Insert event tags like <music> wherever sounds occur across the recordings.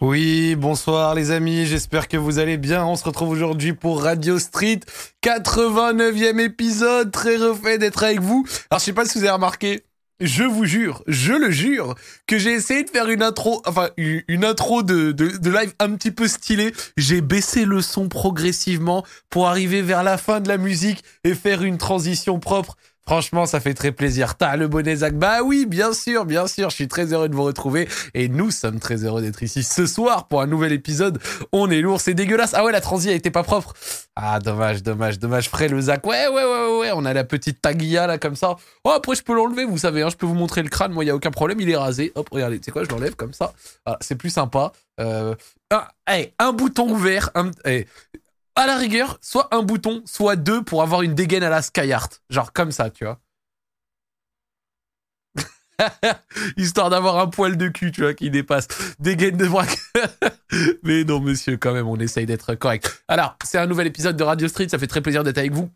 Oui, bonsoir les amis, j'espère que vous allez bien. On se retrouve aujourd'hui pour Radio Street, 89e épisode, très refait d'être avec vous. Alors je sais pas si vous avez remarqué, je vous jure, je le jure, que j'ai essayé de faire une intro, enfin une intro de, de, de live un petit peu stylée. J'ai baissé le son progressivement pour arriver vers la fin de la musique et faire une transition propre. Franchement, ça fait très plaisir. T'as le bonnet Zach? Bah oui, bien sûr, bien sûr. Je suis très heureux de vous retrouver. Et nous sommes très heureux d'être ici ce soir pour un nouvel épisode. On est lourd, c'est dégueulasse. Ah ouais, la transi a été pas propre. Ah, dommage, dommage, dommage. Frais le Zach. Ouais, ouais, ouais, ouais. On a la petite taguilla là, comme ça. Oh, après, je peux l'enlever, vous savez. Hein, je peux vous montrer le crâne. Moi, il y a aucun problème. Il est rasé. Hop, regardez. Sais quoi, je l'enlève comme ça. C'est plus sympa. Euh, un, un bouton ouvert. Un, à la rigueur, soit un bouton, soit deux pour avoir une dégaine à la Skyheart. Genre comme ça, tu vois. <laughs> Histoire d'avoir un poil de cul, tu vois, qui dépasse. Dégaine de braque. <laughs> Mais non, monsieur, quand même, on essaye d'être correct. Alors, c'est un nouvel épisode de Radio Street. Ça fait très plaisir d'être avec vous.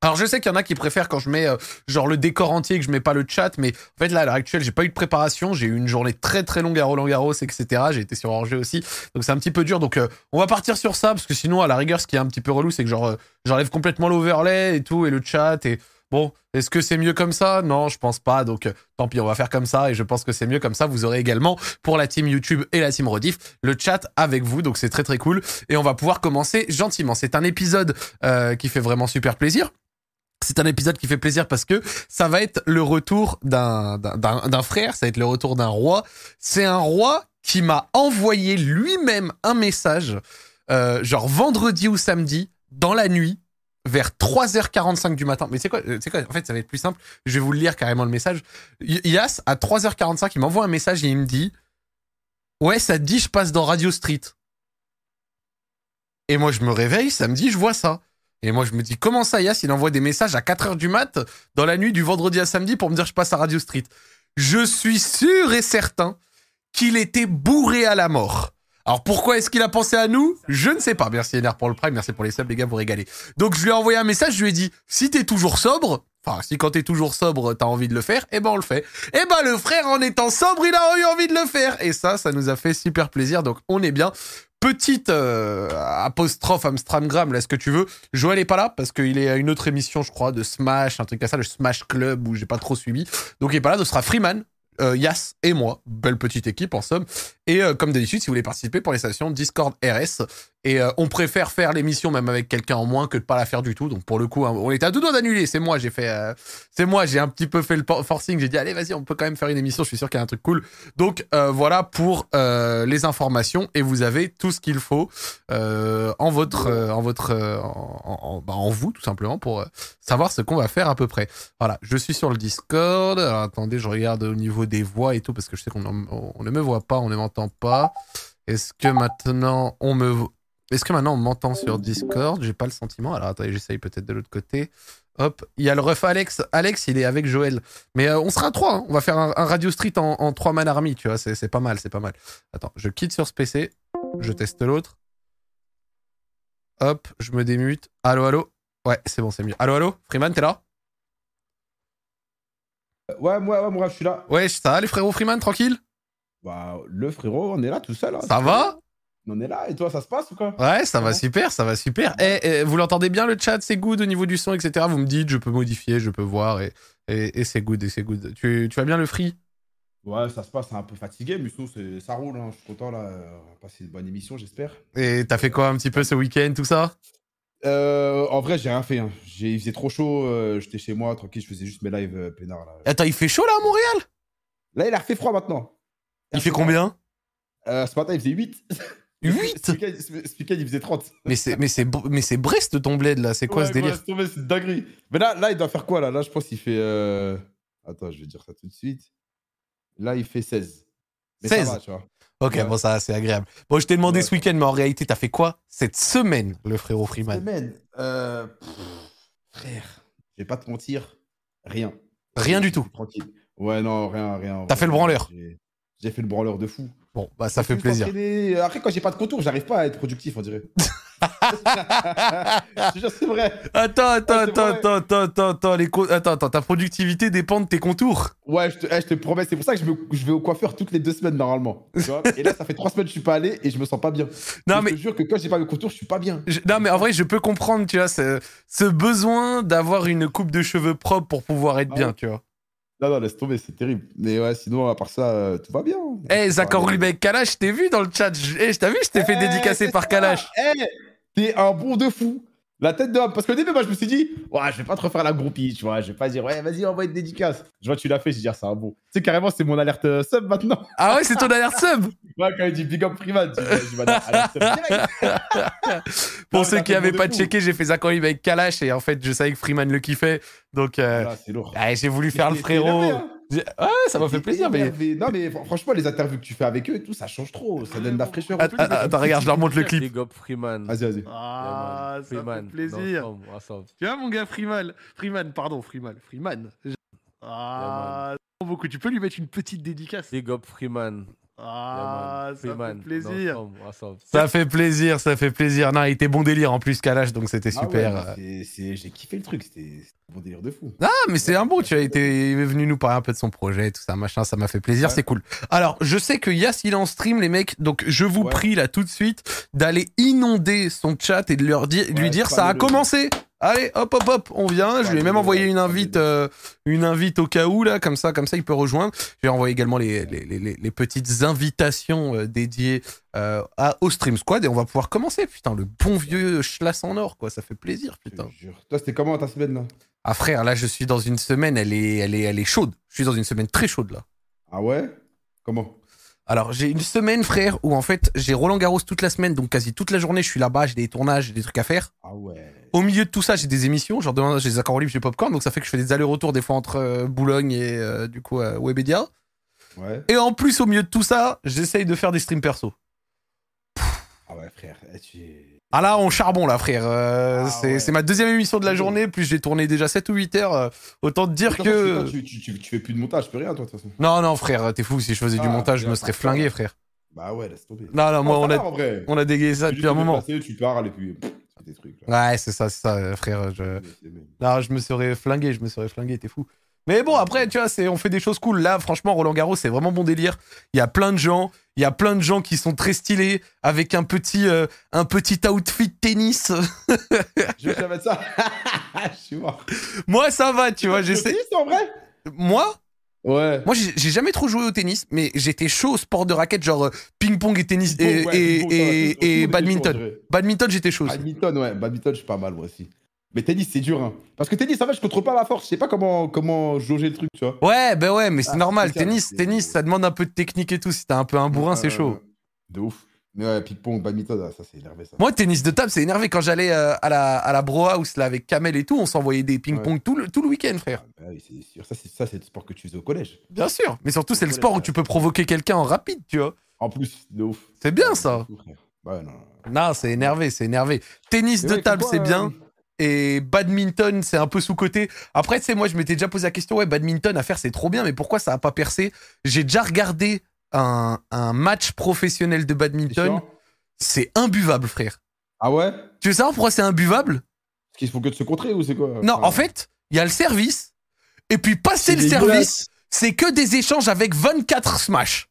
Alors je sais qu'il y en a qui préfèrent quand je mets euh, genre le décor entier et que je mets pas le chat, mais en fait là à l'heure actuelle j'ai pas eu de préparation, j'ai eu une journée très très longue à Roland Garros etc. J'ai été sur Orgé aussi, donc c'est un petit peu dur. Donc euh, on va partir sur ça parce que sinon à la rigueur ce qui est un petit peu relou c'est que genre euh, j'enlève complètement l'overlay et tout et le chat et bon est-ce que c'est mieux comme ça? Non je pense pas. Donc tant pis on va faire comme ça et je pense que c'est mieux comme ça. Vous aurez également pour la team YouTube et la team Rediff le chat avec vous donc c'est très très cool et on va pouvoir commencer gentiment. C'est un épisode qui fait vraiment super plaisir. C'est un épisode qui fait plaisir parce que ça va être le retour d'un frère, ça va être le retour d'un roi. C'est un roi qui m'a envoyé lui-même un message, euh, genre vendredi ou samedi, dans la nuit, vers 3h45 du matin. Mais c'est quoi, c'est quoi En fait, ça va être plus simple. Je vais vous lire carrément le message. Yas, à 3h45, il m'envoie un message et il me dit Ouais, ça te dit, je passe dans Radio Street. Et moi, je me réveille, samedi, je vois ça. Et moi, je me dis, comment ça, Yass, il envoie des messages à 4 heures du mat dans la nuit du vendredi à samedi pour me dire je passe à Radio Street. Je suis sûr et certain qu'il était bourré à la mort. Alors pourquoi est-ce qu'il a pensé à nous? Je ne sais pas. Merci NR pour le prime, merci pour les subs, les gars, vous régalez. Donc je lui ai envoyé un message, je lui ai dit, si t'es toujours sobre, enfin si quand t'es toujours sobre, t'as envie de le faire, eh ben on le fait. Eh ben le frère, en étant sobre, il a eu envie de le faire. Et ça, ça nous a fait super plaisir, donc on est bien. Petite euh, apostrophe Amstramgram, là, ce que tu veux. Joël est pas là parce qu'il est à une autre émission, je crois, de Smash, un truc comme ça, le Smash Club où j'ai pas trop suivi. Donc il est pas là, ce sera Freeman, euh, Yas et moi. Belle petite équipe en somme. Et euh, comme d'habitude, si vous voulez participer pour les stations Discord RS, et euh, on préfère faire l'émission même avec quelqu'un en moins que de pas la faire du tout. Donc pour le coup, hein, on était à deux doigts d'annuler. C'est moi, j'ai fait, euh, c'est moi, j'ai un petit peu fait le forcing. J'ai dit allez, vas-y, on peut quand même faire une émission. Je suis sûr qu'il y a un truc cool. Donc voilà pour les informations et vous avez tout ce qu'il faut en votre, en votre, bah, en, vous tout simplement pour savoir ce qu'on va faire à peu près. Voilà, je suis sur le Discord. Alors, attendez, je regarde au niveau des voix et tout parce que je sais qu'on on ne me voit pas, on ne m'entend pas. Est-ce que maintenant on me est-ce que maintenant on m'entend sur Discord? J'ai pas le sentiment. Alors attendez, j'essaye peut-être de l'autre côté. Hop, il y a le ref Alex. Alex, il est avec Joël. Mais euh, on sera trois. Hein. On va faire un, Radio Street en, trois man army, tu vois. C'est pas mal, c'est pas mal. Attends, je quitte sur ce PC. Je teste l'autre. Hop, je me démute. Allô, allô? Ouais, c'est bon, c'est mieux. Allô, allô? Freeman, t'es là? Ouais, moi, ouais, moi, je suis là. Ouais, ça va les frérots Freeman, tranquille? Bah, le frérot, on est là tout seul. Hein, ça va? On est là. Et toi, ça se passe ou quoi? Ouais, ça va super, ça va super. Eh, eh, vous l'entendez bien le chat, c'est good au niveau du son, etc. Vous me dites, je peux modifier, je peux voir, et, et, c'est good, et c'est good. Tu, tu vas bien le free? Ouais, ça se passe un peu fatigué, mais sinon, ça roule. Hein. Je suis content, là. On va passer une bonne émission, j'espère. Et t'as fait quoi un petit peu ce week-end, tout ça? Euh, en vrai, j'ai rien fait. Hein. Il faisait trop chaud. Euh, j'étais chez moi, tranquille. Je faisais juste mes lives euh, peinards. Là. Attends, il fait chaud là à Montréal? Là, il a fait froid maintenant. Il, fait combien Ce matin, il faisait 8. 8 <laughs> Ce week-end, il faisait 30. Mais c'est, mais c'est, mais c'est Brest ton bled là, c'est quoi ce délire C'est une dinguerie. Mais là, là, il doit faire quoi là? Là, je pense qu'il fait. Euh... Attends, je vais dire ça tout de suite. Là, il fait 16. Mais 16 ça va, tu vois. Ok, bon, ça, c'est agréable. Bon, je t'ai demandé ce week-end, mais en réalité, t'as fait quoi cette semaine, le frérot Freeman? Cette semaine euh... Frère, je vais pas te mentir, rien. Rien du tout Tranquille. Ouais, non, rien, rien. T'as fait le branleur J'ai fait le branleur de fou. Bon, bah ça fait plaisir. Après, quand j'ai pas de contour, j'arrive pas à être productif, on dirait. c'est vrai. Attends, attends, attends, attends, attends, attends, attends, les attends, attends, ta productivité dépend de tes contours. Ouais, je te, eh, je te promets, c'est pour ça que je, me- je vais au coiffeur toutes les deux semaines normalement. tu vois. <laughs> et là, ça fait trois semaines que je suis pas allé et je me sens pas bien. Non Et mais Je te jure que quand j'ai pas mes contours, je suis pas bien. Je- non mais en vrai je peux comprendre tu vois ce, ce besoin d'avoir une coupe de cheveux propre pour pouvoir être Ah bien ouais. tu vois. Non, non, laisse tomber, c'est terrible. Mais ouais, sinon, à part ça, euh, tout va bien. Eh Ouais. Rubeck Kalash, je t'ai vu dans le chat? Je eh, je t'ai vu, je t'ai fait Eh, dédicacer par. Kalash. Eh, t'es un bon de fou. La tête d'homme. Parce qu'au début, moi, je me suis dit, ouais, je vais pas te refaire la groupie, tu vois. Je vais pas dire, ouais, vas-y, envoie une dédicace. Je vois, tu l'as fait, je dis, ah, c'est un bon. Tu sais, carrément, c'est mon alerte euh, sub maintenant. Ah ouais, c'est ton alerte sub? <laughs> Ouais, quand il dit big up Freeman, je dis, alerte sub direct. <laughs> Pour Non, ceux qui avaient pas de checké, j'ai fait Zachary Rubeck Kalash et en fait je savais que Freeman le kiffait. Donc euh, c'est lourd. ouais, j'ai voulu faire le frérot. Ouais, ça m'a fait plaisir mais. Non, mais fr- franchement, les interviews que tu fais avec eux et tout, ça change trop. Ça donne de la fraîcheur. Attends, attends, attends, regarde, je leur montre le clip. Big up Freeman. Vas-y, vas-y. Ah. Freeman. Ensemble, ensemble. Tu vois mon gars Freeman, Freeman, pardon, Freeman, Freeman. Ah, beaucoup. Tu peux lui mettre une petite dédicace. Big up Freeman. Ah, Yeah. Freeman. Ensemble, ensemble. Ça fait plaisir, ça fait plaisir. Non, il était bon délire en plus Kalash, donc c'était Ah super. ouais, J'ai kiffé le truc. C'était un bon délire de fou. Ah, mais c'est un bon, tu as été il est venu nous parler un peu de son projet, tout ça, machin, ça m'a fait plaisir, Ouais. c'est cool. Alors, je sais que Yas, il est en stream, les mecs, donc je vous Ouais. prie là tout de suite d'aller inonder son chat et de leur dire, lui dire ça a commencé. Allez, hop, hop, hop, on vient. Je lui ai même envoyé une invite, euh, une invite au cas où là, comme ça, comme ça, il peut rejoindre. Je vais envoyer également les, les, les, les- les petites invitations euh, dédiées euh, à, au Stream Squad et on va pouvoir commencer. Putain, le bon vieux schlass en or, quoi, ça fait plaisir, putain. Toi, c'était comment ta semaine là? Ah frère, là je suis dans une semaine, elle est, elle est, elle est chaude. Je suis dans une semaine très chaude là. Ah ouais? Comment? Alors j'ai une semaine frère où en fait j'ai Roland Garros toute la semaine, donc quasi toute la journée je suis là-bas, j'ai des tournages, j'ai des trucs à faire. Ah ouais. Au milieu de tout ça j'ai des émissions, genre demain j'ai des accords libres, j'ai Popcorn, donc ça fait que je fais des allers-retours des fois entre euh, Boulogne et euh, du coup euh, Webedia. Ouais. Et en plus au milieu de tout ça, j'essaye de faire des streams perso. Ah ouais, frère. eh, tu Ah là on charbon là frère, Euh, Ah c'est ouais. ma deuxième émission de la journée, plus j'ai tourné déjà 7 ou 8 heures, euh, autant te dire que... toi, Tu, tu, tu, tu fais plus de montage, peux rien, toi, de toute façon. Non non frère, t'es fou, si je faisais du Ah, montage je me serais flingué frère. Bah ouais, laisse tomber. Non non, moi on a... On a dégayé ça depuis un moment. Tu parles et puis. trucs. Là. Ouais, c'est ça, c'est ça, euh, frère. Je... Non, je me serais flingué, je me serais flingué, t'es fou. Mais bon, après, tu vois, c'est, on fait des choses cool. Là, franchement, Roland Garros, c'est vraiment bon délire. Il y a plein de gens, il y a plein de gens qui sont très stylés, avec un petit, euh, un petit outfit tennis. Je vais mettre ça. <laughs> Je suis mort. moi, ça va, tu vois, j'essaie. en vrai? Moi, Ouais. moi, j'ai j'ai jamais trop joué au tennis, mais j'étais chaud au sport de raquette, genre euh, ping-pong et tennis et, ouais, et, bon, badminton. Badminton, j'étais chaud. Badminton, ouais. Badminton, je suis pas mal, moi aussi. Mais tennis, c'est dur, hein. Parce que tennis, en fait, je contrôle pas ma force. Je sais pas comment, comment jauger le truc, tu vois. Ouais, ben ouais, mais c'est Ah, normal. Tennis, tennis, ça demande un peu de technique et tout. Si t'as un peu un bourrin, c'est Euh, chaud. De ouf. Mais ouais, ping-pong, badminton, ah, ça, c'est énervé, ça. Moi, tennis de table, c'est énervé. Quand j'allais euh, à la, à la Bro House là, avec Kamel et tout, on s'envoyait des ping-pong tout, le, tout le week-end, frère. Ah, bah oui, c'est sûr. Ça, c'est ça, c'est le sport que tu faisais au collège. Bien sûr. Mais surtout, c'est le sport où tu peux provoquer quelqu'un en rapide, tu vois. En plus, de ouf. C'est bien, ça. Ouais, non. Non, c'est énervé, c'est énervé. Tennis Mais de ouais, table, c'est euh, bien. Et badminton, c'est un peu sous-côté. Après, tu sais, moi, je m'étais déjà posé la question, ouais, badminton à faire, c'est trop bien, mais pourquoi ça a pas percé? J'ai déjà regardé un, un match professionnel de badminton. C'est imbuvable, frère. Ah ouais? Tu veux savoir pourquoi c'est imbuvable? Est-ce qu'il faut que de se contrer ou c'est quoi? Non, Enfin, en fait, il y a le service. Et puis, passer le service, c'est que des échanges avec 24 smash.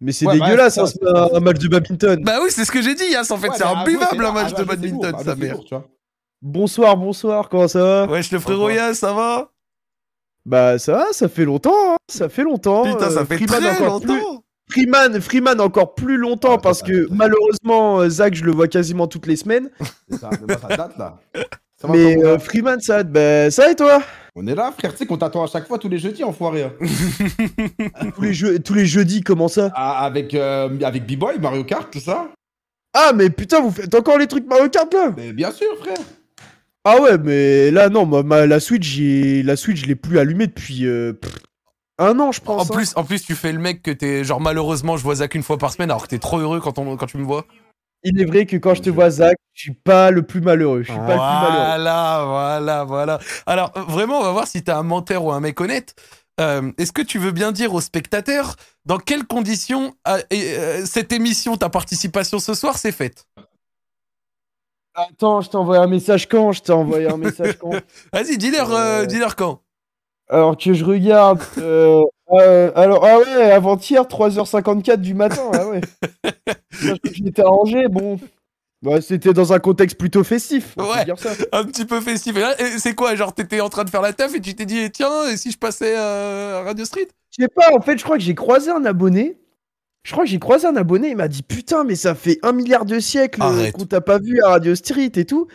Mais c'est Ouais, bah, dégueulasse, ça, hein, c'est c'est un, un match de badminton. Bah oui, c'est ce que j'ai dit, Yass. En fait, ouais, c'est imbuvable un match de badminton, sa mère. Bonsoir, bonsoir, comment ça va Wesh, le frérot. Yass, ça va? Bah ça va, ça fait longtemps, hein, ça fait longtemps. Putain, ça euh, fait Freeman très encore plus- longtemps. Freeman, Freeman encore plus longtemps Ah, parce ça, que ça. malheureusement euh, Zach je le vois quasiment toutes les semaines. <laughs> Ça, date là. Ça va, mais euh, Freeman ça, bah, ça et toi? On est là, frère. Tu sais qu'on t'attend à chaque fois tous les jeudis, enfoiré. hein. <laughs> tous, les tous les jeudis comment ça? Ah, avec euh, avec B-Boy, Mario Kart, tout ça. Ah mais putain vous faites encore les trucs Mario Kart là? Mais bien sûr, frère. Ah ouais mais là non moi ma- la Switch la Switch je l'ai plus allumée depuis euh, pff, un an je En pense. hein. plus, en plus, tu fais le mec que t'es genre malheureusement, je vois Zach une fois par semaine, alors que t'es trop heureux quand, on, quand tu me vois. Il est vrai que quand je te vois Zach je suis pas le plus malheureux, je suis pas le plus malheureux. Voilà, voilà, voilà. Alors, vraiment, on va voir si t'es un menteur ou un mec honnête. euh, est-ce que tu veux bien dire aux spectateurs dans quelles conditions euh, euh, cette émission, ta participation ce soir, s'est faite? Attends, je t'ai envoyé un message quand? Je t'ai envoyé un message quand? Vas-y, dis-leur Euh, dis-leur quand. Alors que je regarde. euh, euh, alors, ah ouais, avant-hier, 3h54 du matin. Ah ouais. <laughs> J'étais arrangé, bon. Bah, c'était dans un contexte plutôt festif. Ouais. dire ça. Un petit peu festif. C'est quoi Genre, t'étais en train de faire la teuf et tu t'es dit, eh, tiens, et si je passais euh, à Radio Street? Je sais pas, en fait, je crois que j'ai croisé un abonné. Je crois que j'ai croisé un abonné, il m'a dit Putain, mais ça fait un milliard de siècles euh, qu'on t'a pas vu à Radio Street et tout.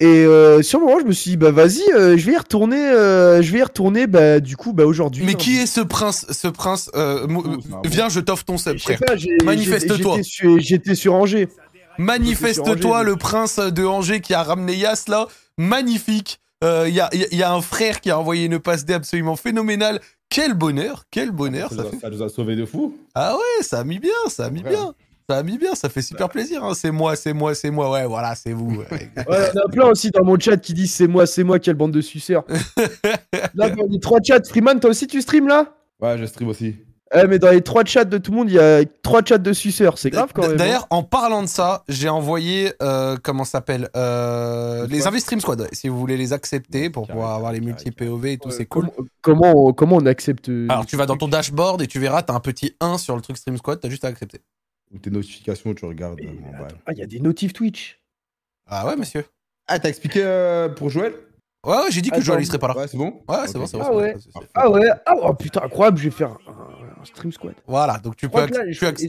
Et euh, sur le moment, je me suis dit Bah vas-y, euh, je vais y retourner, euh, je vais y retourner, bah du coup, bah aujourd'hui. Mais hein. qui est ce prince Ce prince euh, Oh, Viens, je t'offre ton sais frère. Manifeste-toi. j'étais sur- Angers. Manifeste-toi, le prince de Angers qui a ramené Yas là. Magnifique. Il a- y a un frère qui a envoyé une passe D absolument phénoménale. Quel bonheur, quel bonheur. Ça, Ça nous a- fait... ça nous a sauvés de fou. Ah ouais, ça a mis bien, ça a mis Ouais. bien. Ça a mis bien, ça fait super plaisir. hein. C'est moi, c'est moi, c'est moi. Ouais, voilà, c'est vous. <laughs> Ouais. Ouais, il y en a plein aussi dans mon chat qui disent C'est moi, c'est moi, quelle bande de suceurs. <laughs> là, dans les trois chats, Freeman, toi aussi tu stream là? Ouais, je stream aussi. Eh, mais dans les trois chats de tout le monde, il y a trois chats de suceurs. C'est grave quand même. hein. D'ailleurs, en parlant de ça, j'ai envoyé, euh, comment ça s'appelle euh, Les Invis Stream Squad, si vous voulez les accepter pour Carré, pouvoir avoir les carré, multi-POV et tout, c'est cool. Comment, comment, on- comment on accepte. euh, Alors, tu vas dans ton dashboard et tu verras, t'as un petit 1 sur le truc Stream Squad, t'as juste à accepter. Ou tes notifications, tu regardes. Euh, Ah, il y a des notifs Twitch. Ah ouais, monsieur Ah, t'as expliqué euh, pour Joël? Ouais, ouais, j'ai dit que Attends, Joël il serait pas là. Ouais, c'est bon? Ouais, c'est bon, c'est bon. Ah ouais. Ah ouais, ah oh, putain, incroyable, je vais faire un, un stream squad. Voilà, donc tu Je peux. que,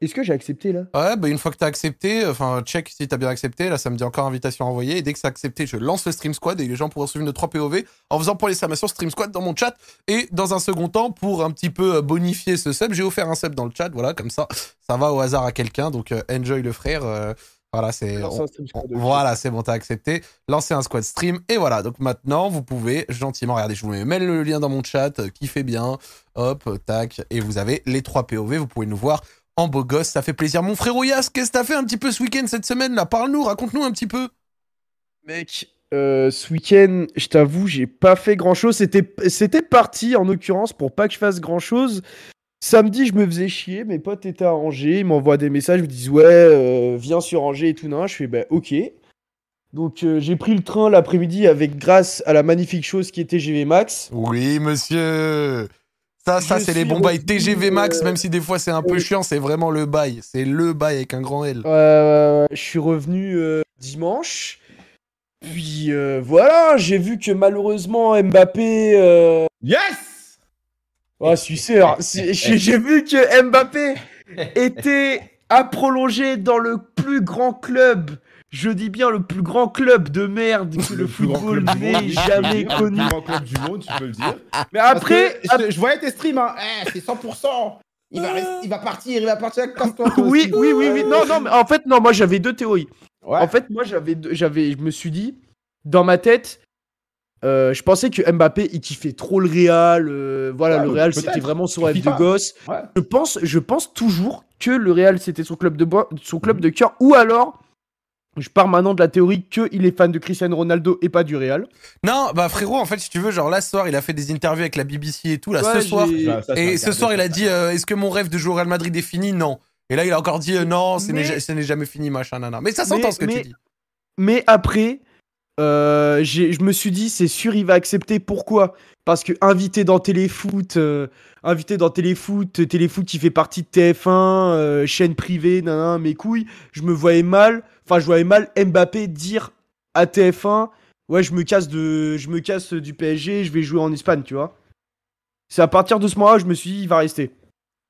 est-ce que j'ai accepté là? Ouais, bah une fois que t'as accepté, enfin, check si t'as bien accepté. Là, ça me dit encore invitation envoyée. Et dès que c'est accepté, je lance le Stream Squad et les gens pourront suivre nos 3 POV en faisant pour l'exclamation Stream Squad dans mon chat. Et dans un second temps, pour un petit peu euh, bonifier ce sub, j'ai offert un sub dans le chat. Voilà, comme ça, ça va au hasard à quelqu'un. Donc, euh, enjoy le frère. euh, voilà, c'est. On- on-. Voilà, c'est bon, t'as accepté. Lancez un squad stream. Et voilà, donc maintenant, vous pouvez gentiment, regardez, je vous mets même le lien dans mon chat, euh, qui fait bien. Hop, tac. Et vous avez les 3 POV. Vous pouvez nous voir en beau gosse. Ça fait plaisir. Mon frère Oyas, qu'est-ce que t'as fait un petit peu ce week-end, cette semaine là? Parle-nous, raconte-nous un petit peu. Mec, euh, ce week-end, je t'avoue, j'ai pas fait grand chose. C'était, c'était parti en l'occurrence pour pas que je fasse grand chose. Samedi, je me faisais chier. Mes potes étaient à Angers. Ils m'envoient des messages. Ils me disent Ouais, euh, viens sur Angers et tout. Non, je fais Bah, ok. Donc, euh, j'ai pris le train l'après-midi avec grâce à la magnifique chose qui était GV Max. Oui, monsieur. Ça, ça, c'est les bons bails. TGV Max, euh, même si des fois c'est un peu oui. chiant, c'est vraiment le bail. C'est le bail avec un grand L. Euh, je suis revenu euh, dimanche. Puis euh, voilà, j'ai vu que malheureusement Mbappé. euh, Yes Oh, suceur. C'est- J'ai j'ai vu que Mbappé <laughs> était à prolonger dans le plus grand club. Je dis bien le plus grand club de merde que le grand football n'ait jamais le connu. Le plus grand club du monde, tu peux le dire. <laughs> Mais après, que je, je voyais tes streams, hein. Eh, c'est 100%. Il va, rester- il va partir, il va partir avec toi oui, oui, oui, oui. Non, non, mais en fait, non, moi j'avais deux théories. Ouais. En fait, moi j'avais, je me suis dit, dans ma tête, euh, je pensais que Mbappé il kiffait trop le Real. euh, voilà, Ouais, le Real c'était vraiment son rêve de gosse. Ouais. Je pense, je pense toujours que le Real c'était son club de bois, son club de cœur, ou alors je pars maintenant de la théorie qu'il est fan de Cristiano Ronaldo et pas du Real. Non, bah frérot, en fait, si tu veux, genre là ce soir, il a fait des interviews avec la BBC et tout. Là, Ouais, ce soir, Ça, ça, Et ce soir, il a dit euh, Est-ce que mon rêve de jouer au Real Madrid est fini? Non. Et là, il a encore dit euh, Non, ce n'est Mais- jamais fini, machin, nana. Mais ça s'entend ce que mais- tu dis. Mais après, euh, je me suis dit, c'est sûr, il va accepter. Pourquoi? Parce que invité dans Téléfoot, euh, invité dans Téléfoot, Téléfoot qui fait partie de TF1, euh, chaîne privée, nanana, mes couilles, je me voyais mal, enfin, je voyais mal Mbappé dire à TF1, ouais, je me casse de, je me casse du PSG, je vais jouer en Espagne, tu vois. C'est à partir de ce moment-là, je me suis dit, il va rester.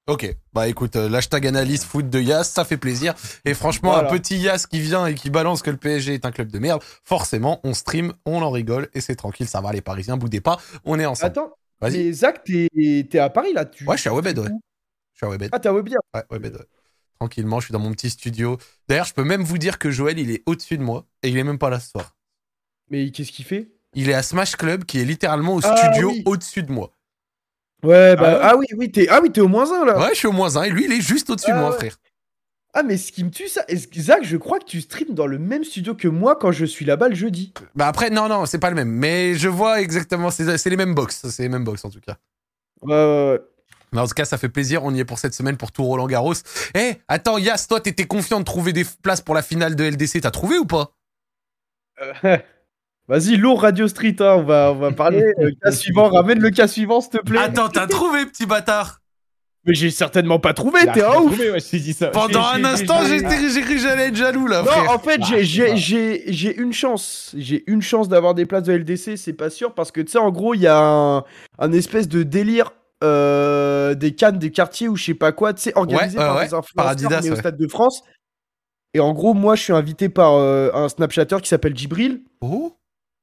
Ok, bah écoute, euh, l'hashtag analyse foot de Yas, ça fait plaisir. Et franchement, Voilà. un petit Yas qui vient et qui balance que le PSG est un club de merde, forcément, on stream, on en rigole et c'est tranquille, ça va, les Parisiens, boudez pas, on est ensemble. Attends, Vas-y. Zach, t'es à Paris là tu... Ouais, je suis à Webed, ouais. Je suis à Webed. Ah, t'es à Webia. Ouais, Webed, ouais. Tranquillement, je suis dans mon petit studio. D'ailleurs, je peux même vous dire que Joël, il est au-dessus de moi et il est même pas là ce soir. Mais qu'est-ce qu'il fait? Il est à Smash Club qui est littéralement au Ah, studio oui. au-dessus de moi. Ouais, bah, Ah ah, oui, oui, t'es ah oui, t'es au moins un là. Ouais, je suis au moins un et lui, il est juste au-dessus de Ah moi, ouais. frère. Ah, mais ce qui me tue, ça, est-ce que- Zach, je crois que tu streams dans le même studio que moi quand je suis là-bas le jeudi. Bah après, non, non, c'est pas le même. Mais je vois exactement, c'est les mêmes box. C'est les mêmes box en tout cas. Ouais, ouais, ouais. Mais en tout cas, ça fait plaisir. On y est pour cette semaine pour tout Roland Garros. Eh, attends, Yas, toi, t'étais confiant de trouver des places pour la finale de LDC. T'as trouvé ou pas? Euh, <laughs> Vas-y, lourd Radio Street, hein, on, va, on va parler. Le cas suivant, ramène le cas suivant, s'il te plaît. Attends, t'as trouvé, petit bâtard Mais j'ai certainement pas trouvé, t'es un ouf. trouvé, ouais, je t'ai dit ça. Pendant un instant, j'ai- cru que j'allais être jaloux, là, Non, frère. en fait, Ah, j'ai- une chance. J'ai une chance d'avoir des places de LDC, c'est pas sûr, parce que tu sais, en gros, il y a un, un espèce de délire euh, des cannes des quartiers ou je sais pas quoi, tu sais, organisé Ouais, par ouais, des influenceurs, par Adidas, mais au ouais. Stade de France. Et en gros, moi, je suis invité par euh, un Snapchatter qui s'appelle Djibril. Oh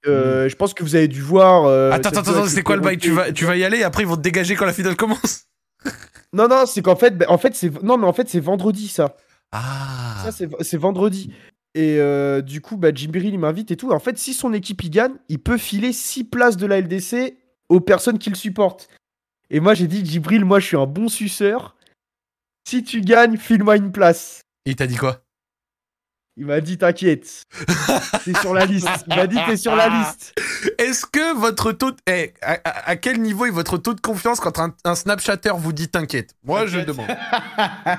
Euh, Je pense que vous avez dû voir. euh, Attends, attends, attends, c'est quoi le bail tu vas, tu vas y aller et après ils vont te dégager quand la finale commence <laughs> Non, non, c'est qu'en fait, bah, en fait, c'est non, mais en fait, c'est vendredi ça. Ah Ça, c'est vendredi. Et euh, du coup, bah, Djibril, il m'invite et tout. En fait, si son équipe, il gagne, il peut filer 6 places de la LDC aux personnes qui le supportent. Et moi, j'ai dit, Djibril, moi, je suis un bon suceur. Si tu gagnes, file-moi une place. Il t'a dit quoi? Il m'a dit, t'inquiète. T'es sur la liste. Il m'a dit, t'es sur la liste. Est-ce que votre taux de... eh, à, à- à quel niveau est votre taux de confiance quand un, un Snapchatter vous dit t'inquiète? Moi, je demande.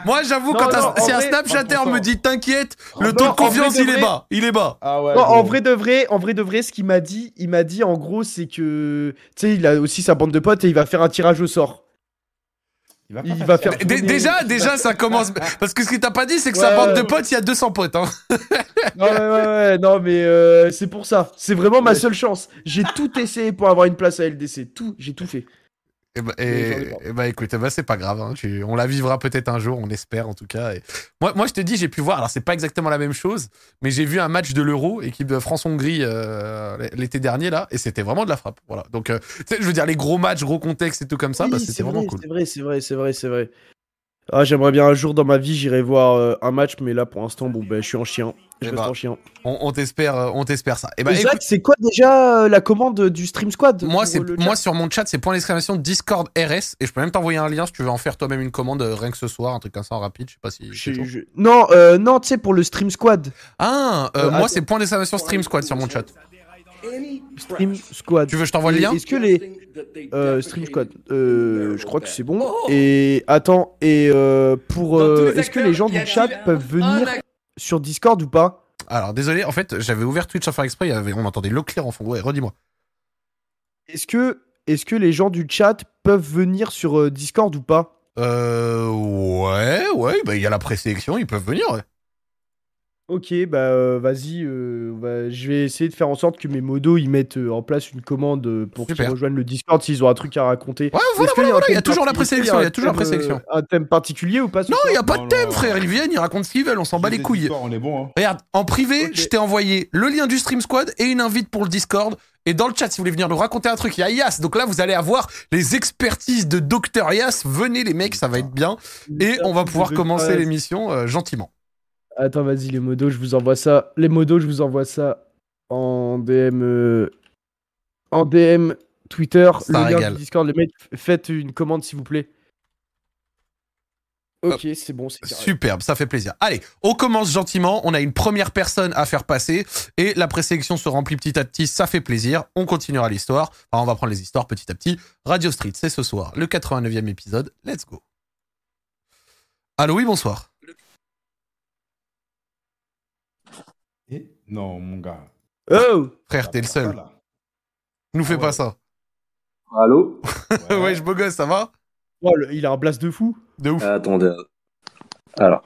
Moi, j'avoue, quand un- non, si un Snapchatter 100%. me dit t'inquiète, le Non, taux de confiance, de il est bas. Il est bas. Ah ouais. Non, en vrai de vrai, en vrai de vrai, ce qu'il m'a dit, il m'a dit en gros, c'est que, tu sais, il a aussi sa bande de potes et il va faire un tirage au sort. Il va, pas il faire va ça. faire- Dé- tourner- déjà, déjà, ça commence... <laughs> Parce que ce qu'il t'a pas dit, c'est que sa bande de potes, il y a 200 potes. Hein. <laughs> Ouais, ouais, ouais, ouais, non, mais euh, c'est pour ça. C'est vraiment ma seule chance. J'ai tout essayé pour avoir une place à LDC. Tout, j'ai tout fait. Et bah, Mais j'en ai et, pas. et bah, écoute, eh bah, c'est pas grave. hein, tu- on la vivra peut-être un jour, on espère en tout cas. Et... Moi, moi, je te dis, j'ai pu voir. Alors, c'est pas exactement la même chose, mais j'ai vu un match de l'Euro, équipe de France-Hongrie euh, l'été dernier là, et c'était vraiment de la frappe. Voilà. Donc, euh, je veux dire, les gros matchs, gros contexte et tout comme ça, bah, c'était c'est vraiment vrai, cool. C'est vrai, c'est vrai, c'est vrai, c'est vrai. Ah, j'aimerais bien un jour dans ma vie, j'irai voir euh, un match, mais là, pour l'instant, bon, ben, je suis en chien. Je Eh reste bah, en chien. On, on t'espère, euh, on t'espère ça. Et bah, Zach, écoute, c'est quoi déjà euh, la commande du Stream Squad moi, c'est moi sur mon chat, c'est point d'exclamation Discord RS, et je peux même t'envoyer un lien si tu veux en faire toi-même une commande euh, rien que ce soir, un truc comme ça en rapide. Je sais pas si. Je- je- Non, euh, non, tu sais, pour le Stream Squad. Ah, euh, Euh, moi, attends. c'est point d'exclamation Stream Squad sur mon chat. Stream Squad. Tu veux que je t'envoie le lien Est-ce que les. Euh, Stream Squad. Euh, je crois que c'est bon. Et attends, et euh, pour. Est-ce que les gens du chat peuvent venir sur Discord ou pas? Alors, désolé, en fait, j'avais ouvert Twitch sans faire exprès, il y avait, on entendait l'eau claire en fond. Ouais, redis-moi. Est-ce que, est que les gens du chat peuvent venir sur Discord ou pas? Euh. Ouais, ouais, bah, il y a la présélection, ils peuvent venir, ouais. Ok, bah euh, vas-y, euh, bah, je vais essayer de faire en sorte que mes modos ils mettent euh, en place une commande euh, pour qu'ils Super. rejoignent le Discord s'ils ont un truc à raconter. Ouais, voilà, Est-ce qu'il voilà, un il y a thème toujours la parti- présélection, il y a toujours la thème, euh, présélection. Un thème particulier ou pas ce Non, soir il n'y a pas Non, de thème, non. frère. Ils viennent, ils racontent ce qu'ils veulent, on s'en bat les couilles. On est bon. Hein. Regarde, en privé, Ok. je t'ai envoyé le lien du Stream Squad et une invite pour le Discord. Et dans le chat, si vous voulez venir nous raconter un truc, il y a Yas. Donc là, vous allez avoir les expertises de Docteur Yas. Venez, les mecs, ça va être bien. Et on va pouvoir commencer l'émission euh, gentiment. Attends, vas-y, les modos, je vous envoie ça. Les modos, je vous envoie ça en DM. euh, En DM Twitter. Ça le lien régale. du Discord. Les mecs, faites une commande, s'il vous plaît. Ok, c'est bon, c'est carré. Superbe, ça fait plaisir. Allez, on commence gentiment. On a une première personne à faire passer et la présélection se remplit petit à petit. Ça fait plaisir. On continuera l'histoire. Enfin, on va prendre les histoires petit à petit. Radio Street, c'est ce soir, le 89e épisode. Let's go. Allô, oui, bonsoir. Non, mon gars. Oh Frère, t'es le seul. Voilà. Nous fais Ah pas ça. Allô Ouais. <laughs> ouais, je beau gosse, ça va Oh, le- Il a un blast de fou. De ouf. Euh, Attendez. Alors.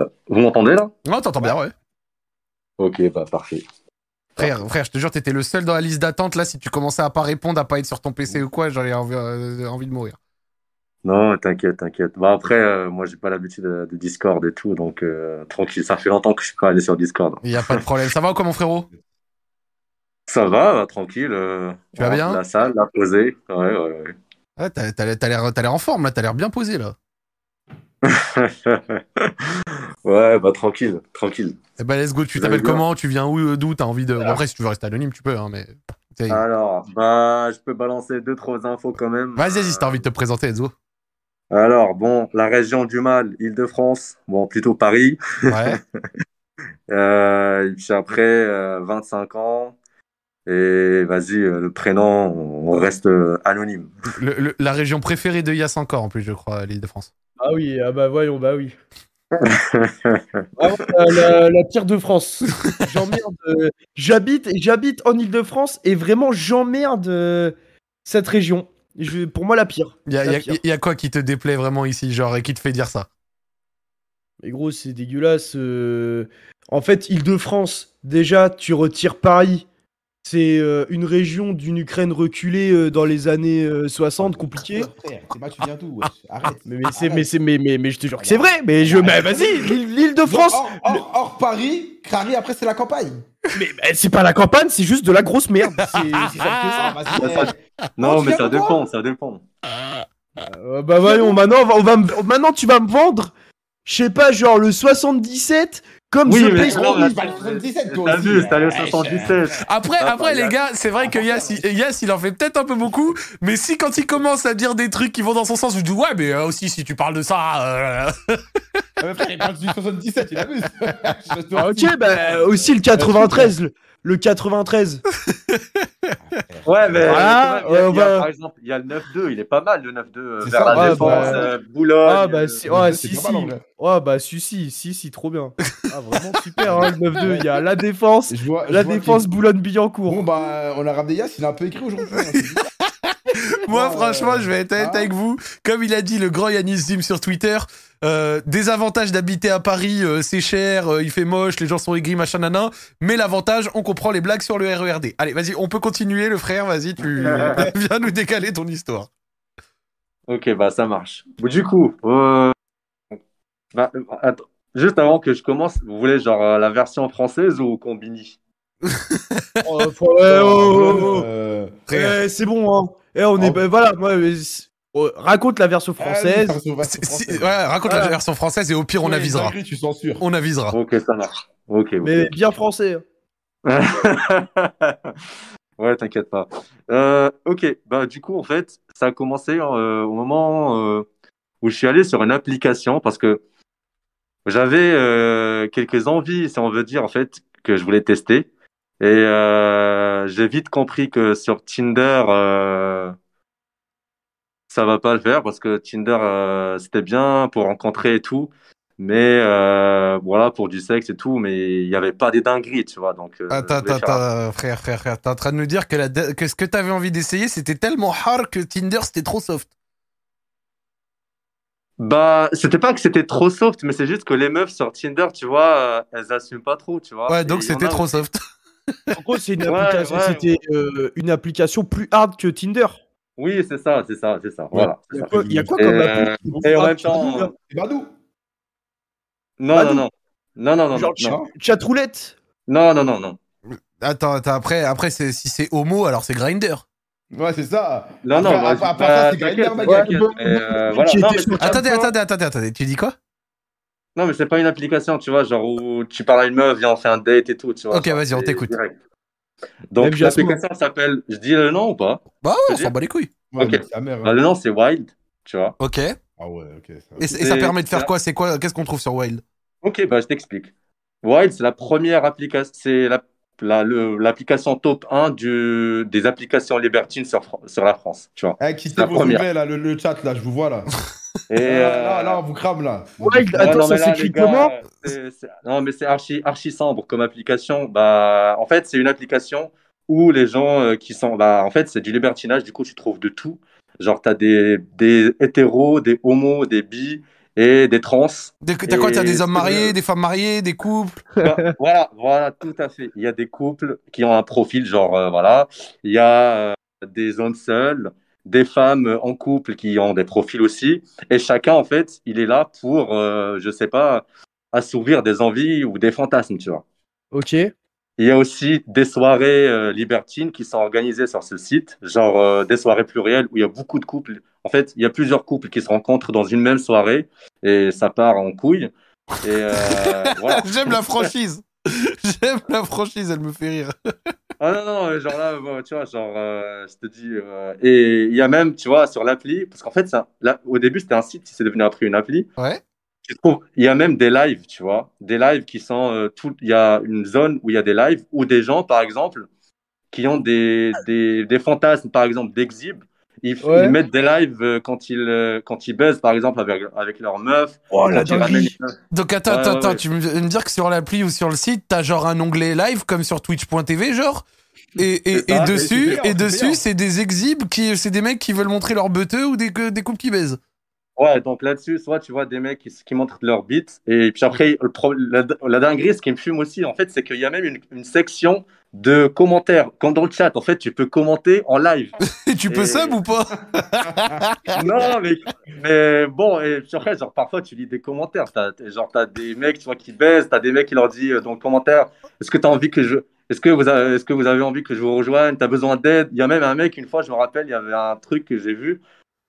Euh, Vous m'entendez là? Non, t'entends bien, ouais. Ok, bah parfait. Frère, frère, je te jure, t'étais le seul dans la liste d'attente. Là, si tu commençais à pas répondre, à pas être sur ton PC ou quoi, j'aurais envie, euh, envie de mourir. Non, t'inquiète, t'inquiète. Bah après, euh, moi j'ai pas l'habitude de, de Discord et tout, donc euh, tranquille. Ça fait longtemps que je suis pas allé sur Discord. Il y a pas de problème. Ça va ou quoi, mon frérot? Ça va, bah, tranquille. euh, Tu vas bien? La salle, la posée. Ouais, ouais, ouais. Ouais, t'as t'as- t'as l'air t'as l'air en forme, là. T'as l'air bien posé, là. <laughs> ouais, bah tranquille, tranquille. Eh ben, let's go. Tu t'appelles bien comment? Tu viens où D'où? T'as envie de. Alors. après, si tu veux rester anonyme, tu peux, hein, mais. Alors, bah je peux balancer deux trois infos quand même. Vas-y, vas-y, si t'as envie de te présenter, let's go. Alors, bon, la région du Mal, Île-de-France, bon, plutôt Paris. Ouais. <laughs> Euh, et puis après, 25 ans. Et vas-y, le prénom, on reste anonyme. la région préférée de Yass encore, en plus, je crois, l'Île-de-France. Ah oui, ah bah voyons, bah oui. <laughs> Ah, la, la, pire de France. J'emmerde. j'habite, j'habite en Île-de-France et vraiment j'emmerde cette région. Je, pour moi, la pire. Il y, a quoi qui te déplaît vraiment ici, genre, et qui te fait dire ça? Mais gros, c'est dégueulasse. Euh. En fait, Île-de-France, déjà, tu retires Paris. C'est euh, une région d'une Ukraine reculée euh, dans les années 60, compliqué. C'est pas tu viens d'où Arrête. Mais, mais, mais, mais, mais, mais, je te jure que c'est vrai. Mais je, bah, vas-y, l'île de France. Hors, Paris, Paris, après c'est la campagne. Mais c'est pas la campagne, c'est juste de la grosse merde. C'est ça Non, mais ça dépend, ça dépend. Euh, bah voyons, maintenant, on va, maintenant tu vas me vendre, je sais pas, genre le 77 comme oui, le 77, T'as vu, c'était le 77. Après, après les gars, c'est vrai que Yass, Yass, il en fait peut-être un peu beaucoup, mais si quand il commence à dire des trucs qui vont dans son sens, je dis ouais, mais euh, aussi si tu parles de ça. Euh... Ah, il parle du 77, il abuse. <laughs> ah, ok, bah aussi le 93 le 93. <laughs> ouais, mais voilà, il y a, il y a, par exemple, il y a le 9-2, il est pas mal le 9-2 euh, vers la défense, bah, euh, Boulogne. Ah bah si, ouais, si, si. Ouais, bah si, si, si, si, trop bien. Ah, vraiment super, hein, le 9-2. Il y a la défense, je vois, je la défense Boulogne-Billancourt. Bon, bah, on a ramené Yass, il a un peu écrit aujourd'hui. <laughs> <laughs> Moi, franchement, je vais être honnête ah. avec vous. Comme il a dit le grand Yanis Zim sur Twitter, euh, des avantages d'habiter à Paris, euh, c'est cher, euh, il fait moche, les gens sont aigris, machin, nanan. Mais l'avantage, on comprend les blagues sur le RERD. Allez, vas-y, on peut continuer, le frère, vas-y, tu <laughs> viens nous décaler ton histoire. Ok, bah ça marche. du coup, bah, juste avant que je commence, vous voulez genre la version française ou combini? Oh, oh, oh, c'est bon, hein. Eh, on est, voilà, moi, Oh, raconte la version ah française. ouais, raconte la version française et au pire on avisera. On avisera. Ok, ça marche. Ok. Mais bien français. Hein. <laughs> ouais, t'inquiète pas. Euh, ok, bah du coup en fait, ça a commencé euh, au moment euh, où je suis allé sur une application parce que j'avais quelques envies, si on veut dire en fait, que je voulais tester. Et j'ai vite compris que sur Tinder ça va pas le faire parce que Tinder, euh, c'était bien pour rencontrer et tout. Mais euh, voilà, pour du sexe et tout, mais il n'y avait pas des dingueries, tu vois. Donc, euh, attends, attends, frère, frère, frère. T'es en train de nous dire que, la que ce que t'avais envie d'essayer, c'était tellement hard que Tinder, c'était trop soft. Bah, c'était pas que c'était trop soft, mais c'est juste que les meufs sur Tinder, tu vois, elles assument pas trop, tu vois. Ouais, donc c'était trop soft. En gros, c'est une, c'était une application plus hard que Tinder. Oui, c'est ça, c'est ça, c'est ça. Voilà. Il y, a quoi, comme euh, Et en même temps. C'est Badou. Non, non, non. Non, non, non. Genre non. chatroulette? Non, non, non, non. Attends, attends après, après si c'est homo, alors c'est Grinder. Ouais, c'est ça. Non, non, à, part ça, c'est Grinder, Attendez, attendez, attendez, attendez. Tu dis quoi? Non, mais c'est pas une application, tu vois, genre où tu parles à une meuf, viens, on fait un date et tout, tu vois. Ok, vas-y, on t'écoute. Donc l'application s'appelle, je dis le nom ou pas? Bah ouais, on s'en bat les couilles. Bah, le nom c'est Wild, tu vois. Ok. Ah ouais, ok. Et, ça permet de faire quoi? C'est quoi? Qu'est-ce qu'on trouve sur Wild? Ok, bah je t'explique. Wild, c'est la première application, c'est la l'application top 1 du, des applications libertines sur, sur la France, tu vois. Eh, quittez vos nouvelles, là, le, le, chat, là, je vous vois, là. <laughs> Et là, là, on vous crame, là. Wild, attends, ça s'écrit comment Non, mais c'est archi, archi sombre comme application. Bah, en fait, c'est une application où les gens euh, qui sont... Bah, en fait, c'est du libertinage, du coup, tu trouves de tout. Genre, t'as des, des hétéros, des homos, des bi, et des trans. T'as quoi T'as des hommes mariés, des femmes mariées, des couples? <laughs> Bah, Voilà, voilà, tout à fait. Il y a des couples qui ont un profil, genre, euh, voilà. Il y a euh, des hommes seuls, des femmes en couple qui ont des profils aussi. Et chacun, en fait, il est là pour, euh, je sais pas, assouvir des envies ou des fantasmes, tu vois. Ok. Il y a aussi des soirées euh, libertines qui sont organisées sur ce site, genre euh, des soirées plurielles où il y a beaucoup de couples. En fait, il y a plusieurs couples qui se rencontrent dans une même soirée et ça part en couille. Et euh, <laughs> J'aime la franchise. <laughs> J'aime la franchise, elle me fait rire. <laughs> Ah non, non, genre là, tu vois, genre, euh, je te dis. Euh, et il y a même, tu vois, sur l'appli, parce qu'en fait, ça, là, au début, c'était un site, c'est devenu après une appli. Ouais. Tu trouves, il y a même des lives, tu vois, des lives qui sont euh, tout. Il y a une zone où il y a des lives où des gens, par exemple, qui ont des, des, des fantasmes, par exemple, d'exhib. Ils, Ouais. ils mettent des lives euh, quand ils, euh, quand ils baissent, par exemple, avec, avec leur meuf. Oh dinguerie. une meuf. Donc attends, Ouais, attends, ouais, attends, ouais. tu veux me dire que sur l'appli ou sur le site, t'as genre un onglet live comme sur twitch.tv, genre? Et, et, dessus, c'est payant, et c'est dessus, payant. c'est des exhibes qui, c'est des mecs qui veulent montrer leur beuteux ou des, des couples qui baisent. Ouais, donc là-dessus, soit tu vois des mecs qui, qui montrent leur beat, et puis après, le pro- la, la dinguerie, ce qui me fume aussi, en fait, c'est qu'il y a même une, une section de commentaires, comme dans le chat, en fait, tu peux commenter en live. <laughs> Et tu peux sub ou pas? <laughs> Non, mais, mais bon, et puis après, genre, parfois, tu lis des commentaires, t'as- genre, t'as des mecs, tu vois, qui baissent, t'as des mecs qui leur disent euh, dans le commentaire, est-ce que t'as envie que je, est-ce que vous avez, est-ce que vous avez envie que je vous rejoigne, t'as besoin d'aide? Il y a même un mec, une fois, je me rappelle, il y avait un truc que j'ai vu,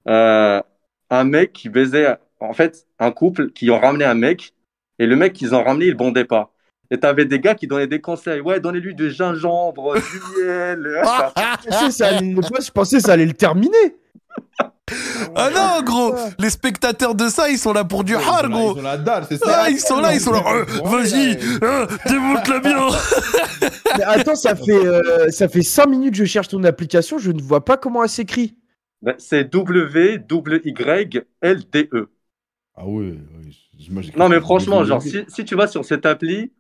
euh, un mec qui baisait, en fait, un couple qui ont ramené un mec, et le mec qu'ils ont ramené, il bondait pas. Et t'avais des gars qui donnaient des conseils. Ouais, donnez-lui du gingembre, du miel. <laughs> Je pensais, ça allait, je pensais ça allait le terminer. Ah non, gros Les spectateurs de ça, ils sont là pour du hard, là, gros Ils sont dalle, c'est ça. Ah, ils sont là, ils sont là Euh, Vas-y hein, Démonte-la bien <laughs> Mais attends, ça fait, euh, ça fait 5 minutes que je cherche ton application, je ne vois pas comment elle s'écrit. Ben, c'est W-W-Y-L-D-E. Ah moi, j'ai- Non, mais franchement, genre, si, si tu vas sur cette appli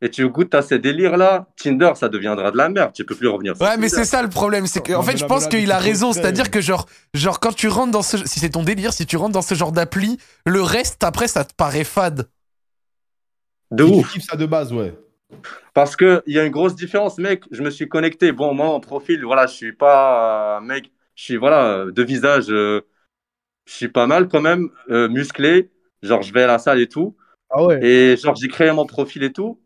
et tu goûtes à ces délires-là, Tinder, ça deviendra de la merde. Tu peux plus revenir sur Ouais, mais c'est ça le problème, c'est que, en fait, je pense qu'il a raison, c'est-à-dire que, genre, genre, quand tu rentres dans ce, si c'est ton délire, si tu rentres dans ce genre d'appli, le reste, après, ça te paraît fade. De Si tu ouf. kiffes ça de base, ouais. Parce qu'il y a une grosse différence, mec. Je me suis connecté. Bon, moi, en profil, voilà, je suis pas un mec. Je suis, voilà, de visage, euh, je suis pas mal quand même, euh, musclé. Genre, je vais à la salle et tout. Ah ouais. Et genre, j'ai créé mon profil et tout.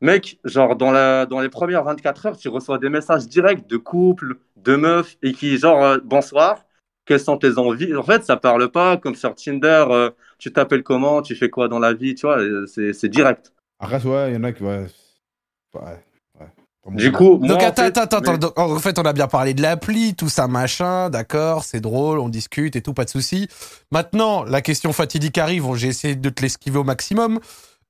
Mec, genre, dans, la, dans les premières 24 heures, tu reçois des messages directs de couples, de meufs, et qui, genre, euh, bonsoir, quelles sont tes envies? En fait, ça parle pas comme sur Tinder, euh, tu t'appelles comment, tu fais quoi dans la vie, tu vois, euh, c'est c'est direct. Après, ouais, il y en a qui. Ouais. Ouais. Du coup, moi, Donc, en attends, fait, attends, attends, mais- en fait, on a bien parlé de l'appli, tout ça, machin, d'accord, c'est drôle, on discute et tout, pas de souci. Maintenant, la question fatidique arrive, bon, j'ai essayé de te l'esquiver au maximum.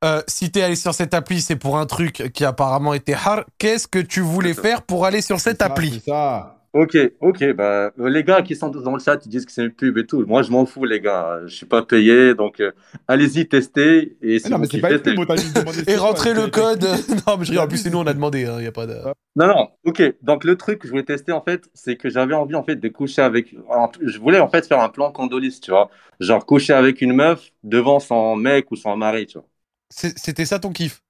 Euh, si t'es allé sur cette appli, c'est pour un truc qui apparemment était hard. Qu'est-ce que tu voulais faire pour aller sur cette appli ça. Ok, ok, bah, euh, les gars qui sont dans le chat, ils disent que c'est une pub et tout. Moi, je m'en fous, les gars. Je suis pas payé, donc euh, allez-y, testez. Et si non, mais c'est pas une pub, <laughs> Et rentrer le code. <laughs> non, mais je rigole, en plus, c'est nous, on a demandé, il y a pas de. Non, non, ok. Donc, le truc que je voulais tester, en fait, c'est que j'avais envie, en fait, de coucher avec. Je voulais, en fait, faire un plan Condolis, tu vois. Genre, coucher avec une meuf devant son mec ou son mari, tu vois. C'était ça ton kiff?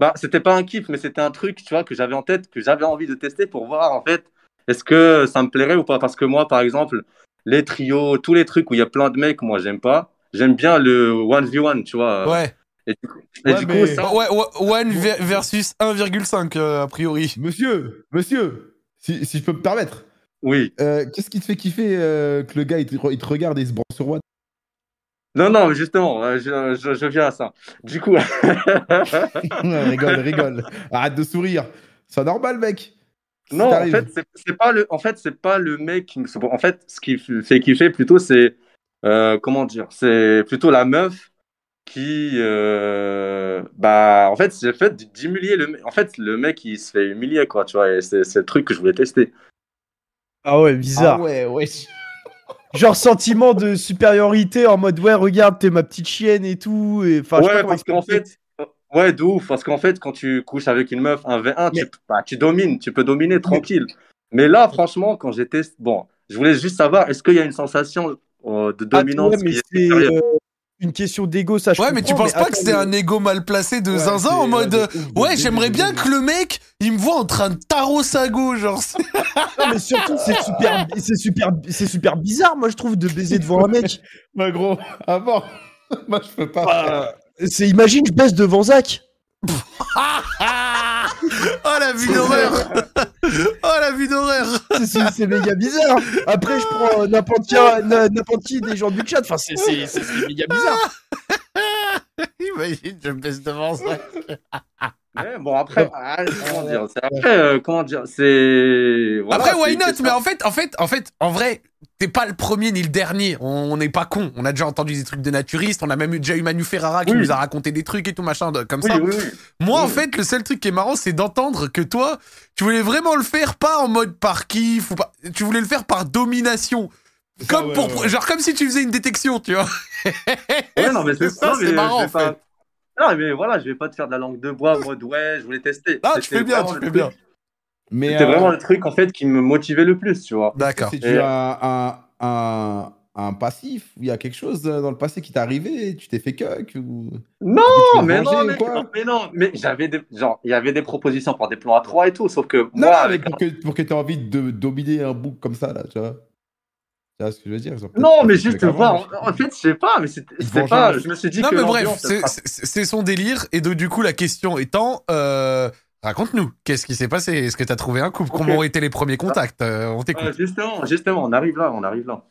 Bah, c'était pas un kiff, mais c'était un truc, tu vois, que j'avais en tête, que j'avais envie de tester pour voir, en fait, est-ce que ça me plairait ou pas. Parce que moi, par exemple, les trios, tous les trucs où il y a plein de mecs, moi, j'aime pas. J'aime bien le 1v1, tu vois. Ouais. Et du coup, et Ouais, du mais- coup, ça. Ouais, ouais, one ver- versus 1,5 euh, a priori. Monsieur, monsieur, si, si je peux me permettre, Oui. euh, qu'est-ce qui te fait kiffer euh, que le gars il te, il te regarde et il se branche sur One? Non, non, mais justement, euh, je, je, je viens à ça. Du coup, <laughs> Rigole, rigole. Arrête de sourire. C'est normal, mec. Non, en fait, c'est c'est pas le, en fait, c'est pas le mec qui me, en fait, ce qui fait kiffer plutôt, c'est, euh, comment dire, c'est plutôt la meuf qui, euh, bah, en fait, c'est le fait d'humilier le, mec. en fait, le mec, il se fait humilier, quoi, tu vois, et c'est c'est le truc que je voulais tester. Ah ouais, bizarre. Ah ouais, ouais. Genre sentiment de supériorité en mode ouais, regarde, t'es ma petite chienne et tout. Et, enfin, ouais, parce qu'en fait, ouais, de ouf, parce qu'en fait, quand tu couches avec une meuf, un V1, tu, bah, tu domines, tu peux dominer tranquille. Mais là, franchement, quand j'étais, bon, je voulais juste savoir, est-ce qu'il y a une sensation euh, de Ah, dominance ouais, mais qui est euh, une question d'ego, ça je Ouais, mais tu penses pas que c'est un ego mal placé de Ouais, zinzin en mode Ouais, j'aimerais bien que le mec, il me voit en train de tarot sa go, genre. mais surtout, c'est super, c'est super, c'est super bizarre, moi je trouve, de baiser devant un mec. <laughs> Bah, gros, avant. <laughs> Moi, je peux pas. C'est, imagine, je baisse devant Zach. <laughs> Oh la vue d'horreur Oh la vue d'horreur C'est, méga bizarre. Après, je prends euh, n'importe qui, euh, n'importe qui des gens du chat. Enfin, c'est méga bizarre. <laughs> Imagine, je me baisse devant ça. Mais bon, après, ah, comment dire Après, euh, comment dire C'est. après, why not? Mais en fait, en fait, en fait, en vrai, t'es pas le premier ni le dernier. On n'est pas con. On a déjà entendu des trucs de naturistes. On a même eu, déjà eu Manu Ferrara qui nous a raconté des trucs et tout machin comme ça. Moi, en fait, le seul truc qui est marrant, c'est d'entendre que toi, tu voulais vraiment le faire pas en mode par kiff ou pas. Tu voulais le faire par domination. Comme pour, genre comme si tu faisais une détection, tu vois. Ouais, non, mais c'est ça, c'est marrant en fait. Non, mais voilà, je vais pas te faire de la langue de bois en mode ouais, je voulais tester. Ah, tu fais bien, tu fais bien. C'était vraiment euh, le truc en fait qui me motivait le plus, tu vois. D'accord. C'est tu as un, un, passif Il y a quelque chose dans le passé qui t'est arrivé Tu t'es fait cuck ou... Non, mais non, mais, mais, non, mais j'avais des genre il y avait des propositions pour des plans à 3 et tout, sauf que non, moi, pour que pour que tu aies envie de dominer un bouc comme ça là, tu vois. Tu vois ce que je veux dire? Non, mais juste voir. En fait, je sais pas, mais c'était pas. Je me suis dit non, que. Non, mais bref, c'est son délire. Et donc, du coup, la question étant. Euh, Raconte-nous, qu'est-ce qui s'est passé? Est-ce que tu as trouvé un couple? Comment ont été les premiers contacts? Euh, On t'écoute. justement, justement, on arrive là, on arrive là.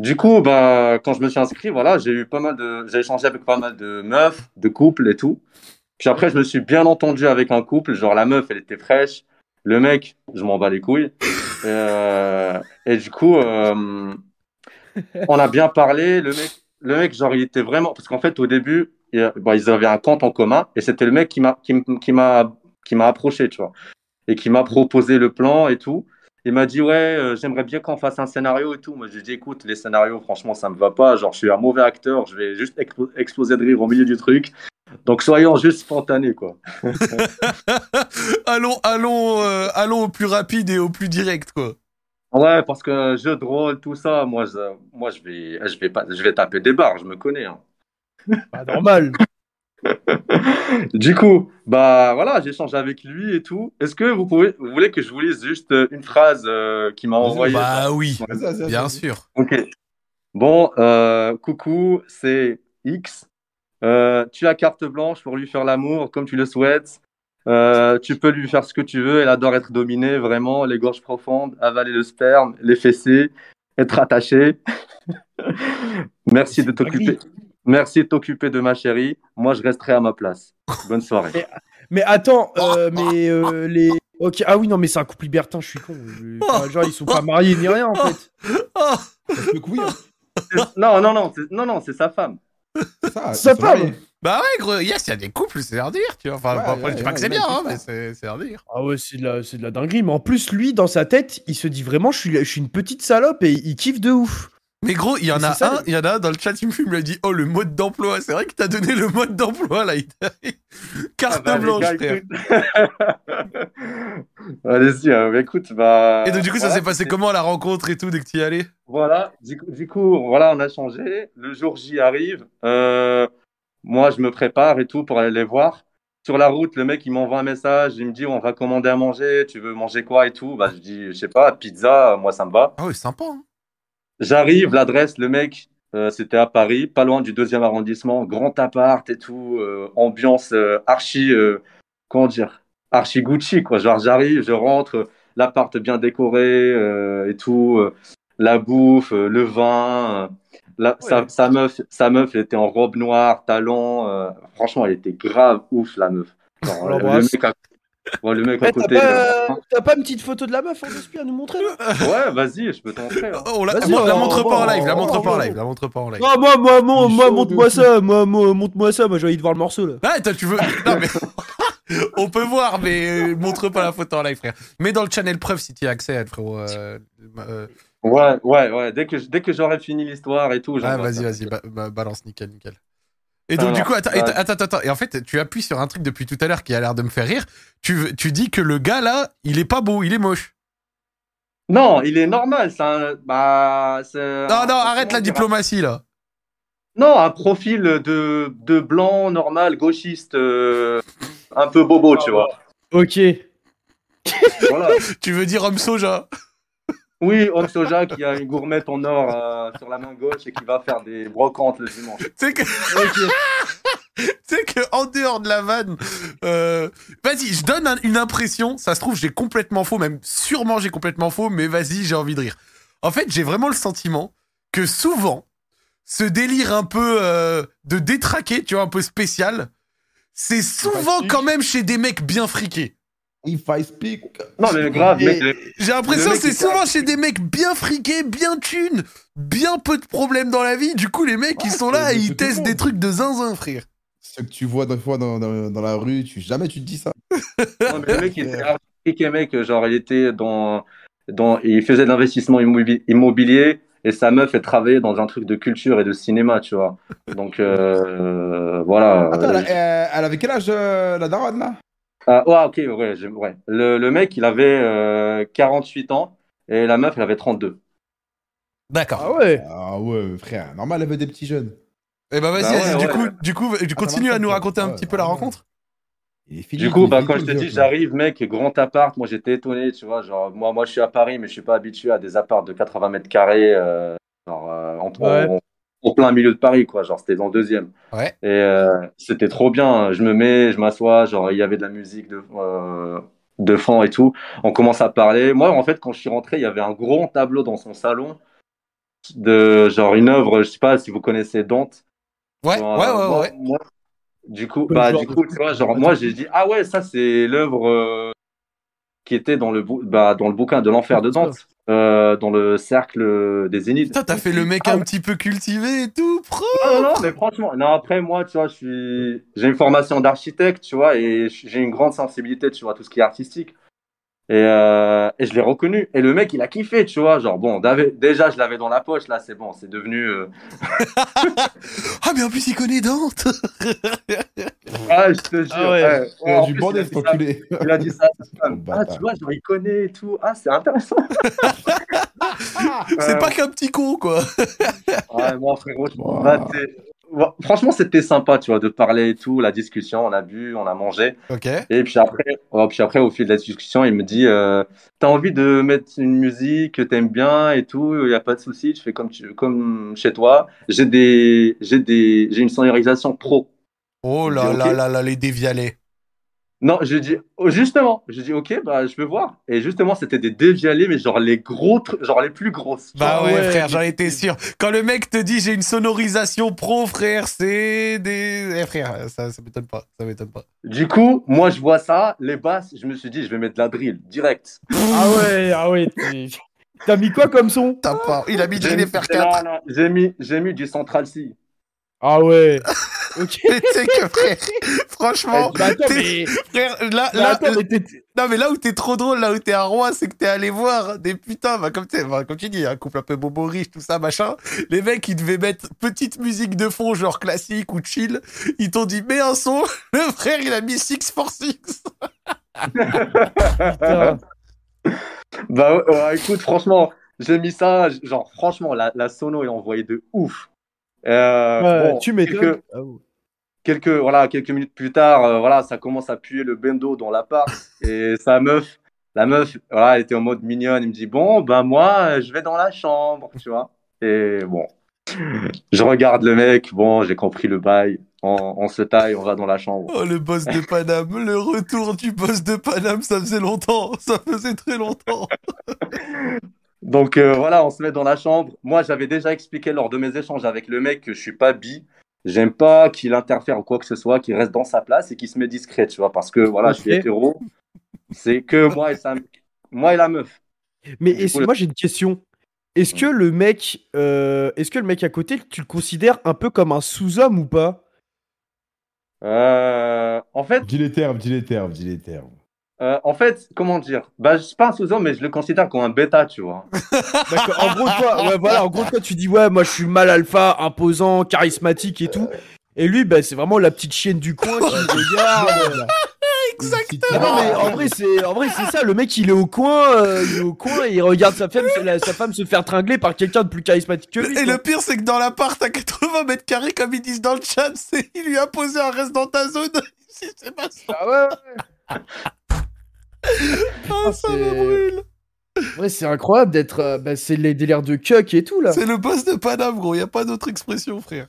Du coup, bah, quand je me suis inscrit, voilà, j'ai eu pas mal de, j'ai échangé avec pas mal de meufs, de couples et tout. Puis après, je me suis bien entendu avec un couple. Genre la meuf, elle était fraîche. Le mec, je m'en bats les couilles. <laughs> Euh, et du coup, euh, on a bien parlé. Le mec, genre, il était vraiment, parce qu'en fait, au début, bah, ils avaient un compte en commun et c'était le mec qui m'a approché, tu vois, et qui m'a proposé le plan et tout. Il m'a dit, ouais, euh, j'aimerais bien qu'on fasse un scénario et tout. Moi, j'ai dit, écoute, les scénarios, franchement, ça me va pas. Genre, je suis un mauvais acteur, je vais juste exploser de rire au milieu du truc. Donc, soyons juste spontanés, quoi. <laughs> allons, allons, euh, allons au plus rapide et au plus direct, quoi. Ouais, parce que jeu de rôle, tout ça, moi, je, moi, je vais, je vais pas, je vais taper des barres, je me connais. Hein. Pas normal. <laughs> du coup, bah voilà, j'échange avec lui et tout. Est-ce que vous pouvez, vous voulez que je vous lise juste euh, une phrase euh, qui m'a envoyé Bah oui, bien sûr. Ok. Bon, euh, coucou, c'est X. tu as carte blanche pour lui faire l'amour comme tu le souhaites. tu peux lui faire ce que tu veux. Elle adore être dominée, vraiment, les gorges profondes, avaler le sperme, les fessées, être attachée. <laughs> Merci de t'occuper. Merci de t'occuper de ma chérie. Moi, je resterai à ma place. Bonne soirée. <laughs> Mais, attends, euh, mais euh, les. Ok, ah oui, non, mais c'est un couple libertin, je suis con. genre, ils sont pas mariés ni rien en fait. <laughs> Non, non, non, non, non, c'est sa femme. Ça, sa femme Bah ouais, gros, yes, il y a des couples, c'est à dire, tu vois. Enfin, je dis pas que c'est bien, hein, mais c'est à dire. Ah ouais, c'est de, la, de la dinguerie. Mais en plus, lui, dans sa tête, il se dit vraiment, je suis, je suis une petite salope et il kiffe de ouf. Mais gros, il y en a un, il y en a un dans le chat, il me dit Oh, le mode d'emploi. C'est vrai que t'as donné le mode d'emploi là. <laughs> Carte ah bah, blanche, frère. <laughs> Allez-y, hein, écoute, bah. Et donc, du coup, ça s'est passé comment la rencontre et tout dès que tu y allais Voilà, du coup, voilà, on a changé. Le jour J arrive. Euh, moi, je me prépare et tout pour aller les voir. Sur la route, le mec, il m'envoie un message. Il me dit On va commander à manger. Tu veux manger quoi et tout? Bah, je dis Je sais pas, pizza, moi, ça me va. Ah oui, sympa. Hein J'arrive, l'adresse, le mec, euh, c'était à Paris, pas loin du deuxième arrondissement, grand appart et tout, euh, ambiance euh, archi, comment dire, archi Gucci, quoi. Genre, j'arrive, je rentre, l'appart bien décoré et tout, la bouffe, le vin. La, sa, meuf, sa meuf, elle était en robe noire, talons. franchement, elle était grave ouf, la meuf. le, mec le mec à côté. T'as pas, une petite photo de la meuf en esprit à nous montrer Ouais, vas-y, je peux t'en montrer. Hein. Oh, la, la montre pas en live, la montre pas en live, la montre pas en live. Ah, moi, moi, moi, moi montre-moi ça, moi, moi, montre-moi ça, moi j'ai envie de voir le morceau là. Ah, toi, tu veux. <laughs> Non, mais. <laughs> On peut voir, mais montre pas la photo en live, frère. Mets dans le channel preuve si tu as accès, frérot. Euh, euh... Ouais, ouais, ouais. Dès que, dès que j'aurai fini l'histoire et tout. Ah, vas-y, vas-y, balance, nickel, nickel. Et donc, du coup, attends, attends, attends, Et en fait, tu appuies sur un truc depuis tout à l'heure qui a l'air de me faire rire. Tu, tu dis que le gars là, il est pas beau, il est moche. Non, il est normal. Un, bah, non, non, arrête la diplomatie là. Non, un profil de, de blanc, normal, gauchiste, euh, un peu bobo, tu vois. Ok. Voilà. <laughs> tu veux dire homme soja? Oui, Homme Soja qui a une gourmette en or euh, sur la main gauche et qui va faire des brocantes le dimanche. Tu sais que. <laughs> tu que en dehors de la vanne, euh, vas-y, je donne une impression. Ça se trouve, j'ai complètement faux, même sûrement j'ai complètement faux, mais vas-y, j'ai envie de rire. En fait, j'ai vraiment le sentiment que souvent, ce délire un peu euh, de détraquer, tu vois, un peu spécial, c'est souvent quand même chez des mecs bien friqués. If I speak. Non, mais grave, mec. J'ai l'impression que c'est souvent chez des mecs bien friqués, bien thunes, bien peu de problèmes dans la vie. Du coup, les mecs, ils sont là et ils testent des trucs de zinzin, frère. Ce que tu vois des fois dans, dans, la rue, tu, jamais tu te dis ça. non, mais le mec, il était friqué, mec. Genre, il était dans. dans il faisait de l'investissement immobilier et sa meuf, elle travaillait dans un truc de culture et de cinéma, tu vois. Donc, euh, voilà. Attends, elle, avait quel âge, euh, la daronne, là? Ah, ouais, ok, ouais. ouais. Le, le, mec, il avait 48 euh, ans et la meuf, elle avait 32. D'accord. Ah ouais Ah ouais, frère. Normal, elle veut des petits jeunes. Eh ben vas-y, bah du, coup, du coup, tu continues à nous raconter un petit peu la rencontre du coup, bah, quand je te dis, j'arrive, mec, grand appart, moi j'étais étonné, tu vois. Genre, moi, moi je suis à Paris, mais je suis pas habitué à des apparts de 80 mètres carrés, euh, genre, euh, en, plein milieu de Paris, quoi. Genre, c'était dans le deuxième. Ouais. Et euh, c'était trop bien. Je me mets, je m'assois, genre, il y avait de la musique de, de fond et tout. On commence à parler. Moi, en fait, quand je suis rentré, il y avait un grand tableau dans son salon de, genre, une œuvre, je sais pas si vous connaissez Dante. Ouais, ouais, ouais, ouais. Du coup, bah, du coup, tu vois, genre, moi, j'ai dit, ah ouais, ça, c'est l'œuvre euh, qui était dans le, bah, dans le bouquin de l'enfer de Dante, euh, dans le cercle des Zéniths. Toi, t'as fait le mec ah un petit peu cultivé et tout, pro Non, non, mais franchement, non, après, moi, tu vois, je suis, j'ai une formation d'architecte, tu vois, et j'ai une grande sensibilité, tu vois, tout ce qui est artistique. Et, euh, et je l'ai reconnu. Et le mec, il a kiffé, tu vois. Genre, bon, déjà, je l'avais dans la poche. Là, c'est bon, c'est devenu. Euh... <laughs> ah, mais en plus, il connaît Dante. <laughs> ah, je te jure. Ah ouais. il a du bandé, ce enculé. Il a dit ça. ah, tu vois, genre, il connaît et tout. Ah, c'est intéressant. <laughs> c'est pas qu'un petit con, quoi. ouais, moi, frérot, je wow. Franchement, c'était sympa, tu vois, de parler et tout, la discussion, on a bu, on a mangé. Ok. Et puis après, oh, puis après, au fil de la discussion, il me dit, euh, t'as envie de mettre une musique que t'aimes bien et tout, il n'y a pas de souci, tu fais comme, tu, comme chez toi. J'ai des, j'ai des, j'ai une sonorisation pro. Oh là là là là, les dévialés. Non, je dis oh, justement, je dis ok, bah je veux voir. Et justement, c'était des dévialés, mais genre les gros, genre les plus grosses. Bah ouais, frère, j'en étais sûr. Quand le mec te dit j'ai une sonorisation pro, frère, c'est des, eh, frère, ça, ça m'étonne pas, ça m'étonne pas. Du coup, moi je vois ça, les basses, je me suis dit je vais mettre de la drill direct. ah ouais, ah ouais. T'as mis quoi comme son? T'as pas. Il a mis Drill et 4 J'ai mis, j'ai mis du Central C. Ah ouais. Ok. tu sais que frère, franchement, bah, mais... <laughs> frère, là, là, non mais là où t'es trop drôle, là où t'es un roi, c'est que t'es allé voir des putains, bah, comme, bah, comme tu dis, un couple un peu bobo riche, tout ça, machin. Les mecs, ils devaient mettre petite musique de fond, genre classique ou chill. Ils t'ont dit, mets un son. <laughs> Le frère, il a mis 6 for 6. bah, écoute, franchement, j'ai mis ça, genre, franchement, la, la sono est envoyée de ouf. Euh, bon, tu m'étonnes. Ah quelques, voilà, quelques minutes plus tard, euh, voilà, ça commence à puer le bendo dans l'appart. et sa meuf, la meuf, voilà, elle était en mode mignonne. Il me dit Bon, ben moi, je vais dans la chambre, tu vois. Et bon, je regarde le mec. Bon, j'ai compris le bail. On, se taille, on va dans la chambre. Oh, le boss de Paname, le retour du boss de Paname, ça faisait longtemps, <laughs> ça faisait très longtemps. Donc euh, voilà, on se met dans la chambre. Moi, j'avais déjà expliqué lors de mes échanges avec le mec que je suis pas bi. J'aime pas qu'il interfère ou quoi que ce soit, qu'il reste dans sa place et qu'il se met discret, tu vois, parce que voilà, je suis hétéro. C'est que <laughs> moi et, moi et la meuf. Mais moi, j'ai une question. Est-ce que le mec, euh, est-ce que le mec à côté, tu le considères un peu comme un sous-homme ou pas? Euh, En fait. Dis les termes, dis les termes, dis les termes. Euh, en fait, comment dire? Bah, Je suis pas un sous-homme, mais je le considère comme un bêta, tu vois. <laughs> en gros, toi, ouais, voilà, en gros, toi, tu dis, ouais, moi, je suis mal alpha, imposant, charismatique et tout. Et lui, bah, c'est vraiment la petite chienne du coin qui <laughs> regarde. Exactement. Non, mais en vrai, c'est en vrai, c'est ça. Le mec, il est au coin, euh, il est au coin, et il regarde sa femme, sa femme se faire tringler par quelqu'un de plus charismatique que lui. Et le pire, c'est que dans l'appart à 80 mètres carrés, comme ils disent dans le chat, il lui a posé un reste dans ta zone. <laughs> c'est pas ça. Ah ouais. ouais. <laughs> Ah, ça me brûle. Ouais, c'est incroyable d'être. Euh, bah, c'est les délires de cuck et tout là. C'est le boss de Paname, gros. Y a pas d'autre expression, frère.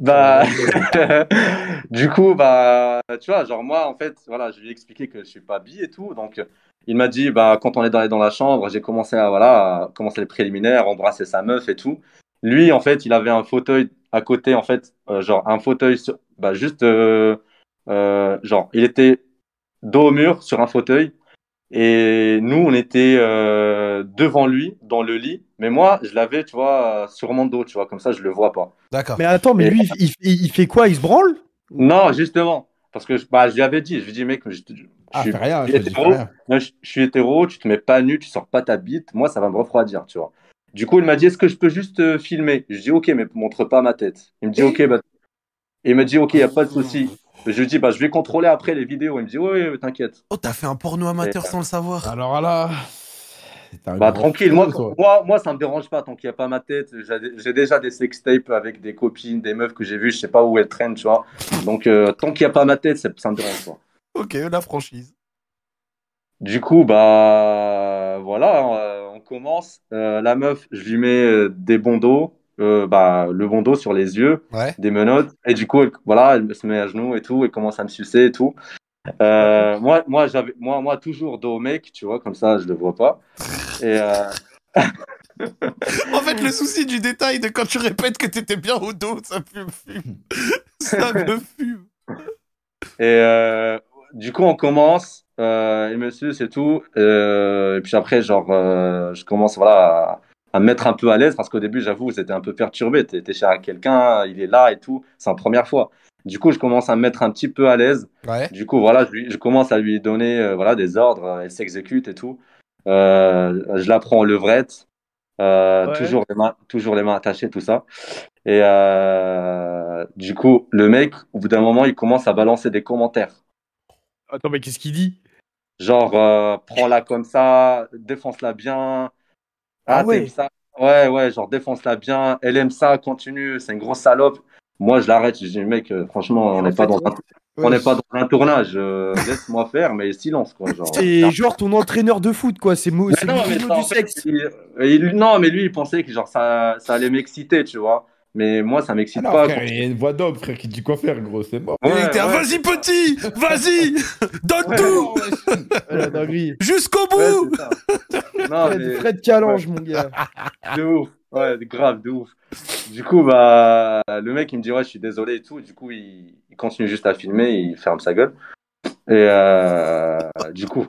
Bah, <laughs> du coup, bah, tu vois, genre moi, en fait, voilà, je lui ai expliqué que je suis pas bi et tout, donc il m'a dit, bah, quand on est dans, dans la chambre, j'ai commencé à, voilà, à commencer les préliminaires, embrasser sa meuf et tout. Lui, en fait, il avait un fauteuil à côté, en fait, euh, genre un fauteuil, bah, juste euh, euh, genre, il était dos au mur sur un fauteuil et nous, on était euh, devant lui dans le lit. Mais moi, je l'avais, tu vois, sur mon dos, tu vois, comme ça, je le vois pas. D'accord. Mais attends, mais Et- lui, il, il- il fait quoi? Il se branle? Non, justement, parce que bah, je lui avais dit, je lui ai dit, mec, je, je Ah, suis, fais rien, je hétéro, rien. je, je suis hétéro, tu te mets pas nu, tu sors pas ta bite, moi, ça va me refroidir, tu vois. Du coup, il m'a dit, est-ce que je peux juste euh, filmer? Je dis, ok, mais montre pas ma tête. Il me dit, ok, bah. Et il me dit, ok, y a pas de souci. Je lui dis, bah, je vais contrôler après les vidéos. Il me dit, oui, oui, t'inquiète. Oh, t'as fait un porno amateur Et- sans le savoir. Alors là. Bah tranquille, moi, moi, moi ça me dérange pas tant qu'il n'y a pas ma tête. J'ai déjà des sextapes avec des copines, des meufs que j'ai vues, je sais pas où elles traînent, tu vois. Donc euh, tant qu'il n'y a pas ma tête, ça, ça me dérange pas. Ok, la franchise. Du coup, bah voilà, euh, on commence. Euh, la meuf, je lui mets euh, des bandeaux, euh, bah, le bandeau sur les yeux, Ouais. des menottes, et du coup, elle, voilà, elle se met à genoux et tout, et commence à me sucer et tout. Euh, moi, moi, j'avais, moi, moi, toujours dos au mec, tu vois, comme ça, je le vois pas. Et euh, <laughs> En fait, le souci du détail de quand tu répètes que t'étais bien au dos, ça me fume. <laughs> ça me fume. Et euh, du coup, on commence, euh, il me suce et tout. Euh, et puis après, genre, je commence voilà, à, me mettre un peu à l'aise parce qu'au début, j'avoue, c'était un peu perturbé. T'es cher à quelqu'un, il est là et tout. C'est la première fois. Du coup, je commence à me mettre un petit peu à l'aise. Ouais. Du coup, voilà, je, lui- je commence à lui donner euh, voilà, des ordres. euh, Elle s'exécute et tout. Euh, je la prends en levrette. Euh, Ouais. toujours, les mains, toujours les mains attachées, tout ça. Et du coup, le mec, au bout d'un moment, il commence à balancer des commentaires. Attends, mais qu'est-ce qu'il dit? Genre, prends-la comme ça, défonce-la bien. Ah t'aimes ouais. ça Ouais, ouais, genre, défonce-la bien. Elle aime ça, continue, c'est une grosse salope. Moi, je l'arrête, je dis, mec, euh, franchement, on n'est pas, dans un... on n'est pas dans un tournage. euh, Laisse-moi faire, mais silence, quoi. Genre. C'est genre ton entraîneur de foot, quoi. C'est mou- du fait, sexe. il- il- non, mais lui, il pensait que genre, ça, ça allait m'exciter, tu vois. Mais moi, ça m'excite pas. frère, il y a une voix d'homme, frère, qui dit quoi faire, gros, c'est mort. Ouais, ouais. Vas-y, petit Vas-y <laughs> Donne tout. Jusqu'au bout. <laughs> Non, Fred, mais... Fred Calange, mon gars. <laughs> De ouf. Ouais, grave, de ouf. Du coup, bah, le mec, il me dit, ouais, je suis désolé et tout. Du coup, il, il continue juste à filmer, il ferme sa gueule. Et euh, du coup,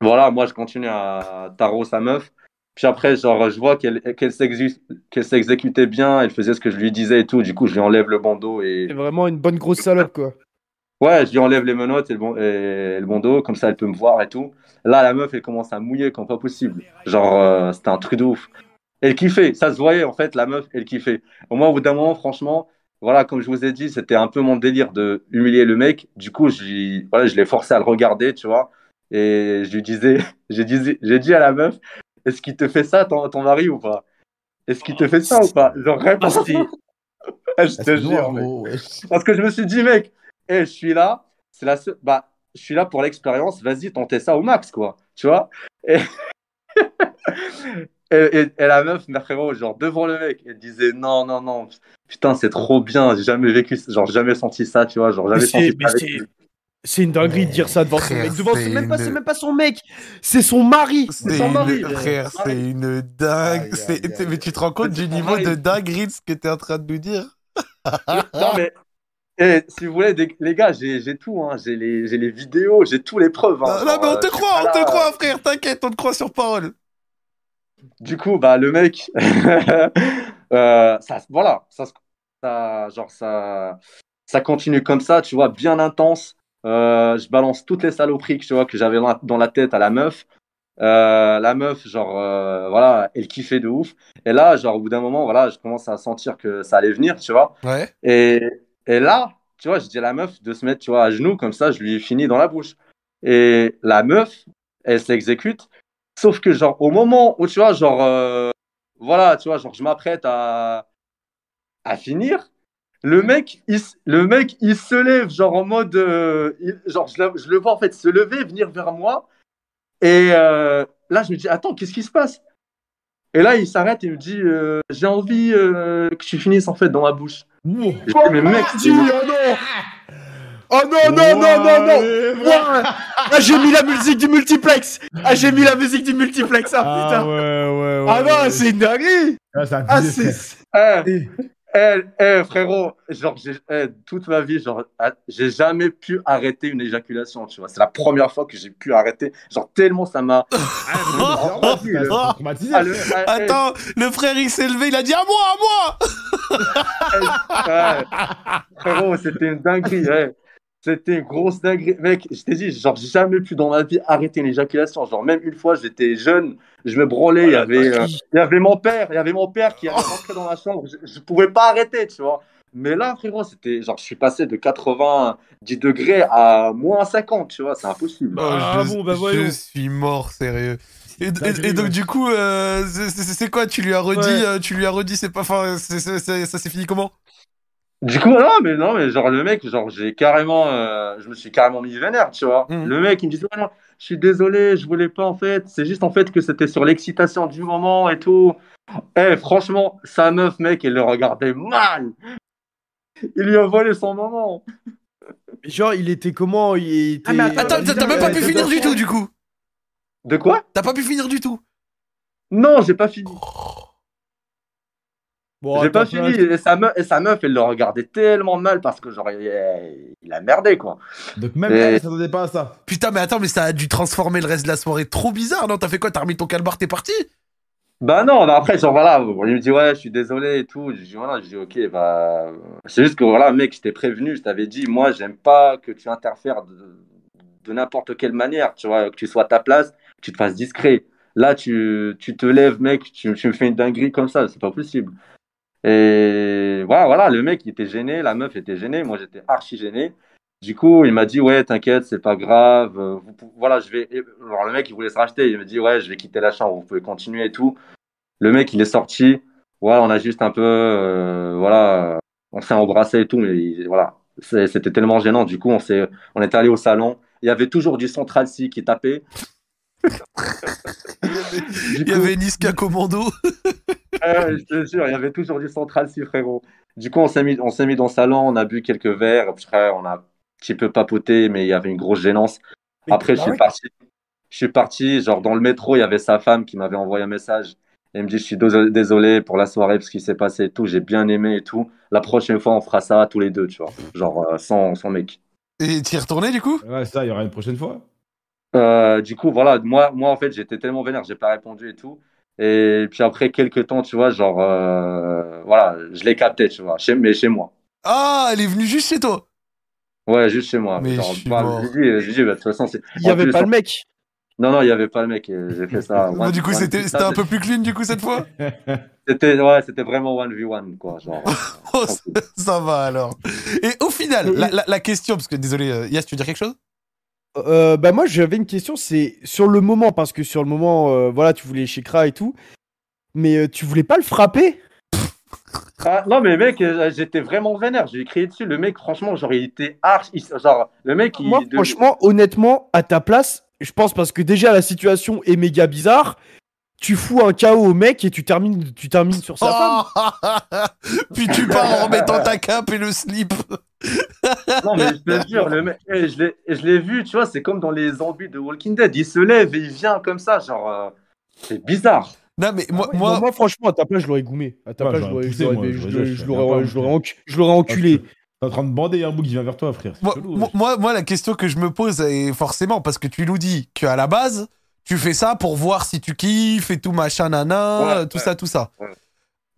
voilà, moi, je continue à tarot sa meuf. Puis après, genre, je vois qu'elle s'exé- qu'elle s'exécutait bien, elle faisait ce que je lui disais et tout. Du coup, je lui enlève le bandeau et. C'est vraiment une bonne grosse salope, quoi. Ouais, je lui enlève les menottes et le, bon, et le bandeau, comme ça elle peut me voir et tout. Là, la meuf, elle commence à mouiller comme pas possible. Genre, euh, c'était un truc de ouf. Elle kiffait, ça se voyait en fait, la meuf, elle kiffait. Au moins, au bout d'un moment, franchement, voilà, comme je vous ai dit, c'était un peu mon délire de humilier le mec. Du coup, je, voilà, je l'ai forcé à le regarder, tu vois. Et je lui disais, <laughs> j'ai dit, j'ai dit à la meuf, est-ce qu'il te fait ça, ton, ton mari ou pas? Est-ce qu'il te fait ça ou pas? Genre, réponds. <laughs> Ah, je te jure, mec. Parce que je me suis dit, mec, eh, je suis là, c'est la seule- bah, je suis là pour l'expérience, vas-y, tentez ça au max, quoi. Tu vois? Et... <laughs> et, et- et la meuf, ma frérot, genre devant le mec, elle disait, non, non, non, putain, c'est trop bien, j'ai jamais vécu, genre jamais senti ça, tu vois, genre Mais jamais senti mais ça. C'est- une dinguerie de dire ça devant son mec. Devant c'est son- même, pas, une- c'est même pas son mec, c'est son mari. C'est son mari. une... frère. C'est une dingue. Aïe, c'est- aïe, aïe, Mais tu te rends compte C'est du son niveau mari. de dinguerie de ce que t'es en train de nous dire? <laughs> Non, mais. eh, si vous voulez, des- les gars, j'ai j'ai tout, hein. j'ai les, j'ai les vidéos, j'ai tous les preuves. hein. Non, mais on euh, te suis croit, on te croit, frère, t'inquiète, on te croit sur parole. Du coup, bah, le mec, <laughs> euh, ça, voilà, ça, genre, ça, ça continue comme ça, tu vois, bien intense. Euh, je balance toutes les saloperies que, tu vois, que j'avais dans la- dans la tête à la meuf. Euh, la meuf, genre, euh, voilà, elle kiffait de ouf. Et là, genre, au bout d'un moment, voilà, je commence à sentir que ça allait venir, tu vois. Ouais. Et, et là, tu vois, je dis à la meuf de se mettre, tu vois, à genoux, comme ça, je lui finis dans la bouche. Et la meuf, elle s'exécute. Sauf que, genre, au moment où, tu vois, genre, euh, voilà, tu vois, genre, je m'apprête à, à finir, le mec, il, le mec, il se lève, genre, en mode, euh, il- genre, je le, je le vois, en fait, se lever, venir vers moi. Et euh, là, je me dis, attends, qu'est-ce qui se passe? Et là, il s'arrête et me dit, euh, j'ai envie que tu finisses, en fait, dans ma bouche. Wow. Je dis, mais mec, oh non Oh non, non, non, non, non Ah, j'ai mis la musique du multiplex Ah, j'ai mis la musique du multiplex, ah Ah putain ouais, ouais, ouais. Ah non, c'est une dinguerie Ah, Ah, c'est... Frère. Eh, eh, frérot, genre, eh, toute ma vie, genre, ah, j'ai jamais pu arrêter une éjaculation, tu vois. C'est la première fois que j'ai pu arrêter. Genre, tellement ça m'a. <laughs> Attends, le frère, il s'est levé, il a dit à moi, à moi Frérot, c'était une dinguerie. C'était une grosse dinguerie. Mec, je t'ai dit, genre, j'ai jamais pu dans ma vie arrêter une éjaculation. Genre, même une fois, j'étais jeune, je me branlais, il y avait, euh, il y avait mon père, il y avait mon père qui allait rentrer dans la chambre. Je, je pouvais pas arrêter, tu vois. Mais là, frérot, c'était genre, je suis passé de 90 degrés à moins 50, tu vois, c'est impossible. Oh, ah, bon, bah Je suis mort, sérieux. Et, donc, du coup, euh, c'est quoi Tu lui as redit, euh, tu lui as redit, c'est pas, fin, ça s'est fini comment? Du coup, non, mais non, mais genre le mec, genre j'ai carrément, euh, je me suis carrément mis vénère, tu vois. Mmh. Le mec, il me dit, non, je suis désolé, je voulais pas en fait. C'est juste en fait que c'était sur l'excitation du moment et tout. Eh, franchement, sa meuf, mec, elle le regardait mal. Il lui a volé son moment. Genre, il était comment? Il était... Ah, mais attends, t'as même pas pu finir du tout, du coup. De quoi? T'as pas pu finir du tout. Non, j'ai pas fini. J'ai pas fini. Et sa, meuf, et sa meuf, elle le regardait tellement mal parce que genre, il, a merdé, quoi. Donc même elle, ça s'attendait pas à ça. Putain, mais attends, mais ça a dû transformer le reste de la soirée. Trop bizarre, non? T'as fait quoi? T'as remis ton calbar, t'es parti? Bah non, bah après, genre voilà, il me dit ouais, je suis désolé et tout. Je dis voilà, je dis ok, bah. C'est juste que voilà, mec, je t'ai prévenu, je t'avais dit, moi, j'aime pas que tu interfères de, de n'importe quelle manière, tu vois, que tu sois à ta place, que tu te fasses discret. Là, tu, tu te lèves, mec, tu, tu me fais une dinguerie comme ça, c'est pas possible. Et voilà, voilà, le mec était gêné, la meuf était gênée, moi j'étais archi gêné. Du coup, il m'a dit ouais, t'inquiète, c'est pas grave. Euh, voilà, je vais. Alors le mec il voulait se racheter, il me dit ouais, je vais quitter la chambre, vous pouvez continuer et tout. Le mec il est sorti. Voilà, on a juste un peu, euh, voilà, on s'est embrassé et tout, mais voilà, c'était tellement gênant. Du coup, on s'est, on est allé au salon. Il y avait toujours du Central C qui tapait. <laughs> il y avait, Niska Commando. <laughs> <laughs> je te jure, il y avait toujours du central si frérot. Du coup, on s'est mis, on s'est mis dans le salon, on a bu quelques verres, après, on a un petit peu papoté, mais il y avait une grosse gênance. après, je suis parti. Je suis parti, genre dans le métro, il y avait sa femme qui m'avait envoyé un message. Elle me dit, je suis désolé pour la soirée, parce qu'il s'est passé et tout, j'ai bien aimé et tout. La prochaine fois, on fera ça tous les deux, tu vois. Genre, euh, sans, sans mec. Et tu es retourné, du coup? Ouais, ça, il y aura une prochaine fois. Euh, du coup, voilà, moi, moi, en fait, j'étais tellement vénère, j'ai pas répondu et tout. Et puis après quelques temps, tu vois, genre, euh, voilà, je l'ai capté, tu vois, chez, mais chez moi. Ah, elle est venue juste chez toi? Ouais, juste chez moi. Mais genre, je, bah, je, dis, je dis, bah, de toute façon, c'est. Il y avait pas le mec Non, non, il y avait pas le mec. J'ai fait ça. <laughs> One, du coup, c'était un peu plus clean, du coup, cette fois? <laughs> C'était ouais, c'était vraiment 1v1, quoi. Genre, <laughs> oh, ça, va alors. Et au final, la, la, la question, parce que désolé, euh, Yas, tu veux dire quelque chose? Euh, bah moi j'avais une question, c'est sur le moment, parce que sur le moment, euh, voilà, tu voulais Shikra et tout, mais euh, tu voulais pas le frapper? Ah, Non mais mec, euh, j'étais vraiment vénère, j'ai crié dessus, le mec franchement, genre il était genre le mec il... Moi franchement, honnêtement, à ta place, je pense parce que déjà la situation est méga bizarre, tu fous un KO au mec et tu termines, tu termines sur sa femme. <laughs> Puis tu pars en remettant ta cape et le slip. non, mais je te jure, le mec, eh, je l'ai vu, tu vois, c'est comme dans les zombies de Walking Dead. Il se lève et il vient comme ça, genre, euh, c'est bizarre. Non, mais moi, ah moi... moi, franchement, à ta place, je l'aurais goumé. À ta place, je l'aurais enculé. T'es en train de bander un bout qui vient vers toi, frère. Moi, moi, moi, la question que je me pose est forcément parce que tu nous dis qu'à la base, tu fais ça pour voir si tu kiffes et tout machin nana, tout ça, tout ça.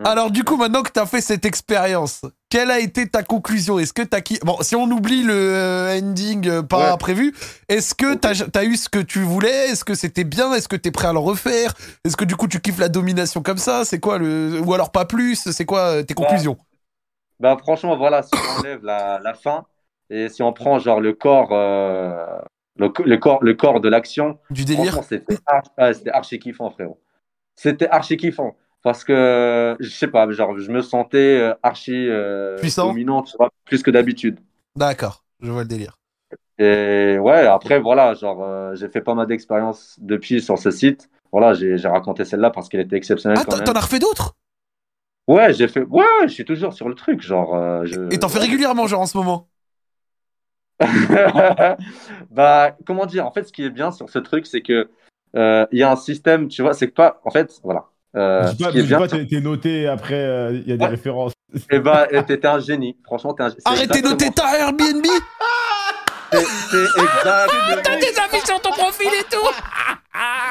Alors du coup, maintenant que tu as fait cette expérience, quelle a été ta conclusion? Est-ce que tu as Bon, si on oublie le euh, ending euh, pas prévu, est-ce que tu as, eu ce que tu voulais? Est-ce que c'était bien? Est-ce que tu es prêt à le refaire? Est-ce que du coup tu kiffes la domination comme ça? C'est quoi le ou alors pas plus? C'est quoi euh, tes conclusions? bah, franchement, voilà, si on enlève la, la, fin et si on prend genre le corps le, corps, le corps de l'action. Du délire <laughs> C'était archi, kiffant, frérot. C'était archi kiffant. Parce que, je sais pas, genre, je me sentais euh, archi euh, dominant, plus que d'habitude. D'accord, je vois le délire. Et ouais, après, voilà, genre, euh, j'ai fait pas mal d'expériences depuis sur ce site. Voilà, j'ai raconté celle-là parce qu'elle était exceptionnelle. Ah, t'en as refait d'autres? Ouais, j'ai fait. Ouais, je suis toujours sur le truc, genre. Je... Et t'en fais régulièrement, genre, en ce moment? <laughs> bah, comment dire En fait, ce qui est bien sur ce truc, c'est que euh, il y a un système, tu vois, c'est que pas, en fait, voilà. Euh, dis pas, ce qui est bien, t'es noté après, euh, il y a des références. Eh bah, t'étais un génie. Franchement, t'es un génie. Arrêtez de noter ta Airbnb C'est exact. T'as des affiches sur ton profil et tout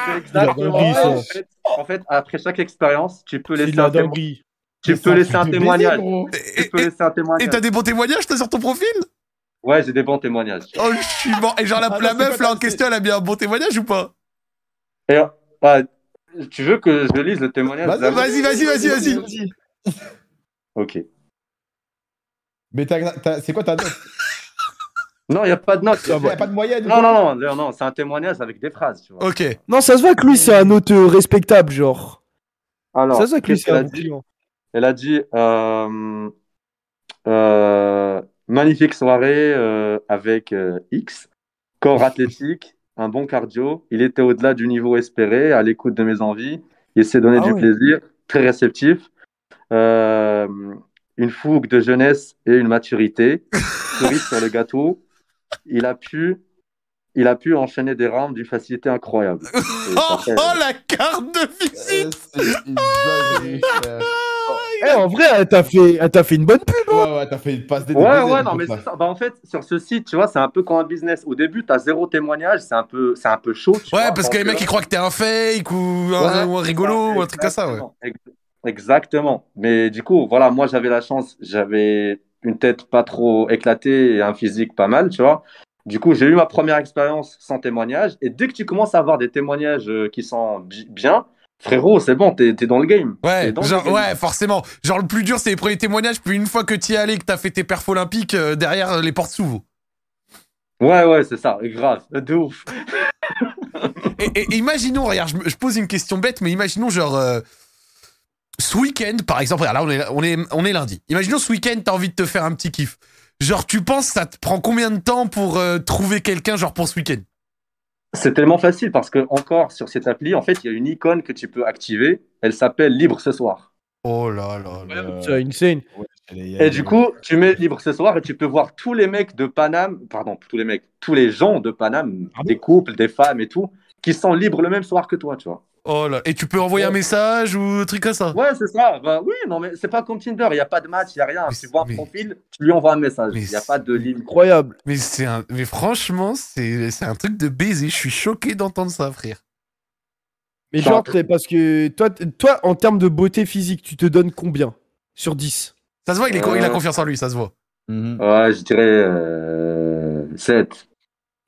C'est exactement. En fait, en fait, après chaque expérience, tu peux laisser un, témo- dinguerie. tu peux laisser un témoignage. Et- Tu peux et- laisser un Et témoignage. t'as des bons témoignages, toi, sur ton profil? Ouais, j'ai des bons témoignages. Oh, je suis mort. Et genre, la, Ah la meuf, là, en question, elle a mis un bon témoignage ou pas? Et, bah, tu veux que je lise le témoignage Vas-y, Vas-y, vas-y, vas-y, vas-y. <laughs> Ok. Mais c'est quoi ta note? <laughs> Non, il n'y a pas de note. Il n'y a pas de moyenne Non, non, non, non, non, c'est un témoignage avec des phrases, tu vois. Ok. Non, ça se voit que lui, c'est un hôte respectable, genre. Alors, ça se voit que lui, qu'est-ce c'est qu'elle un. Elle a dit euh, euh, magnifique soirée euh, avec euh, X, corps athlétique, un bon cardio. Il était au-delà du niveau espéré, à l'écoute de mes envies. Il s'est donné Ah du plaisir, très réceptif. Euh, une fougue de jeunesse et une maturité. <laughs> Cerise sur le gâteau. Il a pu, il a pu enchaîner des rounds d'une facilité incroyable. <laughs> Oh, oh, la carte de visite <laughs> Eh, en vrai, elle t'a fait, elle t'a fait une bonne pub. Ouais, ouais, t'as fait une passe des Ouais, ouais, non, mais ça. c'est ça. Bah, en fait, sur ce site, tu vois, c'est un peu comme un business. Au début, t'as zéro témoignage, c'est un peu, c'est un peu chaud. tu Ouais, vois, parce que les mecs, ils croient que t'es un fake ou un, ouais, ou un c'est rigolo ça, ou un truc comme ça, ouais. exactement, ex- Exactement. Mais du coup, voilà, moi, j'avais la chance, j'avais une tête pas trop éclatée et un physique pas mal, tu vois. Du coup, j'ai eu ma première expérience sans témoignage. Et dès que tu commences à avoir des témoignages euh, qui sont bi- bien, frérot, c'est bon, t'es dans le game. Ouais, dans genre, game. ouais, forcément. Genre, le plus dur, c'est les premiers témoignages, puis une fois que t'y es allé, que t'as fait tes perfs olympiques, euh, derrière, euh, les portes s'ouvrent. Ouais, ouais, c'est ça, grave, de ouf. <laughs> Et, imaginons, regarde, je, pose une question bête, mais imaginons, genre, euh, ce week-end, par exemple, regarde, là, on est, on est, on est lundi. Imaginons, ce week-end, t'as envie de te faire un petit kiff. Genre, tu penses, ça te prend combien de temps pour euh, trouver quelqu'un, genre, pour ce week-end? C'est tellement facile parce que encore sur cette appli, en fait, il y a une icône que tu peux activer. Elle s'appelle Libre ce soir. Oh là là là. C'est insane. Et du coup, tu mets Libre ce soir et tu peux voir tous les mecs de Paname, pardon, tous les mecs, tous les gens de Paname, Ah bon? des couples, des femmes et tout, qui sont libres le même soir que toi, tu vois. Oh là. Et tu peux envoyer un message ou un truc comme ça? Ouais, c'est ça. Bah oui, non, mais c'est pas comme Tinder. Il n'y a pas de match, il n'y a rien. Mais tu vois un mais- profil, tu lui envoies un message. Il n'y a pas de ligne. Incroyable. Mais c'est un, mais franchement, c'est, c'est un truc de baiser. Je suis choqué d'entendre ça, frère. Mais genre, parce que toi, toi, en termes de beauté physique, tu te donnes combien Sur 10 Ça se voit, il, est, il a Euh. confiance en lui, ça se voit. Mhm. Ouais, je dirais euh, 7.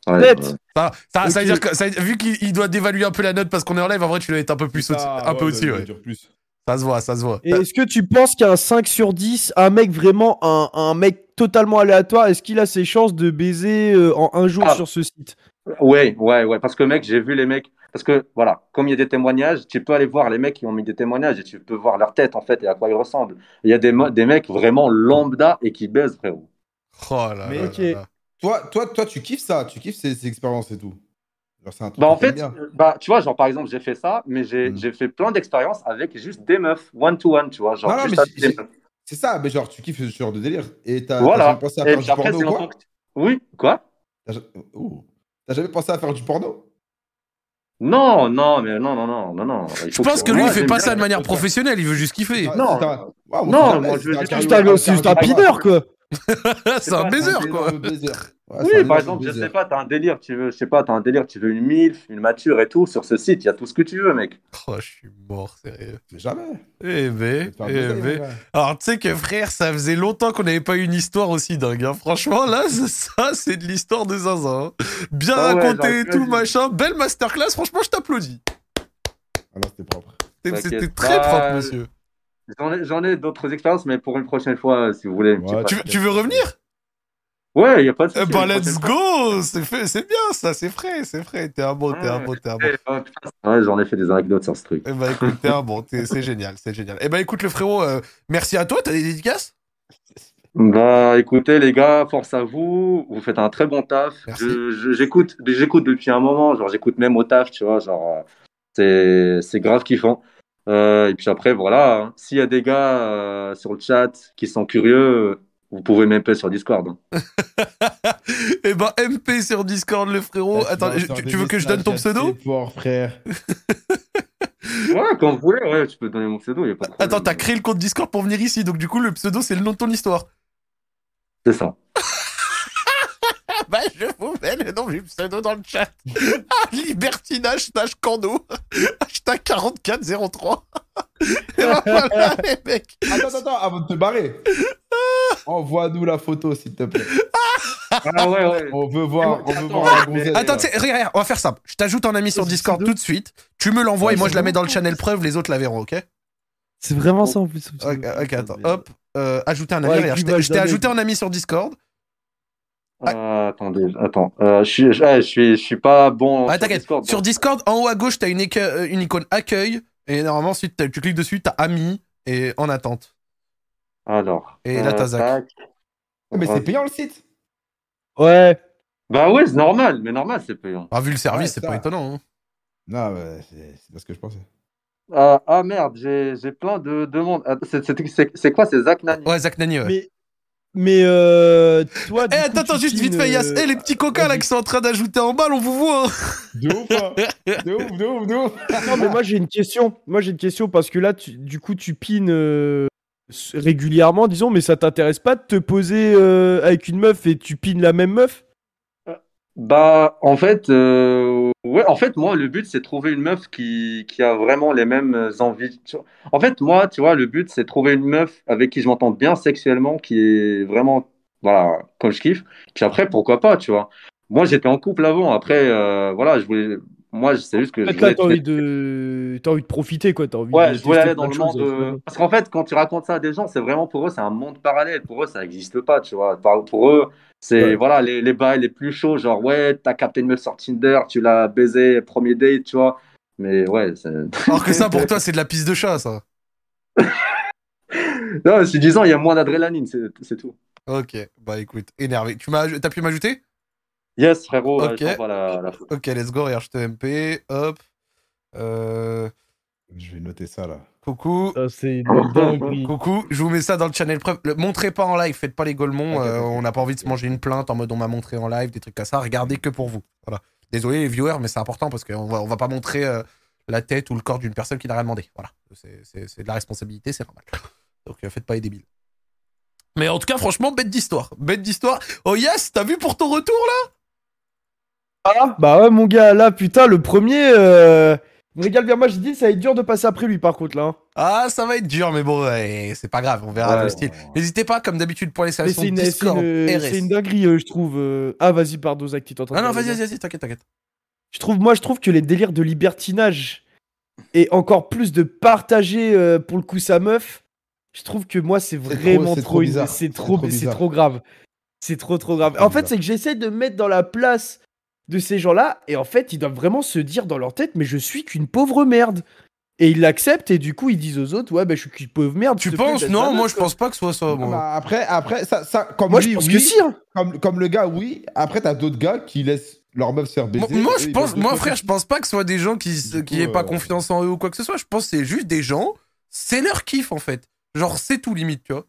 Ouais, Sept. ouais. Ça, ça, ça veut Ok. dire que, ça- vu qu'il il doit dévaluer un peu la note parce qu'on est en live, en vrai, tu dois être un peu plus, au- un peu ouais, au-dessus, ça ouais. dure plus. Ça se voit, ça se voit. Et est-ce que tu penses qu'un 5 sur 10, un mec vraiment, un, un mec totalement aléatoire, est-ce qu'il a ses chances de baiser euh, en un jour Ah. sur ce site? Ouais, ouais, ouais. Parce que, mec, j'ai vu les mecs. Parce que, voilà, comme il y a des témoignages, tu peux aller voir les mecs qui ont mis des témoignages et tu peux voir leur tête, en fait, et à quoi ils ressemblent. Il y a des, mecs vraiment lambda et qui baisent, frérot. Oh là Mais là là. Toi, toi, toi, tu kiffes ça, tu kiffes ces, ces expériences et tout. Genre, c'est un truc Bah, en fait, bien. bah, tu vois, genre, par exemple, j'ai fait ça, mais j'ai Mm. j'ai fait plein d'expériences avec juste des meufs, one-to-one, tu vois. Genre, Non, non, juste mais c'est ça, mais genre, tu kiffes ce genre de délire. Et t'as Voilà. jamais pensé à faire du après, porno quoi? que- Oui, quoi? T'as Ouh. T'as jamais pensé à faire du porno? Non, non, mais non, non, non, non, non. Je pense que lui, moi, il fait pas ça de manière professionnelle, il veut juste kiffer. Non. Non, sait jamais, moi, c'est je veux un juste- C'est un, c'est un pineur, quoi c'est un baiser, quoi. Ouais, Oui, par exemple, je sais pas, t'as un délire, tu veux, je sais pas, t'as un délire, tu veux une MILF, une mature et tout, sur ce site, il y a tout ce que tu veux, mec. Oh, je suis mort, sérieux. Mais jamais. Eh ben, eh ben. Alors, tu sais que frère, ça faisait longtemps qu'on n'avait pas eu une histoire aussi dingue. hein. Franchement, là, <laughs> ça, c'est de l'histoire de Zinzin. hein. Bien Ah ouais, raconté j'aurais et tout, machin. Belle masterclass, franchement, je t'applaudis. Ah non, c'était propre. C'était très propre, monsieur. J'en ai, d'autres expériences, mais pour une prochaine fois, si vous voulez. Ouais. Tu, veux- tu veux revenir? Ouais, il y a pas de Eh souci. bah, une let's go C'est bien, ça, c'est frais, c'est frais. T'es un bon, t'es un bon, t'es un bon. Eh, j'en ai fait des anecdotes sur ce truc. Eh bah, écoute, t'es un bon, t'es- c'est génial, c'est génial. Eh bah, écoute, le frérot, euh, merci à toi, t'as des dédicaces? Bah, écoutez, les gars, force à vous. Vous faites un très bon taf. J'écoute, j'écoute depuis un moment. Genre, j'écoute même au taf, tu vois. Genre, euh, c'est, c'est grave kiffant. Euh, et puis après, voilà. hein. S'il y a des gars euh, sur le chat qui sont curieux, vous pouvez m'appeler sur Discord. <laughs> Eh bah, MP sur Discord, le frérot. Attends, tu je- veux que je donne ton pseudo forts, frère. Ouais, <laughs> Ouais, quand vous voulez, ouais, tu peux donner mon pseudo. Y a pas de problème. Attends, t'as créé le compte Discord pour venir ici, donc du coup, le pseudo, c'est le nom de ton histoire. C'est ça. Bah, je vous mets le nom du pseudo dans le chat. <laughs> Ah, libertinage slash cando. <laughs> Hashtag 4403. <laughs> Et ben voilà, les mecs. Attends, attends, attends, avant de te barrer. Envoie-nous la photo, s'il te plaît. Ah ouais, ouais. On veut voir, on veut Attends, voir la gonzesse. Attends, tu sais, regarde, regarde, on va faire ça. Je t'ajoute en ami sur Discord tout de suite. Tu me l'envoies et moi je la mets dans le channel preuve, les autres la verront, ok? C'est vraiment ça en plus. Ok, ok, attends, hop. Euh, ajouter un ami. Ouais, regarde, je t'ai- ajouté en ami sur Discord. Euh, attendez, attends. Euh, je suis, je suis, je suis pas bon. Ah, sur t'inquiète. Discord, Sur donc- Discord, en haut à gauche, t'as une, euh, une icône accueil. Et normalement, ensuite, tu cliques dessus, t'as ami et en attente. Alors. Et là, t'as Zach. tac. Mais c'est payant le site. Ouais. Bah ouais, c'est normal, mais normal, c'est payant. Ah, vu le service, Ouais, c'est pas étonnant. hein. Non, c'est pas ce que je pensais. Ah, ah merde, j'ai j'ai plein de demandes. Ah, c'est- quoi, c'est Zach Nani? Ouais, Zach Nani, ouais. Mais. Mais euh, toi. Eh, attends, attends, juste vite fait, Yass. euh, Eh, les petits coquins là qui sont en train d'ajouter en balle, on vous voit. hein. De ouf, hein. De ouf, de ouf, de ouf. Non, mais moi j'ai une question. Moi j'ai une question parce que là, tu- du coup, tu pines euh, régulièrement, disons, mais ça t'intéresse pas de te poser euh, avec une meuf et tu pines la même meuf? Bah, en fait, euh, ouais, en fait, moi, le but, c'est trouver une meuf qui, qui a vraiment les mêmes envies. En fait, moi, tu vois, le but, c'est trouver une meuf avec qui je m'entends bien sexuellement, qui est vraiment, voilà, comme je kiffe. Puis après, pourquoi pas, tu vois. Moi, j'étais en couple avant. Après, euh, voilà, je voulais, moi, c'est juste que En je fait, là, t'as envie de... t'as envie de profiter, quoi. T'as envie Ouais, de je voulais aller dans le de monde. euh, finalement. Parce qu'en fait, quand tu racontes ça à des gens, c'est vraiment pour eux, c'est un monde parallèle. Pour eux, ça n'existe pas, tu vois. Par- Pour eux, c'est Ouais. voilà les, les bails les plus chauds, genre ouais, t'as capté une meuf sur Tinder, tu l'as baisé, premier date, tu vois. Mais ouais, c'est. <laughs> Alors que ça, pour toi, c'est de la piste de chat, ça. non, c'est disant, il y a moins d'adrénaline, c'est c'est tout. Ok, bah écoute, énervé. Tu m'as, t'as pu m'ajouter? Yes, frérot, Ok. euh, je la, la photo. Ok, let's go, regarde, je te MP, hop. Euh, Je vais noter ça là. coucou. Ça, c'est une <laughs> dinguerie. Coucou, je vous mets ça dans le channel preuve. Le, montrez pas en live, faites pas les golemons. Euh, on n'a pas envie de se manger une plainte en mode on m'a montré en live, des trucs comme ça. Regardez que pour vous. Voilà. Désolé les viewers, mais c'est important parce qu'on va, on va pas montrer euh, la tête ou le corps d'une personne qui n'a rien demandé. Voilà. C'est- C'est c'est de la responsabilité, c'est normal. Donc euh, faites pas les débiles. Mais en tout cas, franchement, bête d'histoire. Bête d'histoire. Oh yes, t'as vu pour ton retour là? Ah, bah ouais, mon gars, là, putain, le premier. Euh... bien. Moi, j'ai dit, ça va être dur de passer après lui, par contre, là. hein. Ah, ça va être dur, mais bon, ouais, c'est pas grave, on verra Ouais. le style. N'hésitez pas, comme d'habitude, pour les une, c'est Discord, c'est une dinguerie, euh, je trouve. euh. Ah, vas-y, pardon, Zach, tu t'entends Non, non, vas-y, vas-y. t'inquiète, t'inquiète. Je trouve, moi, je trouve que les délires de libertinage et encore plus de partager euh, pour le coup sa meuf, je trouve que moi, c'est vraiment trop, c'est trop, trop c'est bizarre. trop grave. C'est trop, trop grave. En fait, c'est que j'essaie de me mettre dans la place de ces gens-là et en fait, ils doivent vraiment se dire dans leur tête, mais je suis qu'une pauvre merde. Et ils l'acceptent et du coup, ils disent aux autres, ouais, bah, je suis qu'une pauvre merde. Tu penses? Non, moi je pense pas que ce soit ça. Ah moi. bah, après, après ça, ça, comme Moi, lui, je pense oui, que si. hein. Comme, comme le gars, oui. Après, t'as d'autres gars qui laissent leur meuf se faire baiser. moi, je pense, moi frère, je pense pas que ce soit des gens qui, Du qui pas euh, confiance en eux ou quoi que ce soit. Je pense que c'est juste des gens, c'est leur kiff en fait. Genre, c'est tout limite, tu vois.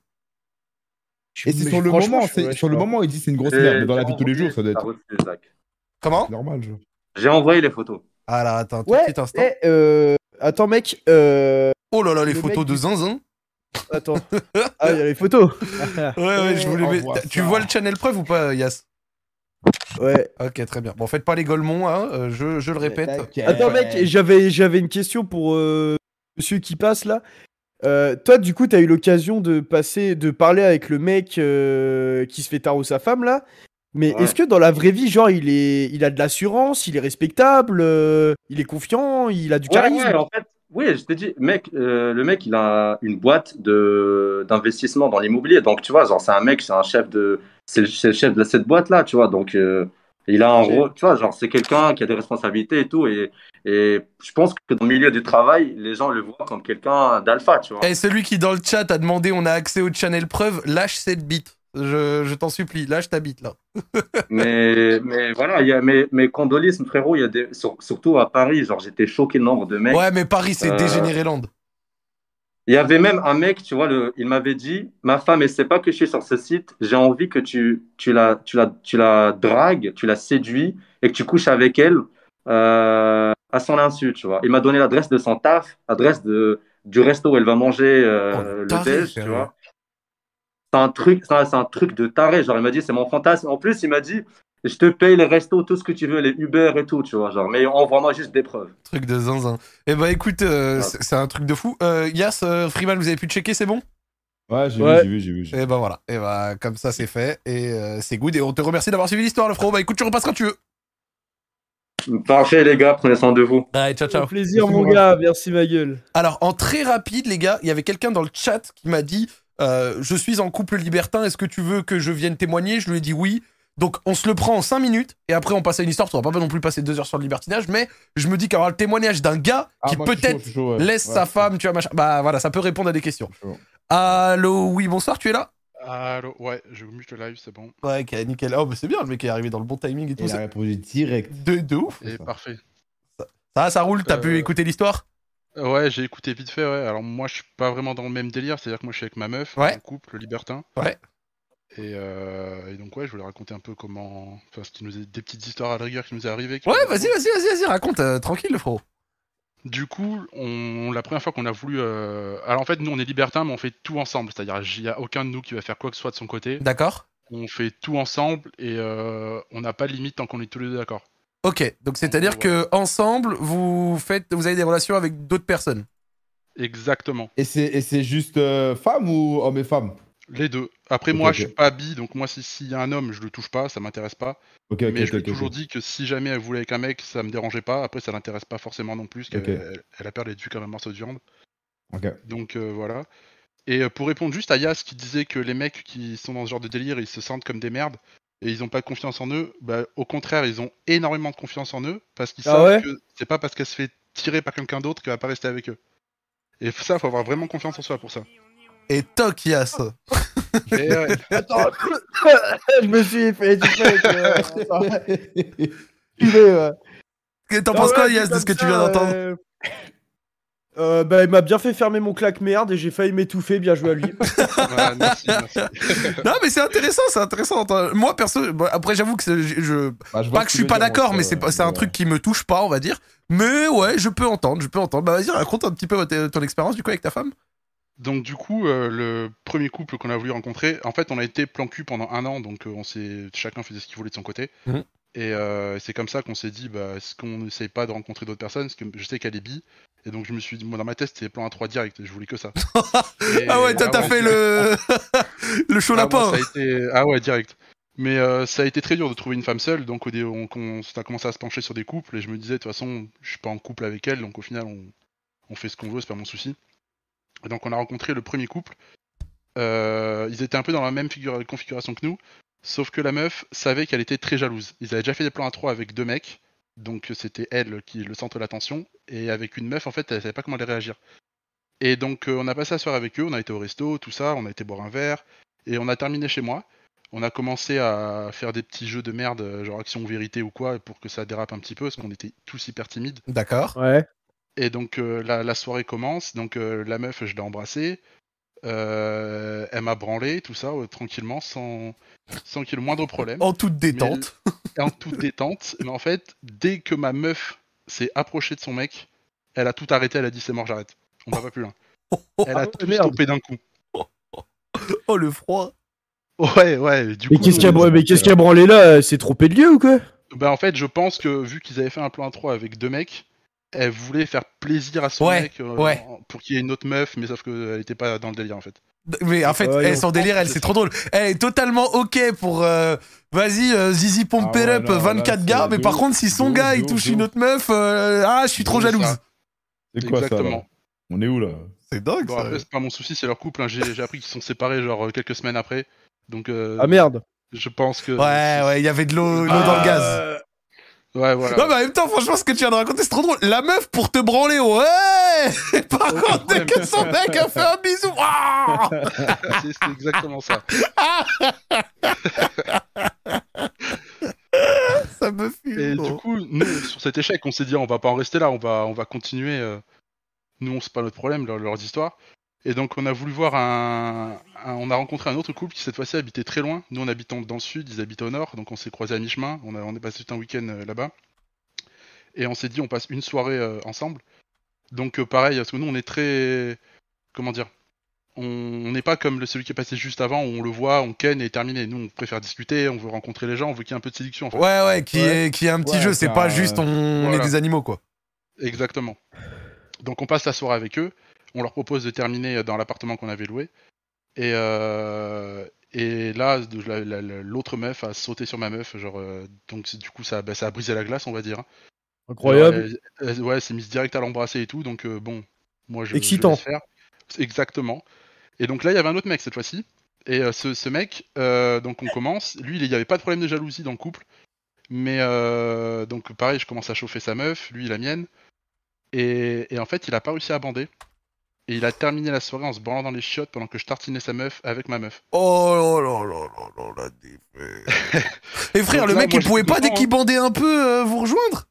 Et c'est sur le moment, sur le moment, il dit c'est une grosse merde. Mais dans la vie de tous les jours, ça doit être. Comment normal. genre. J'ai envoyé les photos. Ah là, attends, tout Ouais, petit instant. eh, euh, attends, mec, euh, Oh là là, les le photos mec de zinzin. attends. <laughs> ah, il y a les photos. Ouais, ouais, je voulais. Tu vois le channel preuve ou pas, Yas? Ouais. Ok, très bien. Bon, faites pas les golemons, hein. euh, je, je le répète. Attends, mec, j'avais, j'avais une question pour euh, monsieur qui passe là. Euh, toi, du coup, t'as eu l'occasion de passer, de parler avec le mec euh, qui se fait taro sa femme là. Mais Ouais. est-ce que dans la vraie vie, genre, il est, il a de l'assurance, il est respectable, euh, il est confiant, il a du Ouais, charisme? ouais, en fait, oui, je t'ai dit, mec, euh, le mec, il a une boîte de d'investissement dans l'immobilier. Donc, tu vois, genre, c'est un mec, c'est un chef de, c'est le, c'est le chef de cette boîte-là, tu vois. Donc, euh, il a un rôle, tu vois, genre, c'est quelqu'un qui a des responsabilités et tout. Et, et je pense que dans le milieu du travail, les gens le voient comme quelqu'un d'alpha, tu vois. Et celui qui dans le chat a demandé, on a accès au channel preuve, lâche cette bite. Je, je t'en supplie, lâche ta bite là. <laughs> Mais, mais voilà, il y a, mes, mes condoléances, frérot, il y a des, sur- surtout à Paris, genre, j'étais choqué le nombre de mecs. Ouais, mais Paris, c'est Euh, dégénéré land. Il y avait même un mec, tu vois, le, il m'avait dit, ma femme, elle sait pas que je suis sur ce site, j'ai envie que tu, tu la, tu la, tu la dragues, tu la séduis et que tu couches avec elle. Euh, à son insu, tu vois. Il m'a donné l'adresse de son taf, l'adresse du resto où elle va manger euh, Oh, le déj, tu vois. C'est un truc, c'est un, c'est un truc de taré. Genre, il m'a dit, c'est mon fantasme. En plus, il m'a dit, je te paye les restos, tout ce que tu veux, les Uber et tout, tu vois. Genre, mais envoie-moi juste des preuves. Truc de zinzin. Eh bah écoute, euh, c'est c'est un truc de fou. Euh, Yas, euh, Freeman, vous avez pu checker, c'est bon? Ouais, j'ai Ouais. vu, j'ai vu, j'ai vu. Et bah voilà. Et bah comme ça c'est fait. Et euh, c'est good. Et on te remercie d'avoir suivi l'histoire, le frérot. Bah écoute, tu repasses quand tu veux. Parfait, les gars, prenez soin de vous. Allez, ciao, ciao. Au plaisir, Merci, mon gars. Merci, ma gueule. Alors, en très rapide, les gars, il y avait quelqu'un dans le chat qui m'a dit euh, Je suis en couple libertin, est-ce que tu veux que je vienne témoigner? Je lui ai dit oui. Donc, on se le prend en 5 minutes et après, on passe à une histoire. On va pas non plus passer 2 heures sur le libertinage, mais je me dis qu'avoir le témoignage d'un gars Ah, qui peut-être ouais. laisse Ouais, sa femme, tu vois, machin. Bah voilà, ça peut répondre à des questions. Allô, oui, bonsoir, tu es là? Allô, ouais, je mute le live, c'est bon. Ouais, ok, nickel. Oh, bah c'est bien, le mec est arrivé dans le bon timing et tout. Il a ça. répondu direct. De, de ouf. Et ça. parfait. Ça, ça roule, t'as pu Euh, écouter l'histoire? Ouais, j'ai écouté vite fait, ouais. Alors moi, je suis pas vraiment dans le même délire, c'est-à-dire que moi, je suis avec ma meuf, Ouais. en couple, libertin. Ouais. Et, euh, et donc, ouais, je voulais raconter un peu comment. Enfin, ce qui nous est... des petites histoires à la rigueur qui nous est arrivé. qui Ouais, vas-y, vas-y, vas-y, vas-y, raconte, euh, tranquille, le frérot. Du coup, on... la première fois qu'on a voulu. euh, Alors en fait, nous, on est libertins, mais on fait tout ensemble. C'est-à-dire, il n'y a aucun de nous qui va faire quoi que ce soit de son côté. D'accord On fait tout ensemble et euh, on n'a pas de limite tant qu'on est tous les deux d'accord. Ok, donc c'est-à-dire Ouais. que ensemble, vous faites, vous avez des relations avec d'autres personnes. Exactement. Et c'est et c'est juste euh, femme ou homme et femme? Les deux. Après, moi, je suis pas bi, donc moi, si- s'il y a un homme, je le touche pas, ça m'intéresse pas. Ok, ok, mais je lui ai toujours dit que si jamais elle voulait avec un mec, ça me dérangeait pas. Après, ça l'intéresse pas forcément non plus, parce Ok. qu'elle elle- elle a peur d'être vue comme un morceau de viande. Ok. Donc euh, voilà. Et euh, pour répondre juste à Yas qui disait que les mecs qui sont dans ce genre de délire, ils se sentent comme des merdes et ils ont pas confiance en eux, bah, au contraire, ils ont énormément de confiance en eux parce qu'ils Ah savent ouais que c'est pas parce qu'elle se fait tirer par quelqu'un d'autre qu'elle va pas rester avec eux. Et ça, faut avoir vraiment confiance en soi pour ça. Et toc, Yas. <laughs> Et, ouais. Attends, <laughs> je me suis fait du fait. euh. <laughs> T'en penses quoi, Yas, de ce que tu viens d'entendre euh, euh, bah, il m'a bien fait fermer mon claque merde et j'ai failli m'étouffer. Bien joué à lui. <laughs> Voilà, merci, merci. <laughs> Non, mais c'est intéressant, c'est intéressant. Moi, perso, bon, après, j'avoue que c'est- je, je- Bah, je pas que je suis pas d'accord, mais c'est pas- ouais, c'est un ouais. truc qui me touche pas, on va dire. Mais ouais, je peux entendre, je peux entendre. Bah vas-y, raconte un petit peu ton, ton expérience du coup avec ta femme. Donc du coup, euh, le premier couple qu'on a voulu rencontrer, en fait, on a été plan cul pendant un an, donc euh, on s'est, chacun faisait ce qu'il voulait de son côté. Mhm. Et euh, c'est comme ça qu'on s'est dit, bah, est-ce qu'on n'essaye pas de rencontrer d'autres personnes? Parce que je sais qu'elle est bi, et donc je me suis dit, moi dans ma tête, c'était plan à 3 direct, je voulais que ça. <laughs> Et- Ah ouais, t'as ouais, fait le <laughs> le chaud Ah, lapin. été... ah ouais, direct. Mais euh, ça a été très dur de trouver une femme seule, donc au dé- on, on, a commencé à se pencher sur des couples, et je me disais, de toute façon, je suis pas en couple avec elle, donc au final, on, on fait ce qu'on veut, c'est pas mon souci. Et donc on a rencontré le premier couple. Euh, ils étaient un peu dans la même figure- configuration que nous, sauf que la meuf savait qu'elle était très jalouse. Ils avaient déjà fait des plans à trois avec deux mecs, donc c'était elle qui est le centre de l'attention, et avec une meuf, en fait, elle savait pas comment aller réagir. Et donc euh, on a passé la soirée avec eux, on a été au resto, tout ça, on a été boire un verre, et on a terminé chez moi. On a commencé à faire des petits jeux de merde, euh, genre action ou vérité ou quoi, pour que ça dérape un petit peu, parce qu'on était tous hyper timides. D'accord. Ouais. Et donc euh, la, la soirée commence, donc euh, la meuf, je l'ai embrassée, euh, elle m'a branlé, tout ça, euh, tranquillement, sans, sans qu'il y ait le moindre problème, En toute détente. en toute détente. <laughs> Mais en fait, dès que ma meuf s'est approchée de son mec, elle a tout arrêté, elle a dit c'est mort, j'arrête. On va pas plus loin. <laughs> Elle a Ah, tout merde. stoppé d'un coup. <laughs> Oh le froid. Ouais, ouais, du Mais coup... qu'est-ce qu'il y a, nous- bra- mais qu'est-ce qu'il y a branlé là? C'est trompé de lieu ou quoi? Bah en fait, je pense que vu qu'ils avaient fait un plan à 3 avec deux mecs, elle voulait faire plaisir à son Ouais, mec euh, ouais. pour qu'il y ait une autre meuf, mais sauf qu'elle était pas dans le délire en fait. Mais en fait, elle, on son délire, elle, c'est trop drôle. Elle est totalement ok pour. euh, Vas-y, euh, Zizi Pump Ah ouais, up, non, là, 24 c'est gars. Mais par contre, si son gars il touche une autre meuf, euh, ah, je suis trop jalouse. ça. C'est quoi ça là Exactement. On est où là C'est dingue Bon, ça. après, c'est pas mon souci, c'est leur couple. hein. J'ai j'ai appris qu'ils sont séparés genre quelques semaines après. Donc euh, Ah merde. je pense que. Ouais, ouais, il y avait de l'eau l'eau Ah, dans le gaz. Ouais, voilà. Non, mais en même temps, franchement, ce que tu viens de raconter, c'est trop drôle. La meuf pour te branler, ouais <laughs> Par contre, dès que son mec a fait un bisou, <laughs> c'est exactement ça. <laughs> Ça me fume. Et du coup, nous, sur cet échec, on s'est dit, on va pas en rester là, on va, on va continuer. euh, Nous, c'est pas notre problème, leur- leurs histoires. Et donc, on a voulu voir un, un- On a rencontré un autre couple qui, cette fois-ci, habitait très loin. Nous, on habitait dans le sud, ils habitaient au nord, donc on s'est croisés à mi-chemin. On, a- on est passé tout un week-end euh, là-bas. Et on s'est dit, on passe une soirée ensemble. Donc pareil, parce que nous, on est très... Comment dire on n'est pas comme celui qui est passé juste avant où on le voit, on ken et terminé. Nous, on préfère discuter, on veut rencontrer les gens, on veut qu'il y ait un peu de séduction. Ouais, ouais, qui est qui un petit jeu, c'est pas juste on, est des animaux quoi. Exactement. Donc on passe la soirée avec eux, on leur propose de terminer dans l'appartement qu'on avait loué. Et, euh, et là, l'autre meuf a sauté sur ma meuf, genre, euh, donc du coup ça, bah, ça a brisé la glace, on va dire. Incroyable. ouais, c'est mise direct à l'embrasser et tout, donc euh, bon, moi je. Excitant. Je faire. Exactement. Et donc là, il y avait un autre mec cette fois-ci. Et euh, ce, mec, euh, donc on commence. Lui, il n'y avait pas de problème de jalousie dans le couple. Mais donc pareil, je commence à chauffer sa meuf, lui la mienne. Et, en fait, il a pas réussi à bander. Et il a terminé la soirée en se branlant dans les chiottes pendant que je tartinais sa meuf avec ma meuf. Oh là là là là là, <laughs> Et frère, le mec, il pouvait pas, dès qu'il bandait un peu, vous rejoindre?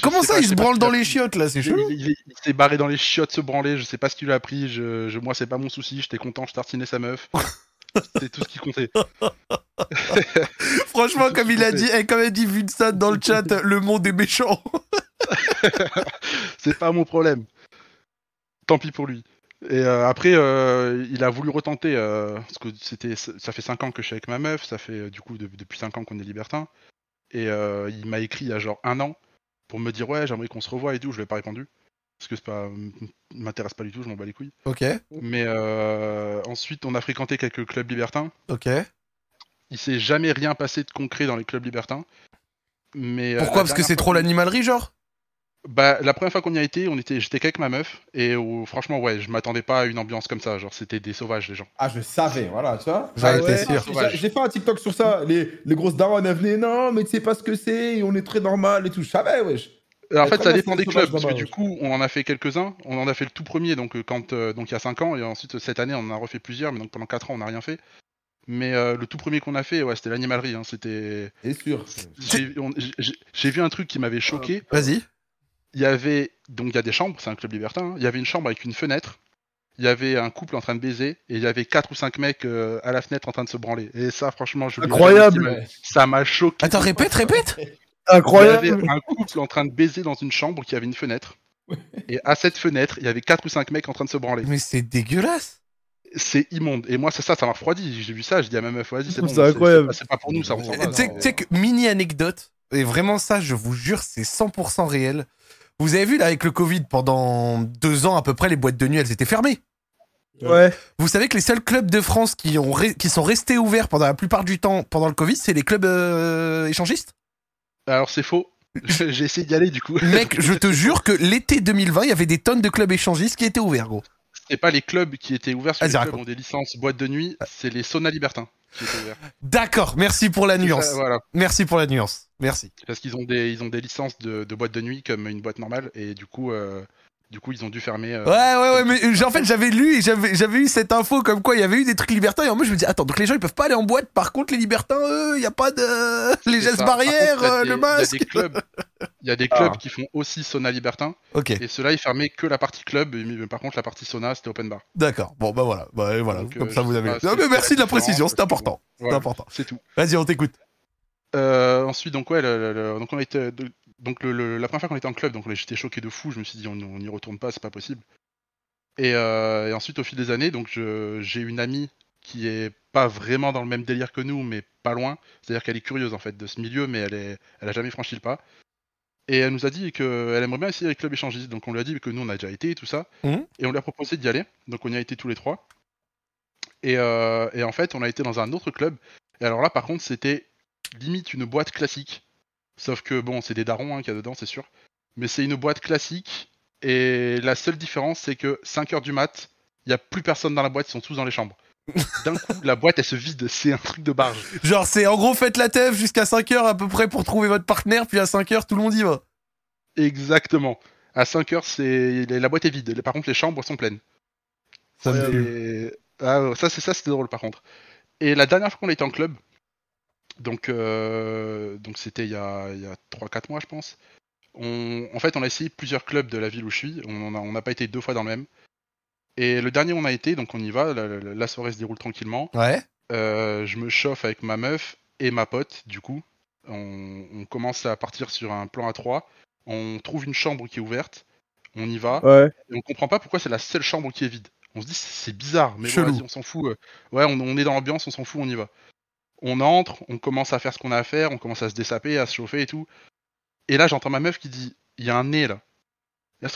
Comment ça, il se branle dans les chiottes là C'est chelou? Il, s'est barré dans les chiottes, se branler. Je sais pas ce qu'il a appris. Je, moi, c'est pas mon souci. J'étais content, je tartinais sa meuf. <laughs> c'est tout ce qui comptait. <laughs> Franchement, comme il a dit, et comme il a dit Vincent dans le chat, le monde est méchant. c'est pas mon problème. Tant pis pour lui. Et euh, après, euh, il a voulu retenter, euh, parce que c'était, ça fait 5 ans que je suis avec ma meuf, ça fait du coup depuis 5 ans qu'on est libertin. Et il m'a écrit il y a genre un an pour me dire ouais j'aimerais qu'on se revoie et tout, je lui ai pas répondu. Parce que c'est pas m'intéresse pas du tout, je m'en bats les couilles. Ok. Mais ensuite on a fréquenté quelques clubs libertins. Ok. Il s'est jamais rien passé de concret dans les clubs libertins. Mais pourquoi? Parce que c'est trop l'animalerie genre? Bah, la première fois qu'on y a été, on était, j'étais qu'avec ma meuf et franchement, ouais, je m'attendais pas à une ambiance comme ça. Genre, c'était des sauvages, les gens. Ah, je savais, voilà, tu vois. sûr. J'ai fait un TikTok sur ça. Les, les grosses daronnes, elles venaient, non, mais tu sais pas ce que c'est, on est très normal et tout. Je savais, wesh. En fait, ça dépend des clubs, parce que du coup, on en a fait quelques-uns. On en a fait le tout premier, donc euh, quand, euh, donc il y a 5 ans, et ensuite cette année, on en a refait plusieurs, mais donc pendant 4 ans, on n'a rien fait. Mais euh, le tout premier qu'on a fait, ouais, c'était l'animalerie. Hein, c'était. C'est sûr. J'ai vu un truc qui m'avait choqué. Vas-y il y avait donc il y a des chambres, c'est un club libertin. Hein. Il y avait une chambre avec une fenêtre. Il y avait un couple en train de baiser et il y avait quatre ou cinq mecs euh, à la fenêtre en train de se branler. Et ça, franchement, je incroyable. Ça m'a choqué. Attends, répète, répète. Incroyable. Il y avait un couple en train de baiser dans une chambre qui avait une fenêtre. Et à cette fenêtre, il y avait quatre ou cinq mecs en train de se branler. Mais c'est dégueulasse. C'est immonde. Et moi, c'est ça, ça m'a refroidi. J'ai vu ça, je dis à ma meuf, vas-y, c'est bon. C'est incroyable. C'est pas pour nous, ça. Tu sais que mini anecdote. Et vraiment, ça, je vous jure, c'est 100% réel. Vous avez vu, là, avec le Covid, pendant deux ans à peu près, les boîtes de nuit, elles étaient fermées. Ouais. Vous savez que les seuls clubs de France qui, ont qui sont restés ouverts pendant la plupart du temps pendant le Covid, c'est les clubs euh, échangistes? Alors c'est faux. <laughs> J'ai essayé d'y aller du coup. <laughs> Mec, je te jure que l'été 2020, il y avait des tonnes de clubs échangistes qui étaient ouverts, gros. C'est pas les clubs qui étaient ouverts, sur les clubs ont des licences boîtes de nuit, c'est les saunas libertins. D'accord, merci pour la nuance. Merci pour la nuance. Merci. Parce qu'ils ont des, ils ont des licences de, de boîte de nuit comme une boîte normale et du coup, euh, du coup, ils ont dû fermer. Euh, ouais, ouais, ouais, mais en fait, j'avais lu et j'avais, j'avais eu cette info comme quoi il y avait eu des trucs libertins. Et en moi, je me dis, attends, donc les gens ils peuvent pas aller en boîte. Par contre, les libertins, eux, il y a pas de. <laughs> Les gestes barrières, euh, le masque. Il y a des clubs, y a des clubs ah. qui font aussi sauna libertin. Ok. Et ceux-là, ils fermaient que la partie club. Mais, par contre, la partie sauna, c'était open bar. D'accord. Bon, bah voilà. Bah, voilà. comme ça, vous avez. Non, mais merci de la précision, c'est important. c'est important. C'est tout. Vas-y, on t'écoute. Euh, ensuite, donc ouais, donc on a été, donc le, la première fois qu'on était en club, donc j'étais choqué de fou. Je me suis dit on n'y retourne pas, c'est pas possible. Euh, et, ensuite au fil des années, donc j'ai une amie qui est pas vraiment dans le même délire que nous, mais pas loin. C'est-à-dire qu'elle est curieuse en fait de ce milieu, mais elle est, elle a jamais franchi le pas. Et elle nous a dit qu'elle aimerait bien essayer avec club échangiste. Donc on lui a dit que nous on a déjà été et tout ça. Mmh. Et on lui a proposé d'y aller. Donc on y a été tous les trois. Et, euh, et, en fait on a été dans un autre club. Et alors là par contre c'était limite une boîte classique. Sauf que bon, c'est des darons hein, qu'il y a dedans, c'est sûr. Mais c'est une boîte classique. Et la seule différence, c'est que 5h du mat, il n'y a plus personne dans la boîte, ils sont tous dans les chambres. <laughs> D'un coup, la boîte, elle se vide. C'est un truc de barge. Genre, c'est en gros, faites la teuf jusqu'à 5h à peu près pour trouver votre partenaire, puis à 5h, tout le monde y va. Exactement. À 5h, c'est la boîte est vide. Par contre, les chambres sont pleines. Ça, ah, ça c'est ça, c'était drôle par contre. Et la dernière fois qu'on était en club, donc, euh, donc c'était il y a, il y a 3-4 mois, je pense. On, en fait, on a essayé plusieurs clubs de la ville où je suis. On n'a pas été deux fois dans le même. Et le dernier on a été, donc on y va. La, soirée se déroule tranquillement. Ouais. Euh, je me chauffe avec ma meuf et ma pote, du coup. On, commence à partir sur un plan à 3. on trouve une chambre qui est ouverte, on y va, Ouais. et on comprend pas pourquoi c'est la seule chambre qui est vide. On se dit c'est bizarre, mais bon, Chelou. vas-y, on s'en fout. euh. Ouais, on, on est dans l'ambiance, on s'en fout, on y va. On entre, on commence à faire ce qu'on a à faire, on commence à se dessaper, à se chauffer et tout. Et là, j'entends ma meuf qui dit il y a un nez là.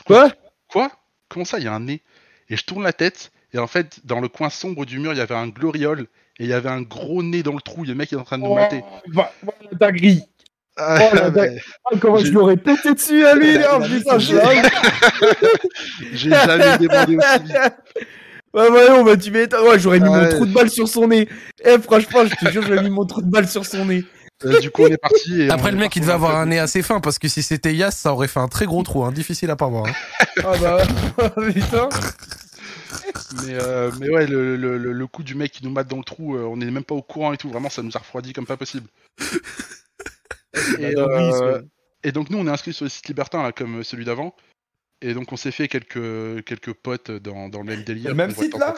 Quoi? Quoi? Comment ça, il y a un nez? Et je tourne la tête, et en fait, dans le coin sombre du mur, il y avait un gloriole, et il y avait un gros nez dans le trou, le mec est en train de nous mater. Va la dinguerie. Ah, Oh, la <laughs> mais Ah, comment je l'aurais pété dessus à lui, <laughs> J'ai jamais débordé aussi vite. <laughs> Ouais, ouais, non, bah tu m'étonnes. Ouais, j'aurais mis mon Ouais. trou de balle sur son nez. Eh, franchement, je te jure, j'aurais mis mon trou de balle sur son nez. Euh, du coup, on est parti. et Après, on le mec, il devait avoir un nez assez fin parce que si c'était Yas, ça aurait fait un très gros trou, hein, difficile à pas voir. hein. Ah bah, <laughs> putain. Mais, euh, mais ouais, le, le, le- le coup du mec qui nous mate dans le trou, euh, on n'est même pas au courant et tout. Vraiment, ça nous a refroidi comme pas possible. <laughs> et, euh, et donc, nous, on est inscrit sur le site libertin, là, comme celui d'avant. Et donc, on s'est fait quelques, quelques potes dans, dans le même délire. Le même site, là.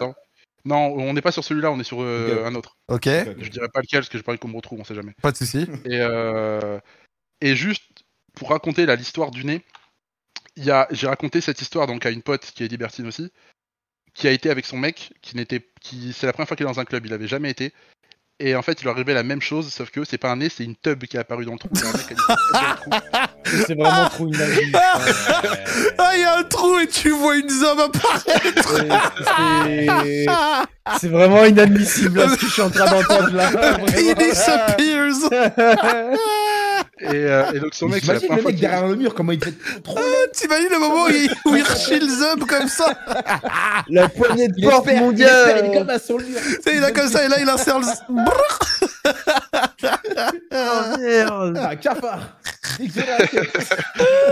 Non, on n'est pas sur celui-là, on est sur euh, un autre. Ok, Je dirais pas lequel, parce que j'ai pas envie qu'on me retrouve, on sait jamais. pas de souci. Et, euh, et juste pour raconter là, l'histoire du nez, j'ai raconté cette histoire donc à une pote qui est libertine aussi, qui a été avec son mec, qui n'était, qui, c'est la première fois qu'il est dans un club, il avait jamais été. Et en fait, il leur arrivait la même chose, sauf que c'est pas un nez, c'est une tub qui est apparue dans le trou. C'est un trou. <laughs> C'est vraiment trop une dinguerie. Ah, il y a un trou et tu vois une zombie apparaître C'est- vraiment inadmissible là, ce que je suis en train d'entendre là. <laughs> Il disappears <laughs> et, euh, et donc son mec, première le mec derrière le mur, comment il fait trop. T'imagines le moment où il, où il rechills up comme ça <laughs> La poignée de Il porte, espère, mon il espère, il est comme un sur le mur. Tu sais, il a comme ça et là il insère le... <laughs> Oh, merde. Ah, cafard. <laughs>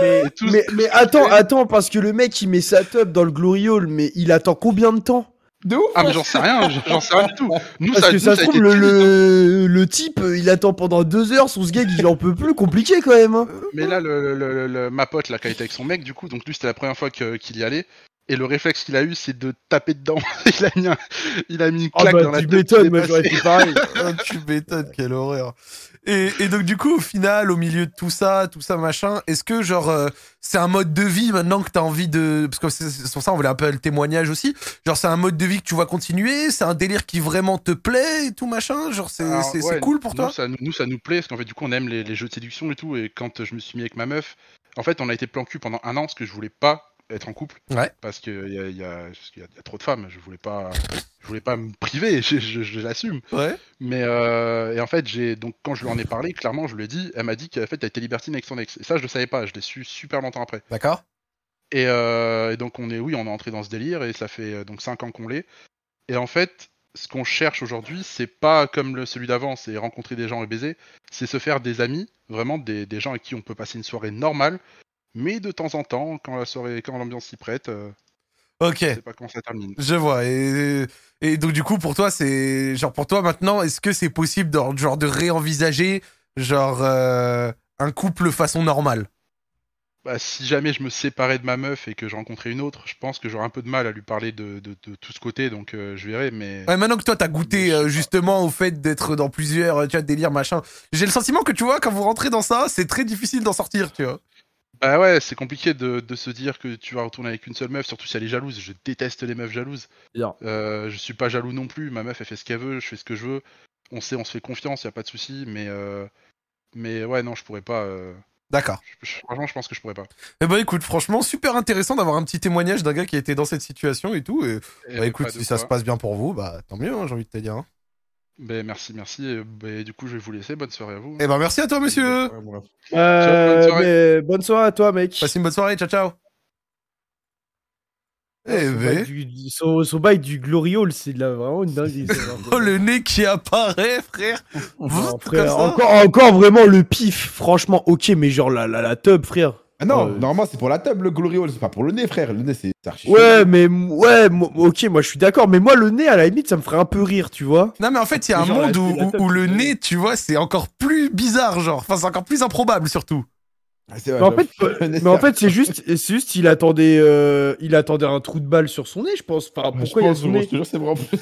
Mais, mais, mais attends, attends, parce que le mec il met sa tub dans le glory hole, mais il attend combien de temps? De ouf. Ah mais j'en sais rien, j'en sais rien du tout. <laughs> Nous, Parce ça, que nous, ça se trouve, le, tué, le, le type il attend pendant deux heures, son sgeg il en peut plus, compliqué quand même. hein. Mais là, le, le- le- le- ma pote là, qui a été avec son mec, du coup, donc lui, c'était la première fois qu'il y allait. Et le réflexe qu'il a eu, c'est de taper dedans. <laughs> il, a mis un- il a mis une Ah claque bah dans la tu tête. m'étonnes, qui moi est j'aurais fait pareil. Ah, <laughs> tu m'étonnes, quelle horreur. Et, et donc du coup, au final, au milieu de tout ça, tout ça, machin, est-ce que genre euh, c'est un mode de vie maintenant que t'as envie de... Parce que c'est pour ça on voulait un peu le témoignage aussi. Genre c'est un mode de vie que tu vas continuer, c'est un délire qui vraiment te plaît et tout machin. Genre c'est ouais, cool pour nous, toi? ça, nous, ça nous plaît, parce qu'en fait, du coup, on aime les, les jeux de séduction et tout. Et quand je me suis mis avec ma meuf, en fait, on a été plan cul pendant un an, parce que je voulais pas être en couple. Ouais. Parce qu'il y y a trop de femmes. Je voulais pas, je voulais pas me priver, <laughs> je, je- je l'assume. Ouais. Mais euh, et en fait, j'ai donc quand je lui en ai parlé, clairement, je lui ai dit, elle m'a dit qu'en fait, elle était libertine avec son ex. Et ça, je le savais pas. Je l'ai su super longtemps après. D'accord Et, euh, et donc on est, oui, on est entré dans ce délire et ça fait donc 5 ans qu'on l'est. Et en fait, ce qu'on cherche aujourd'hui, c'est pas comme le, celui d'avant, c'est rencontrer des gens et baiser, c'est se faire des amis, vraiment des, des gens avec qui on peut passer une soirée normale, mais de temps en temps, quand la soirée, quand l'ambiance s'y prête, euh, Ok. je sais pas comment ça termine. Je vois. Et, et donc du coup pour toi c'est genre pour toi maintenant est-ce que c'est possible de, genre de réenvisager genre euh, un couple façon normale Bah, si jamais je me séparais de ma meuf et que je rencontrais une autre, je pense que j'aurais un peu de mal à lui parler de, de, de tout ce côté, donc euh, je verrai, mais... Ouais, maintenant que toi t'as goûté euh, justement au fait d'être dans plusieurs tu vois délires machin, j'ai le sentiment que tu vois quand vous rentrez dans ça c'est très difficile d'en sortir tu vois. Bah ouais, c'est compliqué de, de se dire que tu vas retourner avec une seule meuf, surtout si elle est jalouse. Je déteste les meufs jalouses. Bien. Euh, je suis pas jaloux non plus. Ma meuf, elle fait ce qu'elle veut, je fais ce que je veux. On sait, on se fait confiance, y a pas de souci. Mais euh, mais ouais, non, je pourrais pas. euh, D'accord. franchement, je pense que je pourrais pas. Eh ben écoute franchement super intéressant d'avoir un petit témoignage d'un gars qui a été dans cette situation et tout. Et, Et bah écoute pas de si ça quoi. se passe bien pour vous bah tant mieux hein, j'ai envie de te dire. hein. Ben, merci, merci. Et, ben, du coup, je vais vous laisser. Bonne soirée à vous. Eh ben merci à toi monsieur. Euh, bonne soirée. mais bonne soirée à toi, mec. Passez une bonne soirée ciao ciao. Eh Son bail ben. du, son, son bail du Glory Hall, c'est de la- vraiment une dinguerie. Oh le nez qui apparaît frère. Frère, encore, encore vraiment le pif, franchement, ok, mais genre la, la, la tub, frère. Ah non, Euh, normalement c'est pour la table le Glory Hole, c'est pas pour le nez, frère. Le nez c'est archi. Ouais, mais ouais, ok, moi je suis d'accord, mais moi le nez, à la limite, ça me ferait un peu rire, tu vois. Non mais en fait il y a un genre monde où, la où- table où le nez tu vois c'est encore plus bizarre genre enfin c'est encore plus improbable surtout. Ah, vrai, Mais en fait, <laughs> mais en c'est fait, c'est juste, c'est juste, il attendait, euh, il attendait un trou de balle sur son nez, je pense. Enfin, pourquoi il y a Je son pense, nez je te jure, c'est vrai en plus.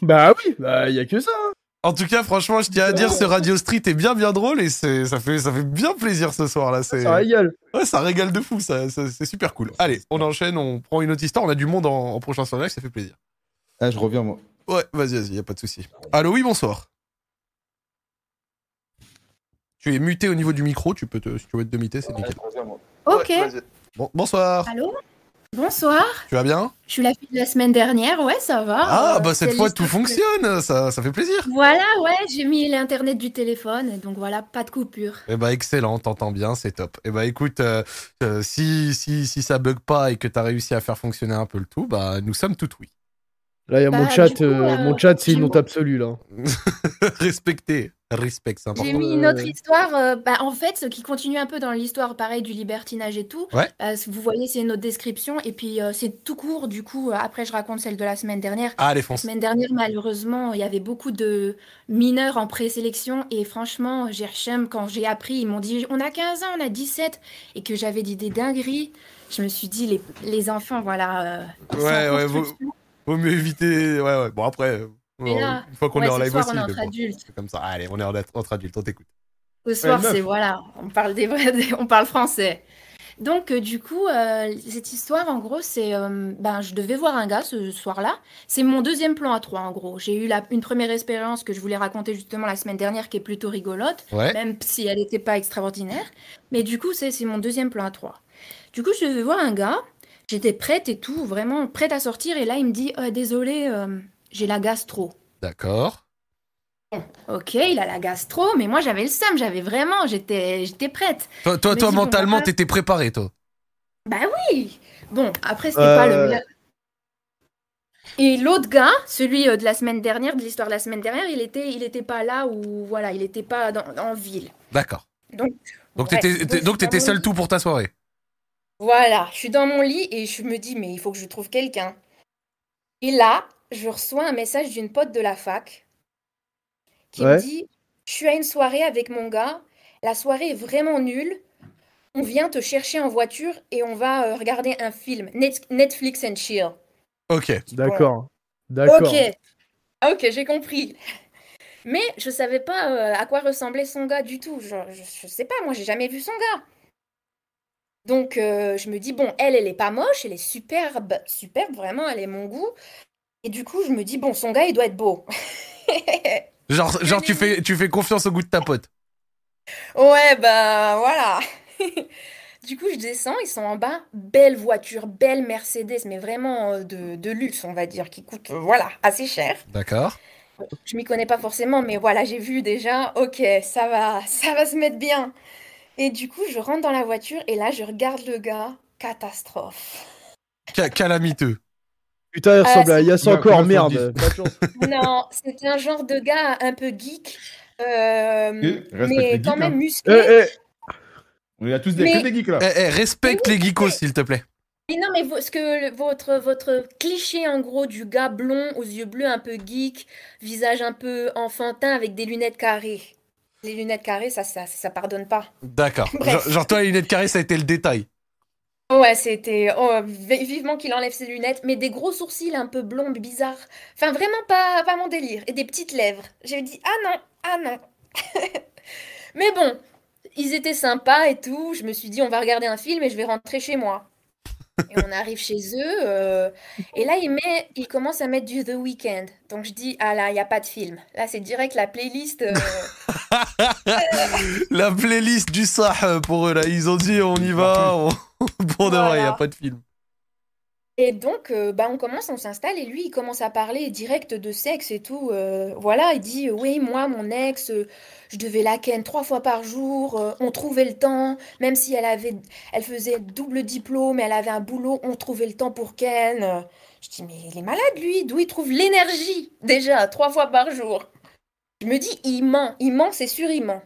Bah oui, bah il y a que ça. hein. En tout cas, franchement, je tiens à dire, ce Radio Street est bien, bien drôle et c'est, ça fait, ça fait bien plaisir ce soir là. Ça régale. Ouais, ça régale de fou, ça, c'est super cool. Allez, on enchaîne, on prend une autre histoire. On a du monde en, prochain live, ça fait plaisir. Ah, je reviens moi. Ouais, vas-y, vas-y, y a pas de souci. Allô, oui, bonsoir. Tu es muté au niveau du micro, tu peux te, si tu veux te demiter, c'est nickel. Ok. bon, bonsoir. Allô? Bonsoir. Tu vas bien? Je suis la fille de la semaine dernière, ouais, ça va. Ah, bah cette fois tout fonctionne, ça, ça fait plaisir. Voilà, ouais, j'ai mis l'internet du téléphone, donc voilà, pas de coupure. Eh bah excellent, t'entends bien, c'est top. Eh bah écoute, euh, euh, si, si, si ça bug pas et que t'as réussi à faire fonctionner un peu le tout, bah nous sommes tout oui. Là, il y a mon bah, chat, euh, mon chat, c'est une honte absolue là. <laughs> Respectez. Respect, c'est J'ai mis une autre histoire, euh, bah, en fait, ce qui continue un peu dans l'histoire, pareil, du libertinage et tout. Ouais. Euh, vous voyez, c'est une autre description, et puis euh, c'est tout court, du coup, après je raconte celle de la semaine dernière. Ah, les La semaine dernière, malheureusement, il y avait beaucoup de mineurs en présélection, et franchement, j'ai quand j'ai appris, ils m'ont dit, on a 15 ans, on a 17, et que j'avais dit des dingueries, je me suis dit, les, les enfants, voilà. ouais, ouais, vaut, vaut, mieux éviter. Ouais, ouais, bon, après une fois qu'on est en live aussi. On est entre adultes. comme ça. Allez, on est entre adultes, on t'écoute. Ce soir, c'est voilà, on parle des vrais, on parle français. Donc, euh, du coup, euh, cette histoire, en gros, c'est. Euh, ben, je devais voir un gars ce soir-là. C'est mon deuxième plan à trois, en gros. J'ai eu la, une première expérience que je voulais raconter justement la semaine dernière, qui est plutôt rigolote, même si elle n'était pas extraordinaire. Mais du coup, c'est mon deuxième plan à trois. Du coup, je devais voir un gars. J'étais prête et tout, vraiment prête à sortir. Et là, il me dit Désolé, j'ai la gastro. D'accord. ok, il a la gastro, mais moi j'avais le seum, j'avais vraiment, j'étais, j'étais prête. Toi, toi, toi mentalement, t'étais préparé, toi. Bah oui. Bon, après c'était pas le. Euh. Et l'autre gars, celui euh, de la semaine dernière, de l'histoire de la semaine dernière, il était, il était pas là ou voilà, il était pas dans, en ville. D'accord. Donc. Donc t'étais, donc t'étais seul tout pour ta soirée. Voilà, je suis dans mon lit et je me dis mais il faut que je trouve quelqu'un. Et là, je reçois un message d'une pote de la fac qui me dit Je suis à une soirée avec mon gars, la soirée est vraiment nulle. On vient te chercher en voiture et on va euh, regarder un film. Netflix and chill. Ok. D'accord. D'accord. Ok. Ok, j'ai compris. Mais je savais pas euh, à quoi ressemblait son gars du tout. Je, je, sais pas, moi j'ai jamais vu son gars. Donc euh, je me dis, bon, elle, elle est pas moche, elle est superbe, superbe, vraiment, elle est mon goût. Et du coup, je me dis, bon, son gars, il doit être beau. <laughs> genre, <laughs> genre tu, fais, tu fais confiance au goût de ta pote. Ouais, bah voilà. <laughs> du coup, je descends, ils sont en bas. Belle voiture, belle Mercedes, mais vraiment euh, de, de luxe, on va dire, qui coûte, euh, voilà, assez cher. D'accord. Je m'y connais pas forcément, mais voilà, j'ai vu déjà, ok, ça va, ça va se mettre bien. Et du coup, je rentre dans la voiture et là, je regarde le gars, catastrophe. calamiteux. Putain, il ah, ressemble à Yass encore, merde. <laughs> non, c'est un genre de gars un peu geek, euh, mais quand même hein. musclé. Eh, eh. On est tous des, que des geeks là. Eh, respecte les geekos, s'il te plaît. non, mais ce que votre, votre cliché en gros du gars blond aux yeux bleus un peu geek, visage un peu enfantin avec des lunettes carrées. Les lunettes carrées, ça, ça, ça pardonne pas. D'accord. <laughs> Genre, genre, toi, les lunettes carrées, ça a été le détail. Ouais, c'était oh, vivement qu'il enlève ses lunettes, mais des gros sourcils un peu blonds, bizarres. Enfin, vraiment pas, pas mon délire. Et des petites lèvres. J'ai dit ah non, ah non. <laughs> mais bon, ils étaient sympas et tout. Je me suis dit on va regarder un film et je vais rentrer chez moi. Et on arrive chez eux. Euh, et là, il, met, il commence à mettre du The Weeknd. Donc je dis, ah là, il n'y a pas de film. Là, c'est direct la playlist. Euh, <laughs> <laughs> la playlist du Sah pour eux, là. Ils ont dit, on y va. On... <laughs> pour de vrai, il n'y a pas de film. Et donc, euh, bah, on commence, on s'installe, et lui, il commence à parler direct de sexe et tout. Euh, voilà, il dit Oui, moi, mon ex, euh, je devais la ken trois fois par jour, on trouvait le temps, même si elle, avait, elle faisait double diplôme, elle avait un boulot, on trouvait le temps pour ken. Je dis Mais il est malade, lui, d'où il trouve l'énergie Déjà, trois fois par jour? Je me dis Il ment, il ment, c'est sûr, il ment.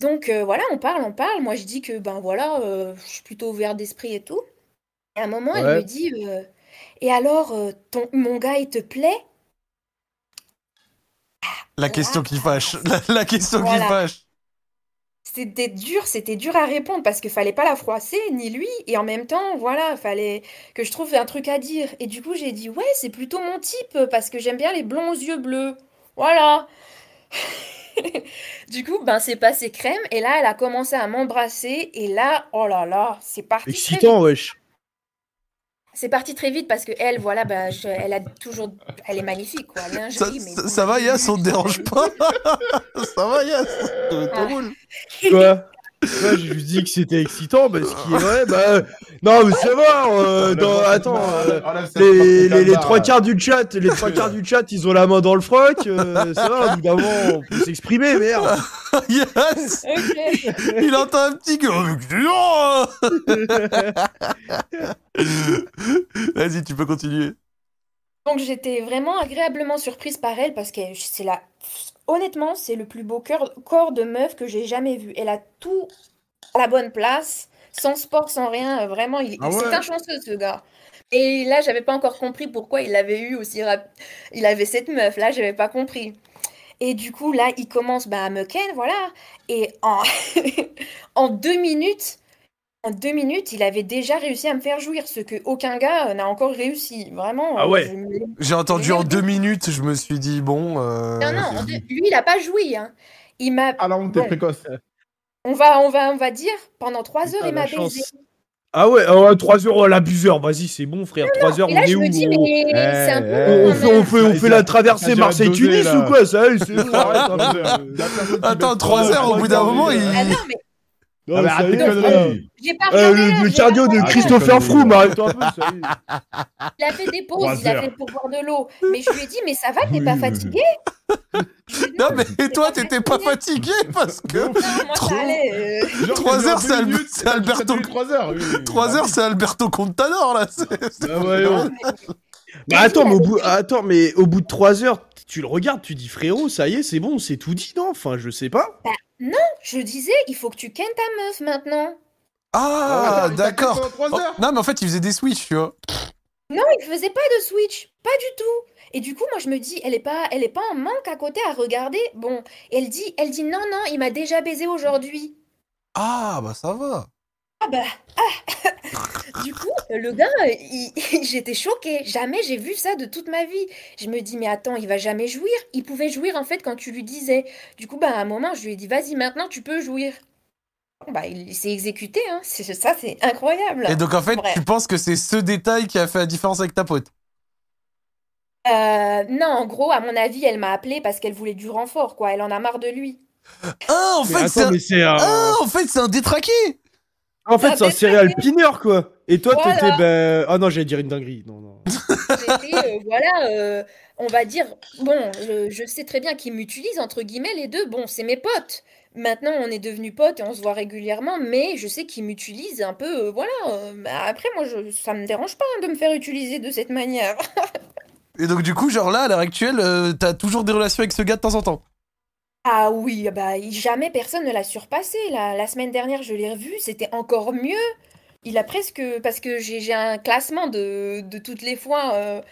Donc voilà, on parle, on parle. Moi, je dis que ben voilà, je suis plutôt ouvert d'esprit et tout. Et à un moment, elle me dit Et alors, ton, mon gars, il te plaît? La question qui fâche. La, question qui fâche. C'était dur, c'était dur à répondre parce qu'il fallait pas la froisser, ni lui, et en même temps, voilà, fallait que je trouve un truc à dire. Et du coup, j'ai dit ouais, c'est plutôt mon type parce que j'aime bien les blonds aux yeux bleus. Voilà. <laughs> du coup, ben c'est passé crème et là, elle a commencé à m'embrasser et là, oh là là, c'est parti. Excitant, wesh. C'est parti très vite parce que elle, voilà, bah, elle a toujours, elle est magnifique, quoi. Ça, ça, ça, va, Yass, on te dérange pas? <laughs> Ça va, Yass ah. roule. <laughs> Quoi Ouais, je lui dis que c'était excitant, mais ce qui est vrai, bah. Non, mais ça va, euh, dans... attends, euh, les, les, les, trois quarts du chat, les trois quarts du chat, ils ont la main dans le froc, euh, ça va, au bout d'un moment, on peut s'exprimer, merde. <laughs> yes. Il entend un petit gueule. Vas-y, tu peux continuer. Donc j'étais vraiment agréablement surprise par elle parce que c'est la honnêtement, c'est le plus beau cœur- corps de meuf que j'ai jamais vu. Elle a tout à la bonne place, sans sport, sans rien. euh, Vraiment, il, Ah c'est un chanceux, ce gars. Et là, j'avais pas encore compris pourquoi il l'avait eu aussi rap- Il avait cette meuf, là, j'avais pas compris. Et du coup, là, il commence bah, à me ken, voilà. Et en... <laughs> en deux minutes, en deux minutes, il avait déjà réussi à me faire jouir, ce que aucun gars euh, n'a encore réussi. Vraiment. Ah euh, ouais. je me- J'ai entendu en deux minutes, je me suis dit, bon. euh, Non, non, en deux- lui, il a pas joui. Hein. Il m'a. Ah la honte, t'es Bon. précoce. On va, on va, on va dire pendant trois heures, il m'a chance. baisé. Ah ouais, oh, 3 heures, oh, l'abuseur, vas-y, c'est bon, frère. 3 heures, Et on là, est je où me dis, gros mais c'est un peu. Long, on, quand fait, on fait, on fait la traversée Marseille-Tunis ou quoi Ça, y est, c'est bon, arrête. hein. Attends, trois heures, au bout d'un moment, il- Ah non, mais Ah, mais ça arrête y tes est, conneries. j'ai pas Euh, regardé le, cardio de Christopher. Froome, arrête-toi un peu, ça y est. Il a fait des pauses, il a fait pour boire de l'eau. Mais je lui ai dit, mais ça va, t'es pas fatigué <laughs> Non, mais toi, t'étais pas fatigué parce que. Non, moi Trop- ça allait. euh. Heures, c'est Alberto- tenu Trois heures. oui, oui, oui. Trois heures, c'est Alberto Contador, là. Ah ouais, Non, Bah attends, mais au bout, attends, mais au bout de 3 heures, tu le regardes, tu dis frérot, ça y est, c'est bon, c'est tout dit, non? Enfin, je sais pas. Je disais, il faut que tu kennes ta meuf maintenant. Ah, d'accord. Oh, non, mais en fait, il faisait des switches, tu vois. Non, il faisait pas de switch, pas du tout. Et du coup, moi, je me dis, elle est pas, elle est pas en manque à côté à regarder. Bon, elle dit, elle dit non, non, il m'a déjà baisé aujourd'hui. Ah, bah ça va. Ah bah, ah. <laughs> Du coup, le gars, il- <laughs> j'étais choquée. Jamais j'ai vu ça de toute ma vie. Je me dis, mais attends, il va jamais jouir. Il pouvait jouir en fait quand tu lui disais. Du coup, bah, à un moment, je lui ai dit, vas-y, maintenant, tu peux jouir. Bon, bah, il s'est exécuté, hein. C'est ça, c'est incroyable. Et donc, en fait, Bref. tu penses que c'est ce détail qui a fait la différence avec ta pote? Euh, non, en gros, à mon avis, elle m'a appelé parce qu'elle voulait du renfort, quoi. Elle en a marre de lui. Ah, en Mais fait, c'est attends, un... mais c'est un... Ah, en fait, c'est un détraqué En fait, c'est un ça, pineur, quoi. Et toi, Voilà. t'étais, ben... Ah non, j'allais dire une dinguerie. Non, non. Euh, voilà, euh, on va dire, bon, je, je sais très bien qu'ils m'utilisent, entre guillemets, les deux. Bon, c'est mes potes. Maintenant, on est devenus potes et on se voit régulièrement, mais je sais qu'ils m'utilisent un peu, euh, voilà. euh, bah, après, moi, je, ça me dérange pas hein, de me faire utiliser de cette manière. <laughs> Et donc, du coup, genre là, à l'heure actuelle, euh, t'as toujours des relations avec ce gars de temps en temps Ah oui, bah, jamais personne ne l'a surpassé. La, semaine dernière, je l'ai revu, c'était encore mieux. Il a presque, parce que j'ai un classement de, de toutes les fois euh,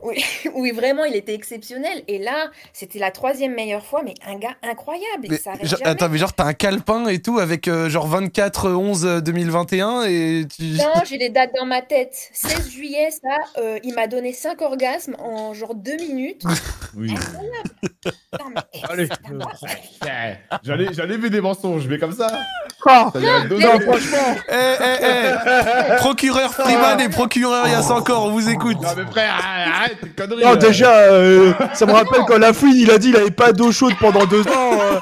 où <laughs> vraiment il était exceptionnel. Et là, c'était la troisième meilleure fois, mais un gars incroyable. Il Mais, s'arrête genre- jamais. Attends, mais genre, t'as un calepin et tout avec euh, genre 24-11-2021 et tu. Non, j'ai les dates dans ma tête. 16 juillet, ça, euh, il m'a donné 5 orgasmes en genre 2 minutes. Oui. Non, mais- Allez. Eh, j'en ai vu des mensonges, mais comme ça. Ah, ça de mais- donner. non, franchement. Eh, eh, eh <laughs> Procureur Freeman et procureur Yass encore, on vous écoute Non, mais frère, arrête. Non, là. déjà, euh, ça me rappelle quand la fouine, il a dit il avait pas d'eau chaude pendant deux ans. euh,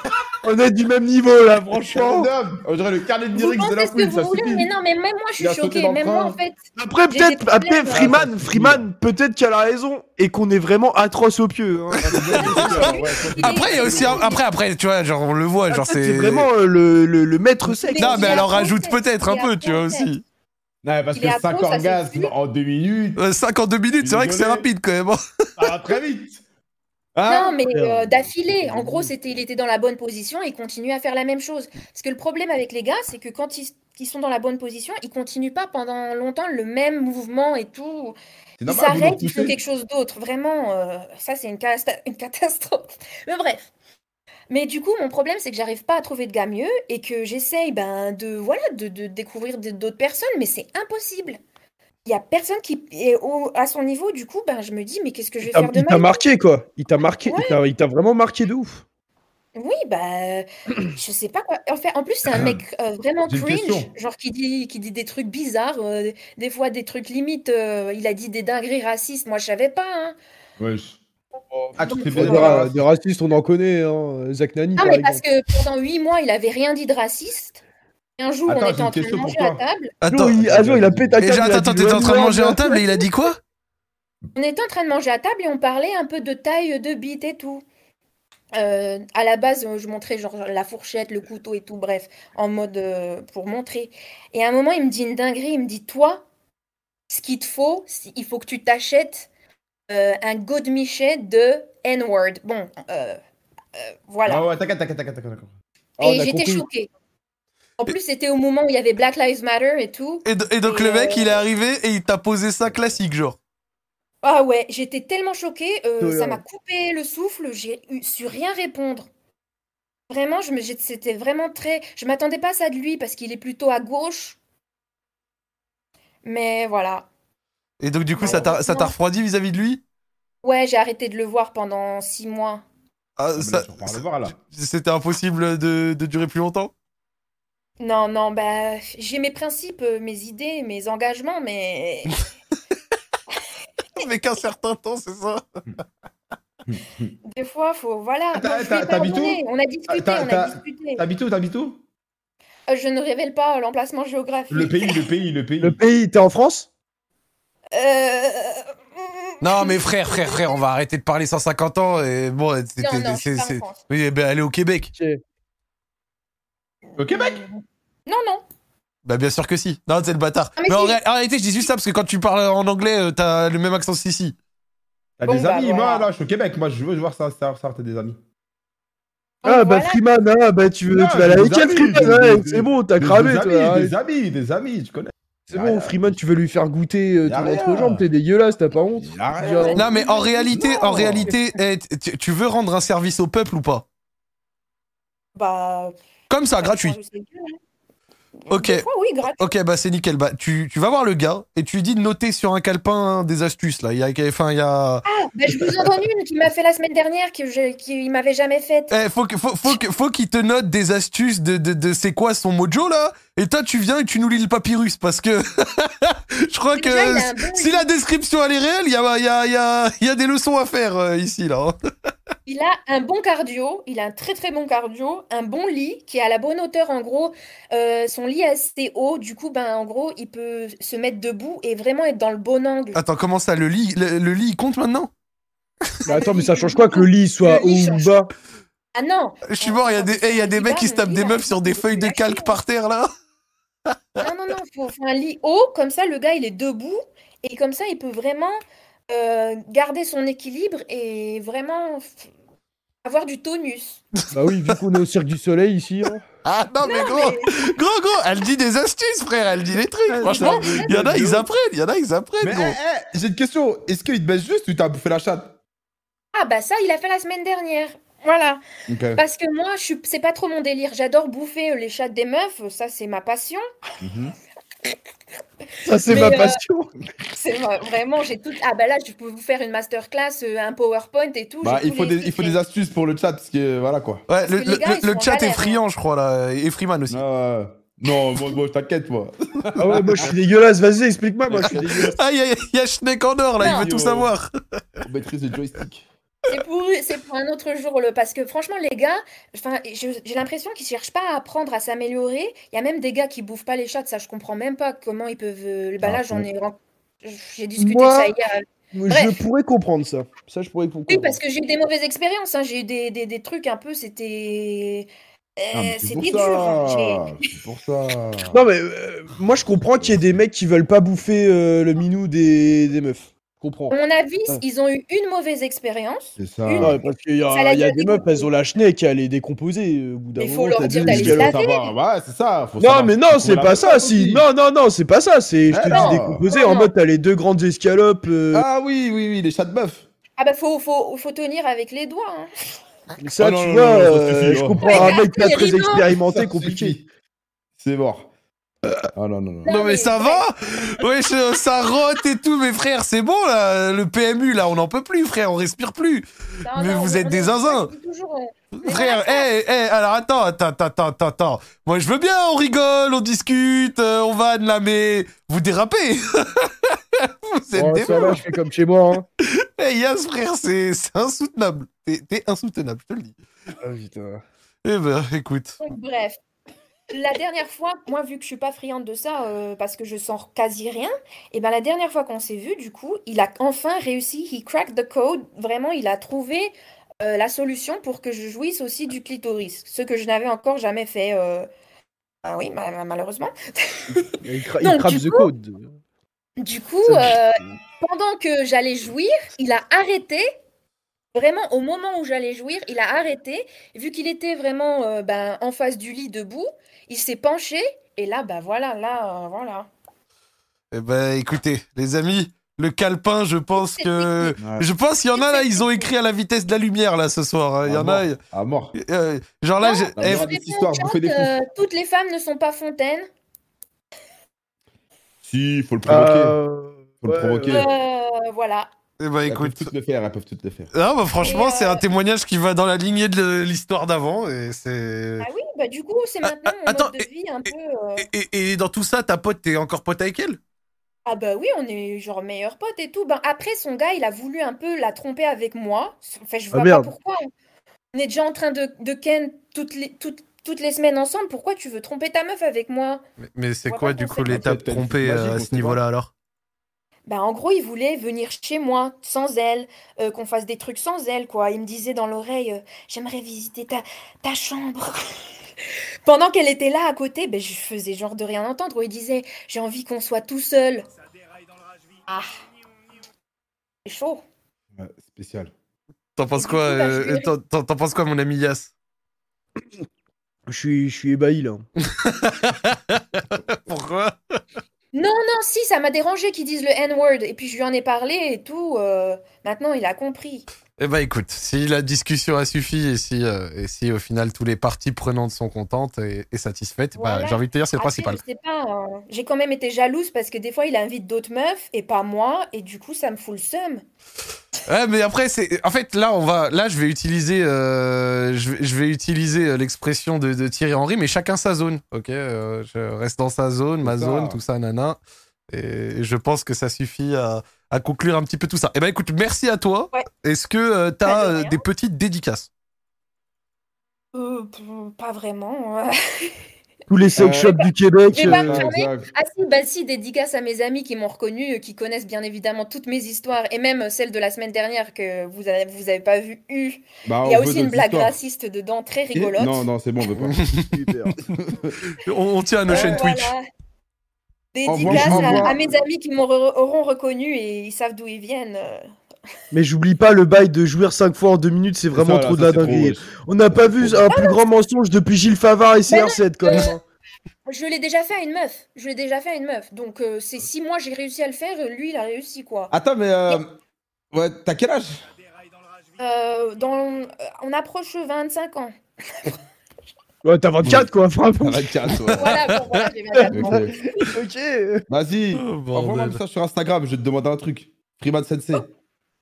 on est du même niveau, là, franchement. On dirait le carnet de Vous lyrics de pensez la ce que fouine, vous ça voulez, suffit. mais non, mais même moi, je Il a suis sauté choquée. dans le Même moi, train. en fait. Après, J'ai des peut-être, après, problèmes, Freeman, euh, Freeman, peut-être qu'elle a raison et qu'on est vraiment atroce au pieu. hein. Après, il y a aussi. un- Après, après, tu vois, genre, on le voit, genre, C'est c'est. vraiment euh, le, le, le maître sexe. Non, mais est elle en atroce, rajoute peut-être un peu, tu vois aussi. Non, parce que est 5 accro, ça, c'est orgasmes sûr. en 2 minutes, 52 minutes, c'est vrai que c'est rapide quand même. hein. ça va très vite. Hein Non, mais euh, d'affilée. En gros, c'était, il était dans la bonne position et il continue à faire la même chose. Parce que le problème avec les gars, c'est que quand ils, ils sont dans la bonne position, ils continuent pas pendant longtemps le même mouvement et tout. C'est Ils s'arrêtent, ils font quelque chose d'autre. Vraiment, euh, ça, c'est une <laughs> catastrophe. Mais bref. Mais du coup, mon problème, c'est que j'arrive pas à trouver de gars mieux et que j'essaye ben, de, voilà, de, de découvrir d'autres personnes, mais c'est impossible. il y a personne qui est au, à son niveau. Du coup, ben, je me dis, mais qu'est-ce que je vais Il faire Il demain? t'a marqué, quoi. Il t'a marqué. Ouais. il t'a- Il vraiment marqué de ouf. Oui, bah, <clears throat> je sais pas quoi. En fait, en plus, c'est un mec euh, vraiment cringe, genre qui dit, qui dit des trucs bizarres, euh, des fois des trucs limites. euh, il a dit des dingueries racistes. Moi, je savais pas. Hein. Wesh. Ah, tu Des, ra- des racistes, on en connaît. Hein. Zach Nani, Ah, par mais parce que pendant huit mois, il avait rien dit de raciste. Et un jour, Attends, on était en train de manger à table. Attends, Joe, il, un jour, il a pété a attends, t'étais en train de manger à table et il a dit quoi? On était en train de manger à table et on parlait un peu de taille de bite et tout. Euh, à la base, euh, je montrais genre la fourchette, le couteau et tout, bref, en mode euh, pour montrer. Et à un moment, il me dit une dinguerie, il me dit, toi, ce qu'il te faut, il faut que tu t'achètes euh, un godemichet de N-word. Bon, euh, euh, voilà. Ah ouais, t'inquiète, t'inquiète, t'inquiète, t'inquiète. On Et a j'étais choquée. En plus, c'était au moment où il y avait Black Lives Matter et tout. et, do- et donc Et, le mec, euh, il est arrivé et il t'a posé ça classique, genre. Ah ouais, j'étais tellement choquée, euh, ça ouais. m'a coupé le souffle, j'ai su rien répondre. Vraiment, je me, j'ai- c'était vraiment très... Je m'attendais pas à ça de lui parce qu'il est plutôt à gauche. Mais voilà. Et donc du coup, ça t'a ça t'a refroidi vis-à-vis de lui? Ouais, j'ai arrêté de le voir pendant six mois. Ah, Ah, mais ça- là, tu repars le voir, là. C'était impossible de, de durer plus longtemps? Non, non, bah, j'ai mes principes, euh, mes idées, mes engagements, mais... <laughs> Avec un certain temps, c'est ça? <laughs> Des fois, faut... Voilà. Ah, t'habites où? On a discuté, on a discuté. T'habites où T'habites où? Euh, je ne révèle pas l'emplacement géographique. Le pays, le pays, le pays. Le pays, t'es en France? Non, mais frère, frère, frère, on va arrêter de parler 150 ans et bon, Non, c'était- non, je suis c'est-. Oui, ben, allez au Québec. Au Québec? Non, non. Bah bien sûr que si. Non, c'est le bâtard. Ah, mais mais en, si. ré- en réalité, je dis juste ça parce que quand tu parles en anglais, euh, t'as le même accent ici. T'as Bon, des bah, amis voilà. Moi, là, je suis au Québec. Moi, je veux voir ça, ça, ça, t'as des amis. Ah, bah Voilà. Freeman, ah, bah tu veux, Non, tu vas aller avec Freeman, ouais, c'est bon, t'as cramé, des toi. amis, des amis, des amis, tu connais. C'est bon. Freeman, tu veux lui faire goûter euh, ton rien. entrejambe, t'es dégueulasse, t'as pas honte. Non, mais en réalité, en réalité, eh, tu, tu veux rendre un service au peuple ou pas? Bah. Comme ça, gratuit. je sais plus, hein. Ok. Des fois, oui, gratuit. Ok, bah c'est nickel. Bah tu, tu vas voir le gars et tu lui dis de noter sur un calepin des astuces là. Il y a, enfin, il y a. Bah, je vous en donne une qui m'a fait la semaine dernière, je, qui m'avait jamais faite. Eh, faut que, faut, faut faut qu'il te note des astuces de, de, de c'est quoi son mojo là. Et toi, tu viens et tu nous lis le papyrus parce que <laughs> je crois que bon si la description elle est réelle, il y a, y a, y a, y a des leçons à faire euh, ici là. <laughs> Il a un bon cardio, il a un très très bon cardio, un bon lit qui est à la bonne hauteur en gros. Euh, son lit est assez haut, du coup, ben en gros, il peut se mettre debout et vraiment être dans le bon angle. Attends, comment ça le lit, le, le lit il compte maintenant? Mais attends, mais ça change quoi que le lit soit haut ou bas? Ah non, Je suis mort. Il y a des, eh, il y a des mecs qui se tapent des meufs sur des feuilles de calque par terre là. non, non, non, faut, faut un lit haut, comme ça le gars il est debout et comme ça il peut vraiment euh, garder son équilibre et vraiment avoir du tonus. Bah oui, vu qu'on est au Cirque du Soleil ici. hein. Ah non, mais gros, gros, gros, elle dit des astuces, frère. Elle dit des trucs. Franchement, il y en a, ils apprennent. Il y en a, ils apprennent, Mais gros. eh, eh, j'ai une question. Est-ce qu'il te baisse juste ou t'as bouffé la chatte? Ah bah ça il a fait la semaine dernière. Voilà. Parce que moi, je suis... c'est pas trop mon délire. J'adore bouffer euh, les chattes des meufs, ça c'est ma passion. Mhm. Ça, c'est ma euh, passion. C'est vrai- vraiment, j'ai tout. Ah bah là, je peux vous faire une masterclass, euh, un PowerPoint et tout. Bah, il faut, les des, il faut des astuces pour le chat, parce que voilà quoi. Ouais, le, le- gars, le- chat est galère, friand, je crois, là. Et Freeman aussi. Ah, ouais. non, moi, moi t'inquiète, moi. Ah ouais, moi je suis dégueulasse, vas-y, explique-moi, moi je suis <laughs> dégueulasse. Ah, il y a, il y a Schneck en or, là. il Non. veut tout savoir. On maîtrise le joystick. C'est pour, un autre jour, le... parce que franchement, les gars, j'ai l'impression qu'ils cherchent pas à apprendre à s'améliorer. Il y a même des gars qui bouffent pas les chats, ça je comprends même pas comment ils peuvent. euh, Bah là, j'en ai. J'ai discuté Moi, de ça hier. Je pourrais comprendre ça. Ça, je pourrais comprendre. Oui, parce que j'ai eu des mauvaises expériences. hein. J'ai eu des, des, des trucs un peu, c'était. euh, Ah, c'était pour dur. hein. Ça. Pour ça. Non, mais euh, moi je comprends qu'il y ait des mecs qui veulent pas bouffer euh, le minou des, des meufs. Je comprends. À mon avis, Ouais. ils ont eu une mauvaise expérience. C'est ça. Une- Ouais, parce qu'il y Ça a, l'a il y a gardé des meufs, elles ont la schneck, elle est décomposée. euh, Au bout d'un Mais faut leur dire d'aller se laver. Ouais, c'est ça. Faut Non, mais non, c'est pas ça. Si... Non, non, non, c'est pas ça. C'est, je te Ah, dis Non, en mode t'as les deux grandes escalopes. euh, Ah oui, oui, oui, les chats de bœuf. Ah bah faut, faut, faut tenir avec les doigts. hein. ça, Oh non, tu non, vois, non, ça euh, je oh. comprends un mec pas c'est très expérimenté, Ça compliqué. C'est mort. Ah non, non, non. Non, mais ça va Ouais, ça rote et tout, mes frères, c'est bon là, le PMU là, on n'en peut plus, frère, on respire plus. Non, Mais non, vous êtes des zinzins. toujours, euh, Frère, hé, hé, alors attends, attends, attends, attends, attends. Moi, je veux bien, on rigole, on discute, euh, on vanne là, mais vous dérapez. <laughs> vous êtes Oh, des ça va, je fais comme chez moi. Hein. Hey, <laughs> Yas, frère, c'est insoutenable. T'es t'es insoutenable, je te le dis. Ah, putain. Eh ben, écoute. Donc, bref. La dernière fois, moi, vu que je suis pas friande de ça, euh, parce que je sens quasi rien, et ben la dernière fois qu'on s'est vu, du coup, il a enfin réussi, he cracked the code, vraiment, il a trouvé euh, la solution pour que je jouisse aussi du clitoris, ce que je n'avais encore jamais fait. euh, Ah oui, ma- ma- malheureusement. Il, cra <laughs> Donc, il the coup- code. Du coup, pendant que j'allais jouir, il a arrêté. Vraiment, au moment où j'allais jouir, il a arrêté. Vu qu'il était vraiment euh, ben, en face du lit debout, il s'est penché. Et là, bah voilà, là, euh, voilà. Eh ben, écoutez, les amis, le calepin, je pense que. <laughs> Ouais. Je pense qu'il y en a là, ils ont écrit à la vitesse de la lumière là ce soir. hein. Il y en a. À mort. euh, genre là, Non, j'ai- Non, eh, des histoires, vous des euh, toutes les femmes ne sont pas fontaines. Si, faut le provoquer. Euh, Faut le provoquer. Euh, voilà. Eh ben, Elles écoute. peuvent toutes le faire, elles peuvent toutes le faire. Ah bah franchement, Et, c'est euh, un témoignage qui va dans la lignée de l'histoire d'avant et c'est. Ah oui, bah du coup, c'est Ah, maintenant ah, attends, mode de vie un peu. euh, Et, et- et dans tout ça, ta pote, t'es encore pote avec elle? Ah bah oui, on est genre meilleurs potes et tout. Ben après, son gars, il a voulu un peu la tromper avec moi. Enfin, je vois pas pourquoi. On est déjà en train de, de ken toutes les, toutes, toutes les semaines ensemble. Pourquoi tu veux tromper ta meuf avec moi? Mais, mais c'est quoi du coup l'étape trompée euh, à ce niveau-là alors? Ben en gros, il voulait venir chez moi sans elle, euh, qu'on fasse des trucs sans elle, quoi. Il me disait dans l'oreille, euh, j'aimerais visiter ta, ta chambre. <laughs> Pendant qu'elle était là à côté, ben, je faisais genre de rien entendre. Il disait, j'ai envie qu'on soit tout seul. Ah, c'est chaud. Ouais, spécial. T'en penses quoi bah, euh, t'en penses quoi, mon ami Yas? Je suis, je suis ébahi là. <laughs> Pourquoi? Non, non, si, ça m'a dérangé qu'ils disent le N-word. Et puis je lui en ai parlé et tout. euh, maintenant, il a compris. Eh ben écoute, si la discussion a suffi et si, euh, et si au final tous les parties prenantes sont contentes et, et satisfaites, bah, Voilà. j'ai envie de te dire c'est le Après, principal. je sais pas, hein, j'ai quand même été jalouse parce que des fois, il invite d'autres meufs et pas moi. Et du coup, ça me fout le seum. Ouais, mais après c'est, en fait là on va, là je vais utiliser, euh, je, vais, je vais utiliser euh, l'expression de, de Thierry Henry, mais chacun sa zone, ok Euh, Je reste dans sa zone, ma ça. zone, tout ça, nana. Et je pense que ça suffit à, à conclure un petit peu tout ça. Eh ben écoute, merci à toi. Ouais. Est-ce que euh, de euh, rien. des petites dédicaces? Euh, pas vraiment. <laughs> Tous les sex Euh, shops du Québec. pas euh, me. Ah si, bah si, dédicace à mes amis qui m'ont reconnu, euh, qui connaissent bien évidemment toutes mes histoires, et même celle de la semaine dernière que vous avez, vous avez pas vu. eu. Bah, Il y a aussi une blague histoires. raciste dedans, très Et- rigolote. Non, non, c'est bon, on veut pas. <laughs> on, on tient à nos Euh, chaînes Twitch. voilà. Envoie- Dédicace à mes amis qui m'auront reconnu et ils savent d'où ils viennent. Euh. Mais j'oublie pas le bail de jouir 5 fois en 2 minutes, c'est vraiment Ça, là, trop de la trop, dinguerie. On n'a pas vu un plus grand mensonge depuis Gilles Favard et CR7 quand euh, même. hein. Je l'ai déjà fait à une meuf. Je l'ai déjà fait à une meuf. Donc euh, c'est si moi j'ai réussi à le faire, lui il a réussi quoi. Attends, mais. euh, Ouais, t'as quel âge? Euh, dans, euh, on approche 25 ans. Ouais, t'as 24 quoi, T'as vraiment. 24, ouais. Voilà, bon, voilà, <laughs> j'ai 24 ans. Ok. Vas-y, Oh, envoie-moi un message sur Instagram, je vais te demander un truc. Freeman Sensei.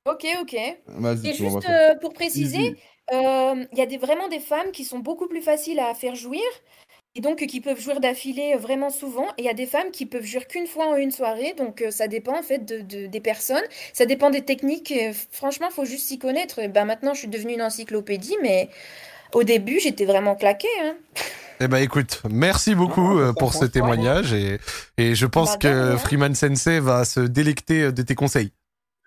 Ok, ok. Vas-y, Et tu m'envoies juste ça. euh, pour préciser, Easy. euh, il y a des, vraiment des femmes qui sont beaucoup plus faciles à faire jouir et donc euh, qui peuvent jouir d'affilée euh, vraiment souvent. Et il y a des femmes qui peuvent jouir qu'une fois en une soirée. Donc euh, ça dépend en fait de, de- des personnes, ça dépend des techniques. et, franchement, faut juste s'y connaître. Et ben, maintenant, je suis devenue une encyclopédie, mais au début, j'étais vraiment claquée. Hein. <laughs> Eh ben écoute, merci beaucoup euh, pour ce témoignage et, et je pense Bah, de que rien. Freeman Sensei va se délecter de tes conseils.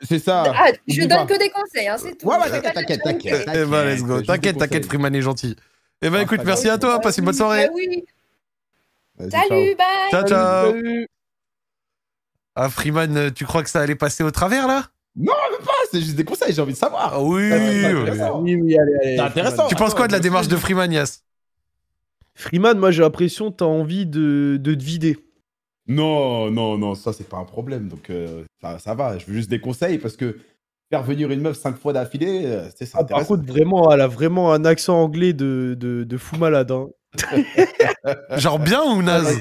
C'est ça. Ah, je donne pas. que des conseils, hein, c'est tout. Ouais, ouais, t'inquiète, pas t'inquiète. Eh ben let's go, t'inquiète, t'inquiète. Freeman est gentil. Eh ben Ah, écoute, pas merci à toi, Bah passe une bonne soirée. bah oui. Salut, bye. Ciao ciao. Salut. Ah Freeman, tu crois que ça allait passer au travers là? Ah, c'est juste des conseils, j'ai envie de savoir. Ah oui. Oui. intéressant. Oui, oui, allez, allez. C'est intéressant. Tu penses quoi de la démarche de Freeman Yas? Freeman, moi j'ai l'impression que t'as envie de, de te vider. Non, non, non, ça c'est pas un problème. Donc euh, ça, ça va. Je veux juste des conseils parce que faire venir une meuf cinq fois d'affilée, euh, c'est c'est Ah, par contre, vraiment, elle a vraiment un accent anglais de, de, de fou malade. hein. <laughs> Genre bien ou naze?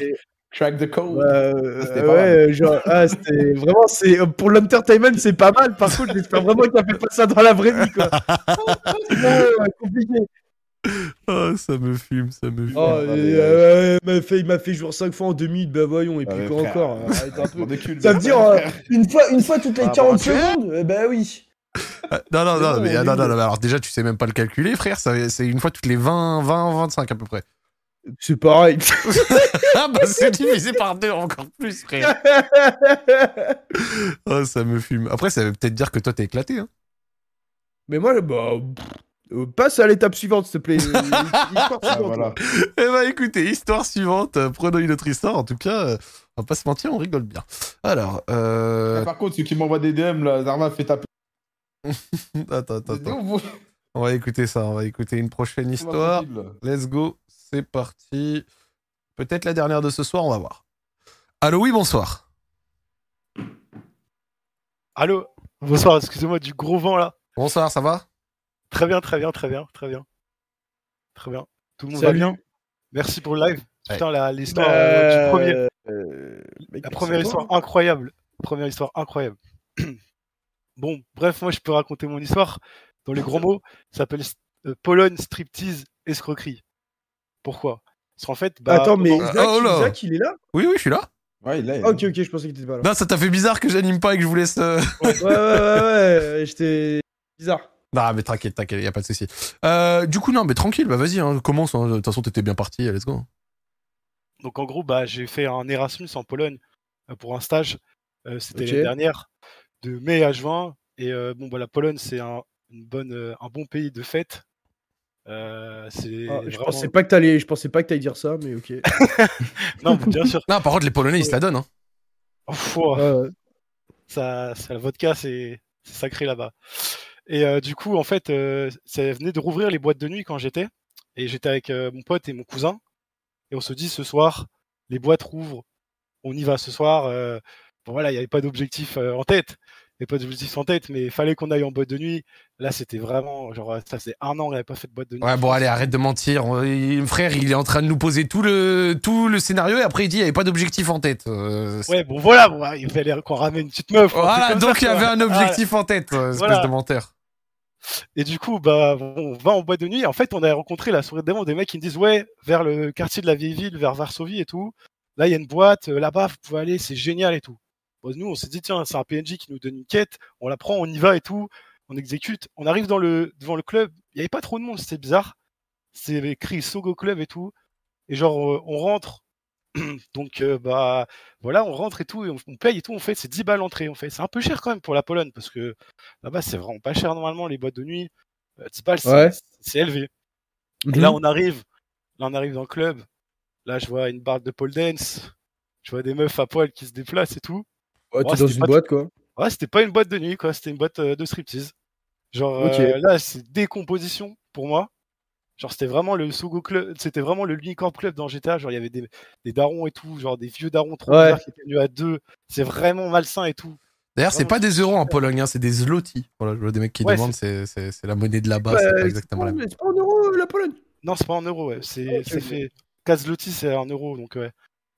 Crack the code. Euh, c'était pas ouais, genre, ah, c'était <laughs> vraiment, c'est pour l'entertainment, c'est pas mal. Par contre, j'espère vraiment qu'il a fait pas ça dans la vraie vie, quoi. <laughs> Compliqué. <laughs> Oh, ça me fume, ça me fume. Oh, Ouais, et, euh, il m'a fait, il m'a fait jouer 5 fois en 2 minutes, bah voyons, et Ah, puis quoi frère, encore arrête un peu. Ça veut dire euh, une fois, une fois toutes les Ah, 40 bah, secondes Eh Bah oui. Ah, Non, non, non, mais, on ah, non, non, non, alors déjà, tu sais même pas le calculer, frère. ça- C'est une fois toutes les 20, 20, 25 à peu près. C'est pareil. <laughs> <laughs> Ah, bah c'est divisé par deux encore plus, frère. Oh, ça me fume. Après, ça veut peut-être dire que toi, t'es éclaté. Hein. Mais moi, bah, pff, euh, passe à l'étape suivante, s'il te plaît. <laughs> Histoire Ah, suivante. voilà. Eh bah écoutez, histoire suivante. euh, Prenons une autre histoire. En tout cas, euh, on va pas se mentir, on rigole bien. Alors, euh... Ah, Par contre, ceux qui m'envoient des DM, là, Zarma fait taper. <laughs> attends, attends, attends. On va écouter ça. On va écouter une prochaine histoire. Let's go, c'est parti. Peut-être la dernière de ce soir, on va voir. Allô, oui, bonsoir. Allô? Bonsoir, excusez-moi du gros vent là. Bonsoir, ça va? Très bien, très bien, très bien, très bien. Très bien. Tout le monde Salut. va bien Merci pour le live. Ouais. Putain, la- l'histoire euh, du premier. Euh, mec, La première bon. histoire incroyable. Première histoire incroyable. <clears throat> bon, bref, moi je peux raconter mon histoire. Dans les gros mots, ça s'appelle euh, Pologne striptease escroquerie. Pourquoi? Parce qu'en fait, bah, Attends, mais au- Ah, Isaac, oh là. Isaac, il est là? Oui, oui, je suis là. Ouais, il est là. il est là. Ok, ok, je pensais qu'il était pas là. Non, ça t'a fait bizarre que j'anime pas et que je vous laisse. euh, Ouais, ouais, ouais, ouais, j'étais bizarre. Non, mais t'inquiète, t'inquiète, y a pas de souci. Euh, du coup, non, mais tranquille, bah vas-y, hein, commence. hein. De toute façon, t'étais bien parti, let's go. Donc en gros, bah, j'ai fait un Erasmus en Pologne euh, pour un stage. Euh, C'était l'année dernière, de mai à juin. Et euh, bon, bah, la Pologne, c'est un, une bonne, un bon pays de fête. Euh, c'est Ah, je vraiment- pensais pas que t'allais, je pensais pas que t'allais dire ça, mais ok. <laughs> Non, mais bien sûr. Non, par contre, les Polonais, ils se la donnent. Hein. Ouais. ça, ça, la vodka, c'est c'est sacré là-bas. Et euh, du coup, en fait, euh, ça venait de rouvrir les boîtes de nuit quand j'étais. Et j'étais avec euh, mon pote et mon cousin. Et on se dit ce soir, les boîtes rouvrent. On y va ce soir. euh, bon, voilà, il n'y avait pas d'objectif euh, en tête. Il n'y avait pas d'objectif en tête, mais il fallait qu'on aille en boîte de nuit. Là, c'était vraiment, genre, ça faisait un an qu'on n'avait pas fait de boîte de nuit. Ouais, bon, allez, arrête de mentir. Il- Frère, il est en train de nous poser tout le, tout le scénario et après, il dit il n'y avait pas d'objectif en tête. Euh, Ouais, bon, voilà, bon, il fallait qu'on ramène une petite meuf. Voilà, donc ça, il y avait un Voilà. objectif en tête, espèce Voilà. de menteur. Et du coup, bah, on va en boîte de nuit. En fait, on a rencontré la soirée d'avant des mecs qui me disent ouais, vers le quartier de la vieille ville, vers Varsovie et tout. Là, il y a une boîte, euh, là-bas, vous pouvez aller, c'est génial et tout. Nous, on s'est dit tiens, c'est un PNJ qui nous donne une quête, on la prend, on y va et tout, on exécute. On arrive devant le club, il y avait pas trop de monde, c'était bizarre. C'est écrit Sogo Club et tout. Et genre, euh, on rentre. <clears throat> Donc, euh, bah, voilà, on rentre et tout, et on, on paye et tout. On fait, c'est 10 balles l'entrée. On fait, c'est un peu cher quand même pour la Pologne parce que là-bas, c'est vraiment pas cher normalement les boîtes de nuit. Euh, 10 balles, c'est Ouais. c'est élevé. Et Mhm. là, on arrive, là, on arrive dans le club. Là, je vois une barre de pole dance. Je vois des meufs à poil qui se déplacent et tout. Ouais, t'es Ouais, dans c'était une boîte, quoi. Ouais, c'était pas une boîte de nuit, quoi. C'était une boîte euh, de striptease. Genre, euh, là, c'est décomposition pour moi. Genre, c'était vraiment le Sogo Club, c'était vraiment le Unicorn Club dans GTA. Genre, il y avait des, des darons et tout, genre des vieux darons trop Ouais. qui étaient venus à deux. C'est vraiment malsain et tout. D'ailleurs, c'est pas des euros en. Pologne, hein, c'est des zloty. Voilà, je vois des mecs qui Ouais, demandent, c'est c'est- c'est la monnaie de là-bas, c'est pas c'est exactement la même. C'est pas en euros, la Pologne. Non, c'est pas en euros, ouais. C'est fait. 4 zloty, c'est en euros, donc ouais.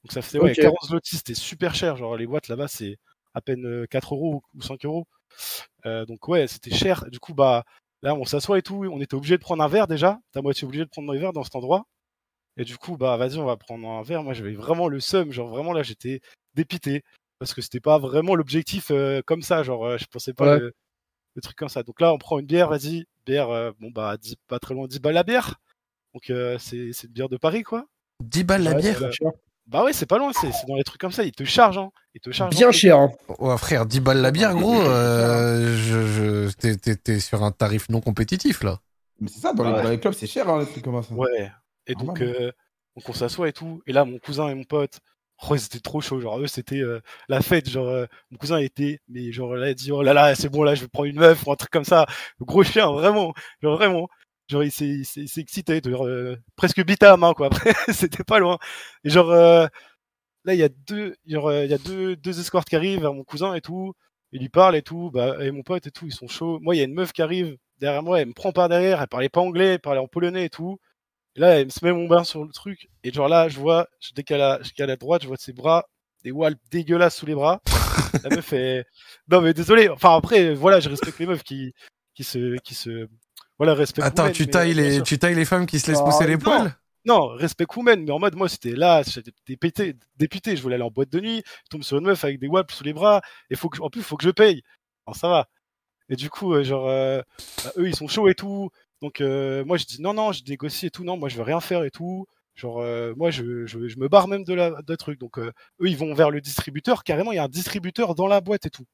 Donc ça fait ouais, Ok. 40 zloty, c'était super cher. Genre, les boîtes là-bas, c'est à peine euh, 4 euros ou 5 euros. Euh, donc ouais, c'était cher. Du coup, bah là, on s'assoit et tout. On était obligé de prendre un verre déjà. T'as moitié obligé de prendre un verre dans cet endroit. Et du coup, bah vas-y, on va prendre un verre. Moi, j'avais vraiment le seum. Genre vraiment là, j'étais dépité parce que c'était pas vraiment l'objectif euh, comme ça. Genre, euh, je pensais pas Ouais. le, le truc comme ça. Donc là, on prend une bière. Vas-y, bière. euh, bon bah 10 pas très loin, 10 balles la bière. Donc euh, c'est c'est une bière de Paris quoi. 10 balles la bière Bah ouais, c'est pas loin. C'est dans les trucs comme ça. Ils te chargent. Hein. Ils te chargent. Bien cher. hein. Ouais, frère, 10 balles la bière, gros, euh, je, je, t'es- sur un tarif non compétitif, là. Mais c'est ça, dans, les, Ouais. dans les clubs, c'est cher, hein, les trucs comme ça. Ouais. Et Ah, donc, vraiment. euh, donc on s'assoit et tout. Et là, mon cousin et mon pote, oh, ils étaient trop chauds. Genre, eux, c'était euh, la fête. Genre, euh, mon cousin était, mais genre, là, il dit, oh là là, c'est bon, là, je vais prendre une meuf ou un truc comme ça. Gros chien, vraiment. Genre, vraiment. Genre, il s'est, excité. Genre, euh, presque bite à main, quoi. Après, <laughs> c'était pas loin. Et genre, euh, là, il y a deux, genre, euh, il y a deux, deux escortes qui arrivent vers mon cousin et tout. Il lui parle et tout. Bah, et mon pote et tout, ils sont chauds. Moi, il y a une meuf qui arrive derrière moi. Elle me prend par derrière. Elle parlait pas anglais. Elle parlait en polonais et tout. là, elle se met mon bain sur le truc. Et genre là, je vois, je décale à, je décale à droite, je vois ses bras, des walls dégueulasses sous les bras. la meuf est. Non, mais désolé. Enfin, après, voilà, je respecte les meufs qui, qui se. Qui se... Voilà, respect. Attends, tu, tailles les, tu tailles les femmes qui se laissent pousser les poils? Non, respect women, mais en mode, moi, c'était là, j'étais député, député, je voulais aller en boîte de nuit, je tombe sur une meuf avec des wipes sous les bras, et faut que, en plus, il faut que je paye. Alors, ça va. Et du coup, euh, genre, euh, bah, eux, ils sont chauds et tout. Donc, euh, moi, je dis non, non, je négocie et tout. Non, moi, je veux rien faire et tout. Genre, moi, je, je, me barre même de la de truc. Donc, eux, ils vont vers le distributeur. Carrément, il y a un distributeur dans la boîte et tout.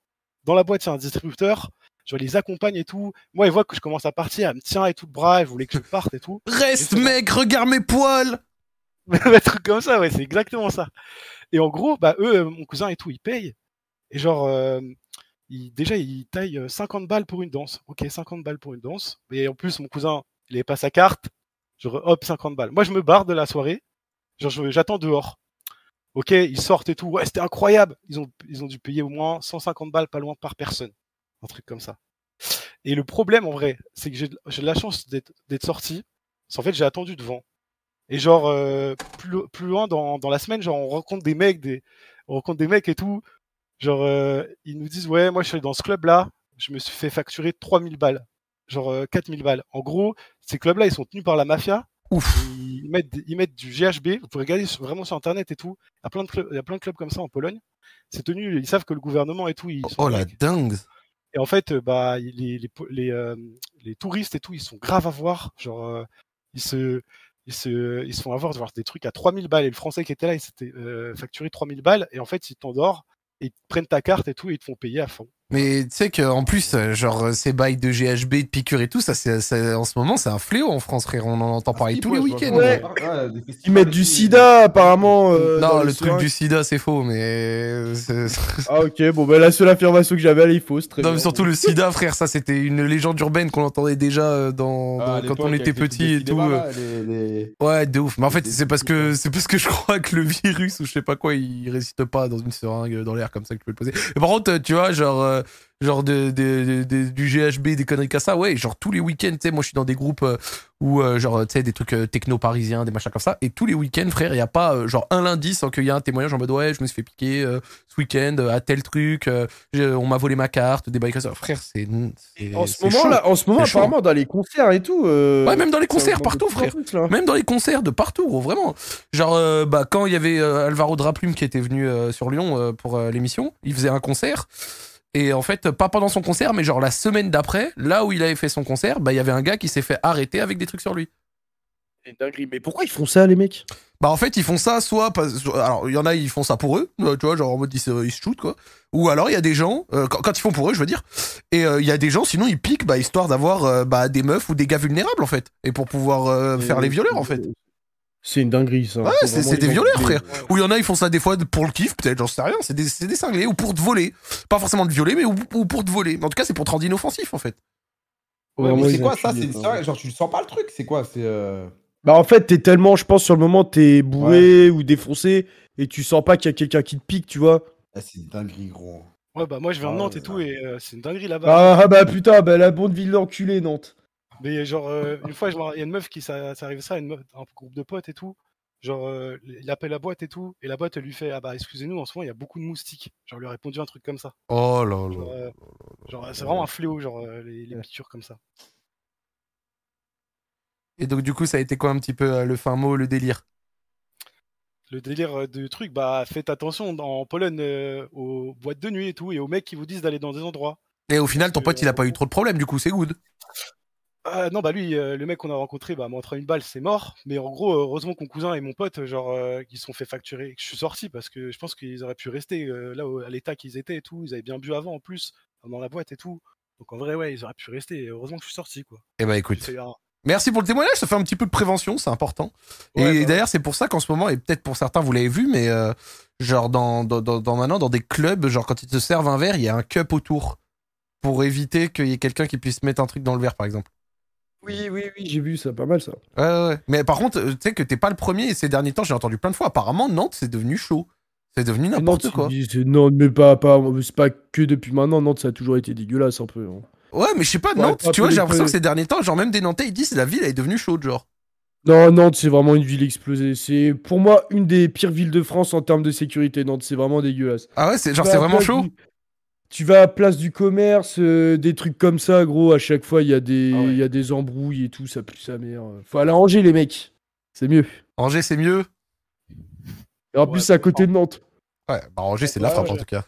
Dans la boîte, il y a un distributeur. Je les accompagne et tout. Moi, ils voient que je commence à partir. Elle me tient et tout de bras. Elle voulait que je parte et tout. Reste, mec, regarde mes poils <laughs> Un truc comme ça, ouais, c'est exactement ça. Et en gros, bah, eux, mon cousin et tout, ils payent. Et genre, déjà, il taille 50 balles pour une danse. Ok, 50 balles pour une danse. Et en plus, mon cousin, il n'avait pas sa carte. Je hop, 50 balles. Moi, je me barre de la soirée. Genre, j'attends dehors. Ok, ils sortent et tout. Ouais, c'était incroyable. Ils ont, ils ont dû payer au moins 150 balles, pas loin par personne. Un truc comme ça. Et le problème, en vrai, c'est que j'ai de la chance d'être sorti. En fait, j'ai attendu devant. Et genre, plus, plus loin dans, dans la semaine, genre, on rencontre des mecs, des, on rencontre des mecs et tout. Genre, euh, ils nous disent, ouais, moi je suis dans ce club-là, je me suis fait facturer 3000 balles. Genre euh, 4000 balles. En gros, ces clubs-là, ils sont tenus par la mafia. Ouf. Ils mettent, ils mettent du GHB. Vous pouvez regarder vraiment sur Internet et tout. Il y a plein de clubs, il y a plein de clubs comme ça en Pologne. C'est tenu, ils savent que le gouvernement et tout. Ils oh la dingue. Et en fait, bah, les, les, les, euh, les, touristes et tout, ils sont graves à voir. Genre, euh, ils se, ils se, ils se font avoir de voir des trucs à 3000 balles. Et le français qui était là, il s'était euh, facturé 3000 balles. Et en fait, il t'endort ils prennent ta carte et tout, et ils te font payer à fond. Mais tu sais qu'en plus, euh, genre, ces bails de GHB, de piqûres et tout, ça, c'est, en ce moment, c'est un fléau en France, frère. On en entend ah, parler tous les week-ends. Ouais. Ils mettent du sida, apparemment. Euh, non, le truc du sida, c'est faux, mais. <laughs> ah, ok, bon, bah, la seule affirmation que j'avais, elle est fausse. Très non, mais surtout le <laughs> sida, frère, ça, c'était une légende urbaine qu'on entendait déjà euh, dans, ah, quand on était petit et tout. Ouais, de ouf. Mais en fait, c'est parce que, c'est parce que je crois que le virus ou je sais pas quoi, il résiste pas dans une seringue dans l'air comme ça que tu peux le poser. Mais par contre, tu vois, genre euh, genre de, du GHB, des conneries comme ça, ouais, genre tous les week-ends, tu sais, moi je suis dans des groupes euh, où, euh, genre, tu sais, des trucs techno parisiens, des machins comme ça, et tous les week-ends, frère, il n'y a pas, genre, un lundi sans qu'il y ait un témoignage en mode, ouais, je me suis fait piquer ce week-end à tel truc, on m'a volé ma carte, des bails comme ça. Frère, c'est. En ce moment, là, en ce moment, apparemment, dans les concerts et tout. ouais, même dans les concerts, partout, frère. même dans les concerts de partout, gros, vraiment. Genre, bah, quand il y avait Alvaro Draplume qui était venu sur Lyon pour l'émission, il faisait un concert. Et en fait, pas pendant son concert, mais genre la semaine d'après, là où il avait fait son concert, bah il y avait un gars qui s'est fait arrêter avec des trucs sur lui. C'est dinguerie. Mais pourquoi ils font ça, les mecs? Bah en fait, ils font ça soit alors il y en a ils font ça pour eux, euh, tu vois, genre en mode ils se, ils shootent quoi. Ou alors il y a des gens euh, quand, ils font pour eux, je veux dire. Et euh, il y a des gens sinon ils piquent bah histoire d'avoir bah, des meufs ou des gars vulnérables en fait et pour pouvoir faire les violeurs en fait. C'est une dinguerie, ça. Ouais, c'est des violeurs, frère. Ou il y en a, ils font ça des fois pour le kiff, peut-être, j'en sais rien. C'est des, des, cinglés, ou pour te voler. Pas forcément de violer, mais ou, pour te voler. Mais en tout cas, c'est pour te rendre inoffensif, en fait. Ouais, mais c'est quoi ça C'est genre tu sens pas le truc C'est quoi C'est euh, Bah en fait, t'es tellement, je pense, sur le moment, t'es bourré ou défoncé et tu sens pas qu'il y a quelqu'un qui te pique, tu vois. Ah, c'est une dinguerie, gros. Ouais, bah moi je viens de ah, Nantes et tout, et euh, c'est une dinguerie là-bas. Ah, ah, bah putain, bah la bonne ville d'enculé, Nantes. Mais genre, euh, une fois, il y a une meuf qui ça, arrive ça, une meuf, un groupe de potes et tout. Genre, euh, il appelle la boîte et tout, et la boîte elle lui fait Ah bah excusez-nous, en ce moment il y a beaucoup de moustiques. Genre, lui a répondu un truc comme ça. Oh là là. Euh, genre, c'est vraiment un fléau, genre, euh, les, les piqûres comme ça. Et donc, du coup, ça a été quoi un petit peu le fin mot, le délire? Le délire du truc, bah faites attention en Pologne aux boîtes de nuit et tout, et aux mecs qui vous disent d'aller dans des endroits. Et au final, ton pote il a pas eu trop de problèmes, du coup, c'est good. Ah, non, bah lui, euh, le mec qu'on a rencontré, bah, montré une balle, c'est mort. Mais en gros, heureusement qu'on cousin et mon pote, genre, euh, ils sont fait facturer. Je suis sorti parce que je pense qu'ils auraient pu rester euh, là à l'état qu'ils étaient et tout. Ils avaient bien bu avant en plus, dans la boîte et tout. Donc en vrai, ouais, ils auraient pu rester. heureusement que je suis sorti, quoi. Eh bah écoute. Merci pour le témoignage, ça fait un petit peu de prévention, c'est important. et bah d'ailleurs, c'est pour ça qu'en ce moment, et peut-être pour certains, vous l'avez vu, mais genre dans, dans, dans, maintenant, dans des clubs, genre quand ils te servent un verre, il y a un cup autour pour éviter qu'il y ait quelqu'un qui puisse mettre un truc dans le verre, par exemple. Oui, oui, oui, j'ai vu ça, pas mal ça. Ouais, ouais. Mais par contre, euh, tu sais que t'es pas le premier et ces derniers temps, j'ai entendu plein de fois. Apparemment, Nantes, c'est devenu chaud. C'est devenu n'importe quoi. Non, mais pas, pas, c'est pas que depuis maintenant. Nantes, ça a toujours été dégueulasse un peu. Hein. Ouais, mais je sais pas, Nantes, tu vois, j'ai l'impression que ces derniers temps, genre même des Nantais, ils disent la ville, elle est devenue chaude, genre. Non, Nantes, c'est vraiment une ville explosée. C'est pour moi une des pires villes de France en termes de sécurité. Nantes, c'est vraiment dégueulasse. Ah ouais, c'est genre vas c'est vraiment chaud Tu vas à Place du Commerce, euh, des trucs comme ça, gros. À chaque fois, il y, a des- Ah ouais. y a des embrouilles et tout, ça pue sa mère. Faut aller à Angers, les mecs. C'est mieux. Angers, c'est mieux? Et en Ouais, plus, c'est à côté de Nantes. Ouais, bah Angers, c'est de la Ouais, frappe en tout cas.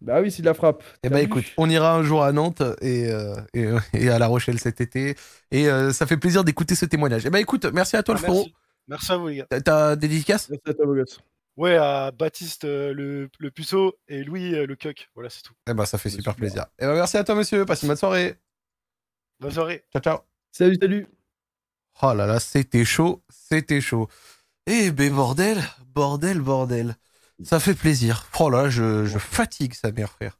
Bah oui, c'est de la frappe. Eh bah écoute, on ira un jour à Nantes et, euh, et, euh, et à La Rochelle cet été. Et euh, ça fait plaisir d'écouter ce témoignage. Eh bah écoute, merci à toi Ah, le frérot. merci. Merci à vous, les gars. T'as- dédicaces? Merci à toi, beau gosse. Ouais, à Baptiste euh, le, le puceau et Louis euh, le coq. Voilà, c'est tout. Eh bah ça fait super super. plaisir. Eh bah merci à toi monsieur, passe une bonne soirée. Bonne soirée. Ciao ciao. Salut, salut. Oh là là, c'était chaud, c'était chaud. Eh ben bordel, bordel, bordel. Ça fait plaisir. Oh là, je, je fatigue sa mère, frère.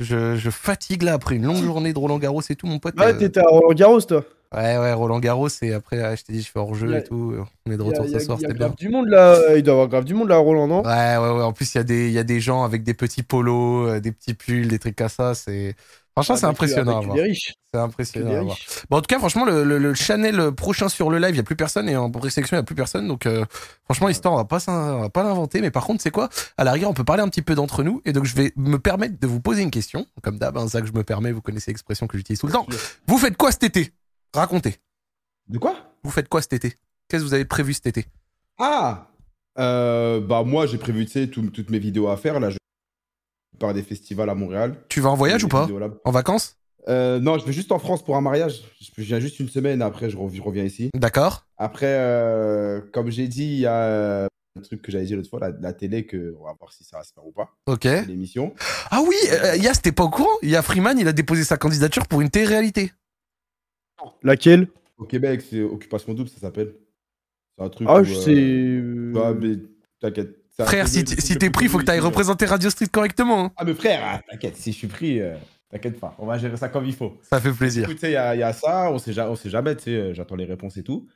Je, je fatigue là après une longue journée de Roland Garros et tout, mon pote. Ouais, euh, t'étais à Roland Garros, toi. Ouais, ouais, Roland Garros et après, je t'ai dit, je fais hors jeu Y a- et tout. On est de retour ce soir, c'était bien. du monde là. Il doit y avoir grave du monde là à Roland, non? Ouais, ouais, ouais. En plus, il y, a des- y a des gens avec des petits polos, euh, des petits pulls, des trucs comme ça. C'est Franchement, c'est impressionnant à avec voir. des riches. C'est impressionnant à voir. Bon, en tout cas, franchement, le, le, le channel prochain sur le live, il n'y a plus personne et en présélection, il n'y a plus personne. Donc, euh, franchement, l'histoire, on va pas, on va pas l'inventer. Mais par contre, c'est quoi? À la rigueur, on peut parler un petit peu d'entre nous. Et donc, je vais me permettre de vous poser une question. Comme d'hab, hein, ça que je me permets, vous connaissez l'expression que j'utilise tout le temps. Vous faites quoi cet été? Racontez. De quoi? Vous faites quoi cet été? Qu'est-ce que vous avez prévu cet été? Ah Euh, Bah, moi, j'ai prévu, tu sais, tout- toutes mes vidéos à faire. Là, je pars des festivals à Montréal. Tu vas en voyage ou pas? En vacances? Euh, Non, je vais juste en France pour un mariage. Je viens juste une semaine, après, je rev- je reviens ici. D'accord. Après, euh, comme j'ai dit, il y a un truc que j'avais dit l'autre fois, la, la télé, que on va voir si ça va se faire ou pas, Ok. l'émission. Ah oui, euh, Yas, t'es pas au courant? Il y a Freeman, il a déposé sa candidature pour une télé-réalité. Laquelle? Au Québec, c'est Occupation Double, ça s'appelle. C'est un truc. Ah, où, je euh, sais. euh, ouais, mais t'inquiète. Frère, si t'es pris, faut que t'ailles représenter Radio Street correctement. hein. Ah, mais frère, ah, t'inquiète, si je suis pris, euh, t'inquiète pas, on va gérer ça comme il faut. Ça fait plaisir. Écoute, tu sais, il y, a- il y a ça, on sait, ja- on sait jamais, tu sais, euh, j'attends les réponses et tout.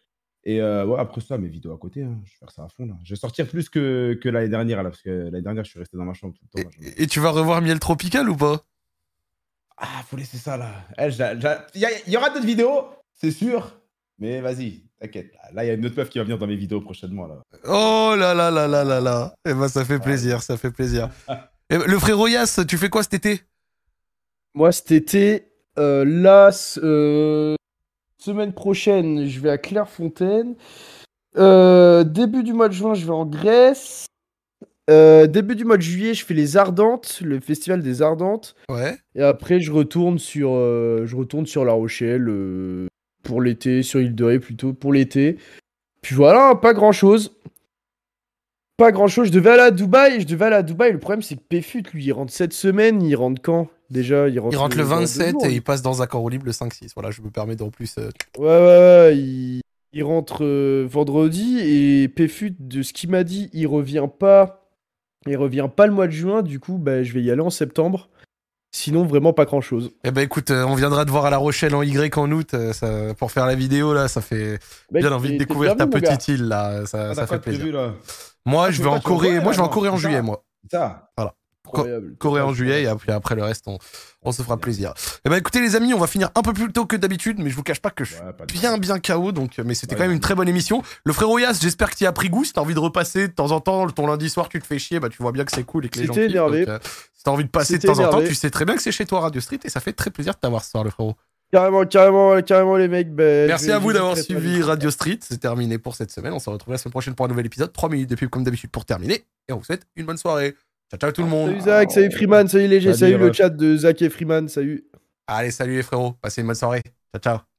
Et euh, ouais, après ça, mes vidéos à côté, hein, je vais faire ça à fond. Là. Je vais sortir plus que, que l'année dernière, là, parce que l'année dernière, je suis resté dans ma chambre tout le temps. là, et tu vas revoir Miel Tropical ou pas? Ah, faut laisser ça là. Il y, aura d'autres vidéos, c'est sûr. Mais vas-y, t'inquiète. Là, il y a une autre meuf qui va venir dans mes vidéos prochainement. Là. Oh là là là là là là. Eh ben, ça fait plaisir, ça fait plaisir. <laughs> Eh ben, le frérot Yas, tu fais quoi cet été? Moi, cet été, euh, là, euh, semaine prochaine, je vais à Clairefontaine. Euh, début du mois de juin, je vais en Grèce. Euh, début du mois de juillet, je fais les Ardentes, le festival des Ardentes. Ouais. Et après, je retourne sur, euh, je retourne sur La Rochelle euh, pour l'été, sur Île de Ré plutôt pour l'été. Puis voilà, pas grand chose. Pas grand chose. Je devais aller à Dubaï. Je devais aller à Dubaï. Le problème, c'est que Péfut, lui, il rentre cette semaine. Il rentre quand Déjà, il rentre, Il rentre le dans deux 27 jours. et il passe dans Accord au libre le 5-6. Voilà, je me permets d'en plus. Ouais, ouais, ouais. Il, il rentre vendredi. Et Péfut, de ce qu'il m'a dit, il revient pas. Il revient pas le mois de juin. Du coup, bah, je vais y aller en septembre. Sinon, vraiment pas grand chose. Eh ben écoute, euh, on viendra te voir à La Rochelle en Y en août euh, ça- pour faire la vidéo là. Ça fait bien envie de découvrir ta petite île là. Ça, Ah, fait plaisir. là Moi, Ah, je vais en Corée. Moi, je vais en Corée en juillet, moi. Ça. Incroyable. Corée en juillet et après, après le reste, on, on se fera plaisir. Eh ben écoutez les amis, on va finir un peu plus tôt que d'habitude, mais je vous cache pas que je suis Ouais, bien bien KO, donc mais c'était Ouais, quand même une très bonne émission. Le frérot Yas, j'espère que tu as pris goût. Si t'as envie de repasser de temps en temps, ton lundi soir, tu te fais chier, bah tu vois bien que c'est cool et que les gens kiffent, énervé. donc, euh, si t'as envie de passer de temps en temps, tu sais très bien que c'est chez toi Radio Street et ça fait très plaisir de t'avoir ce soir, le frérot. Carrément, carrément, carrément, les mecs. ben, Merci à vous d'avoir suivi. Radio Street. C'est terminé pour cette semaine. On se retrouve la semaine prochaine pour un nouvel épisode. 3 minutes de pub comme d'habitude pour terminer. Et on vous souhaite une bonne soirée. Ciao, ciao tout le monde. Salut Zach, salut Freeman, salut Léger, Salut, salut le ref. chat de Zach et Freeman, salut. Allez, salut les frérots. Passez une bonne soirée. Ciao, ciao.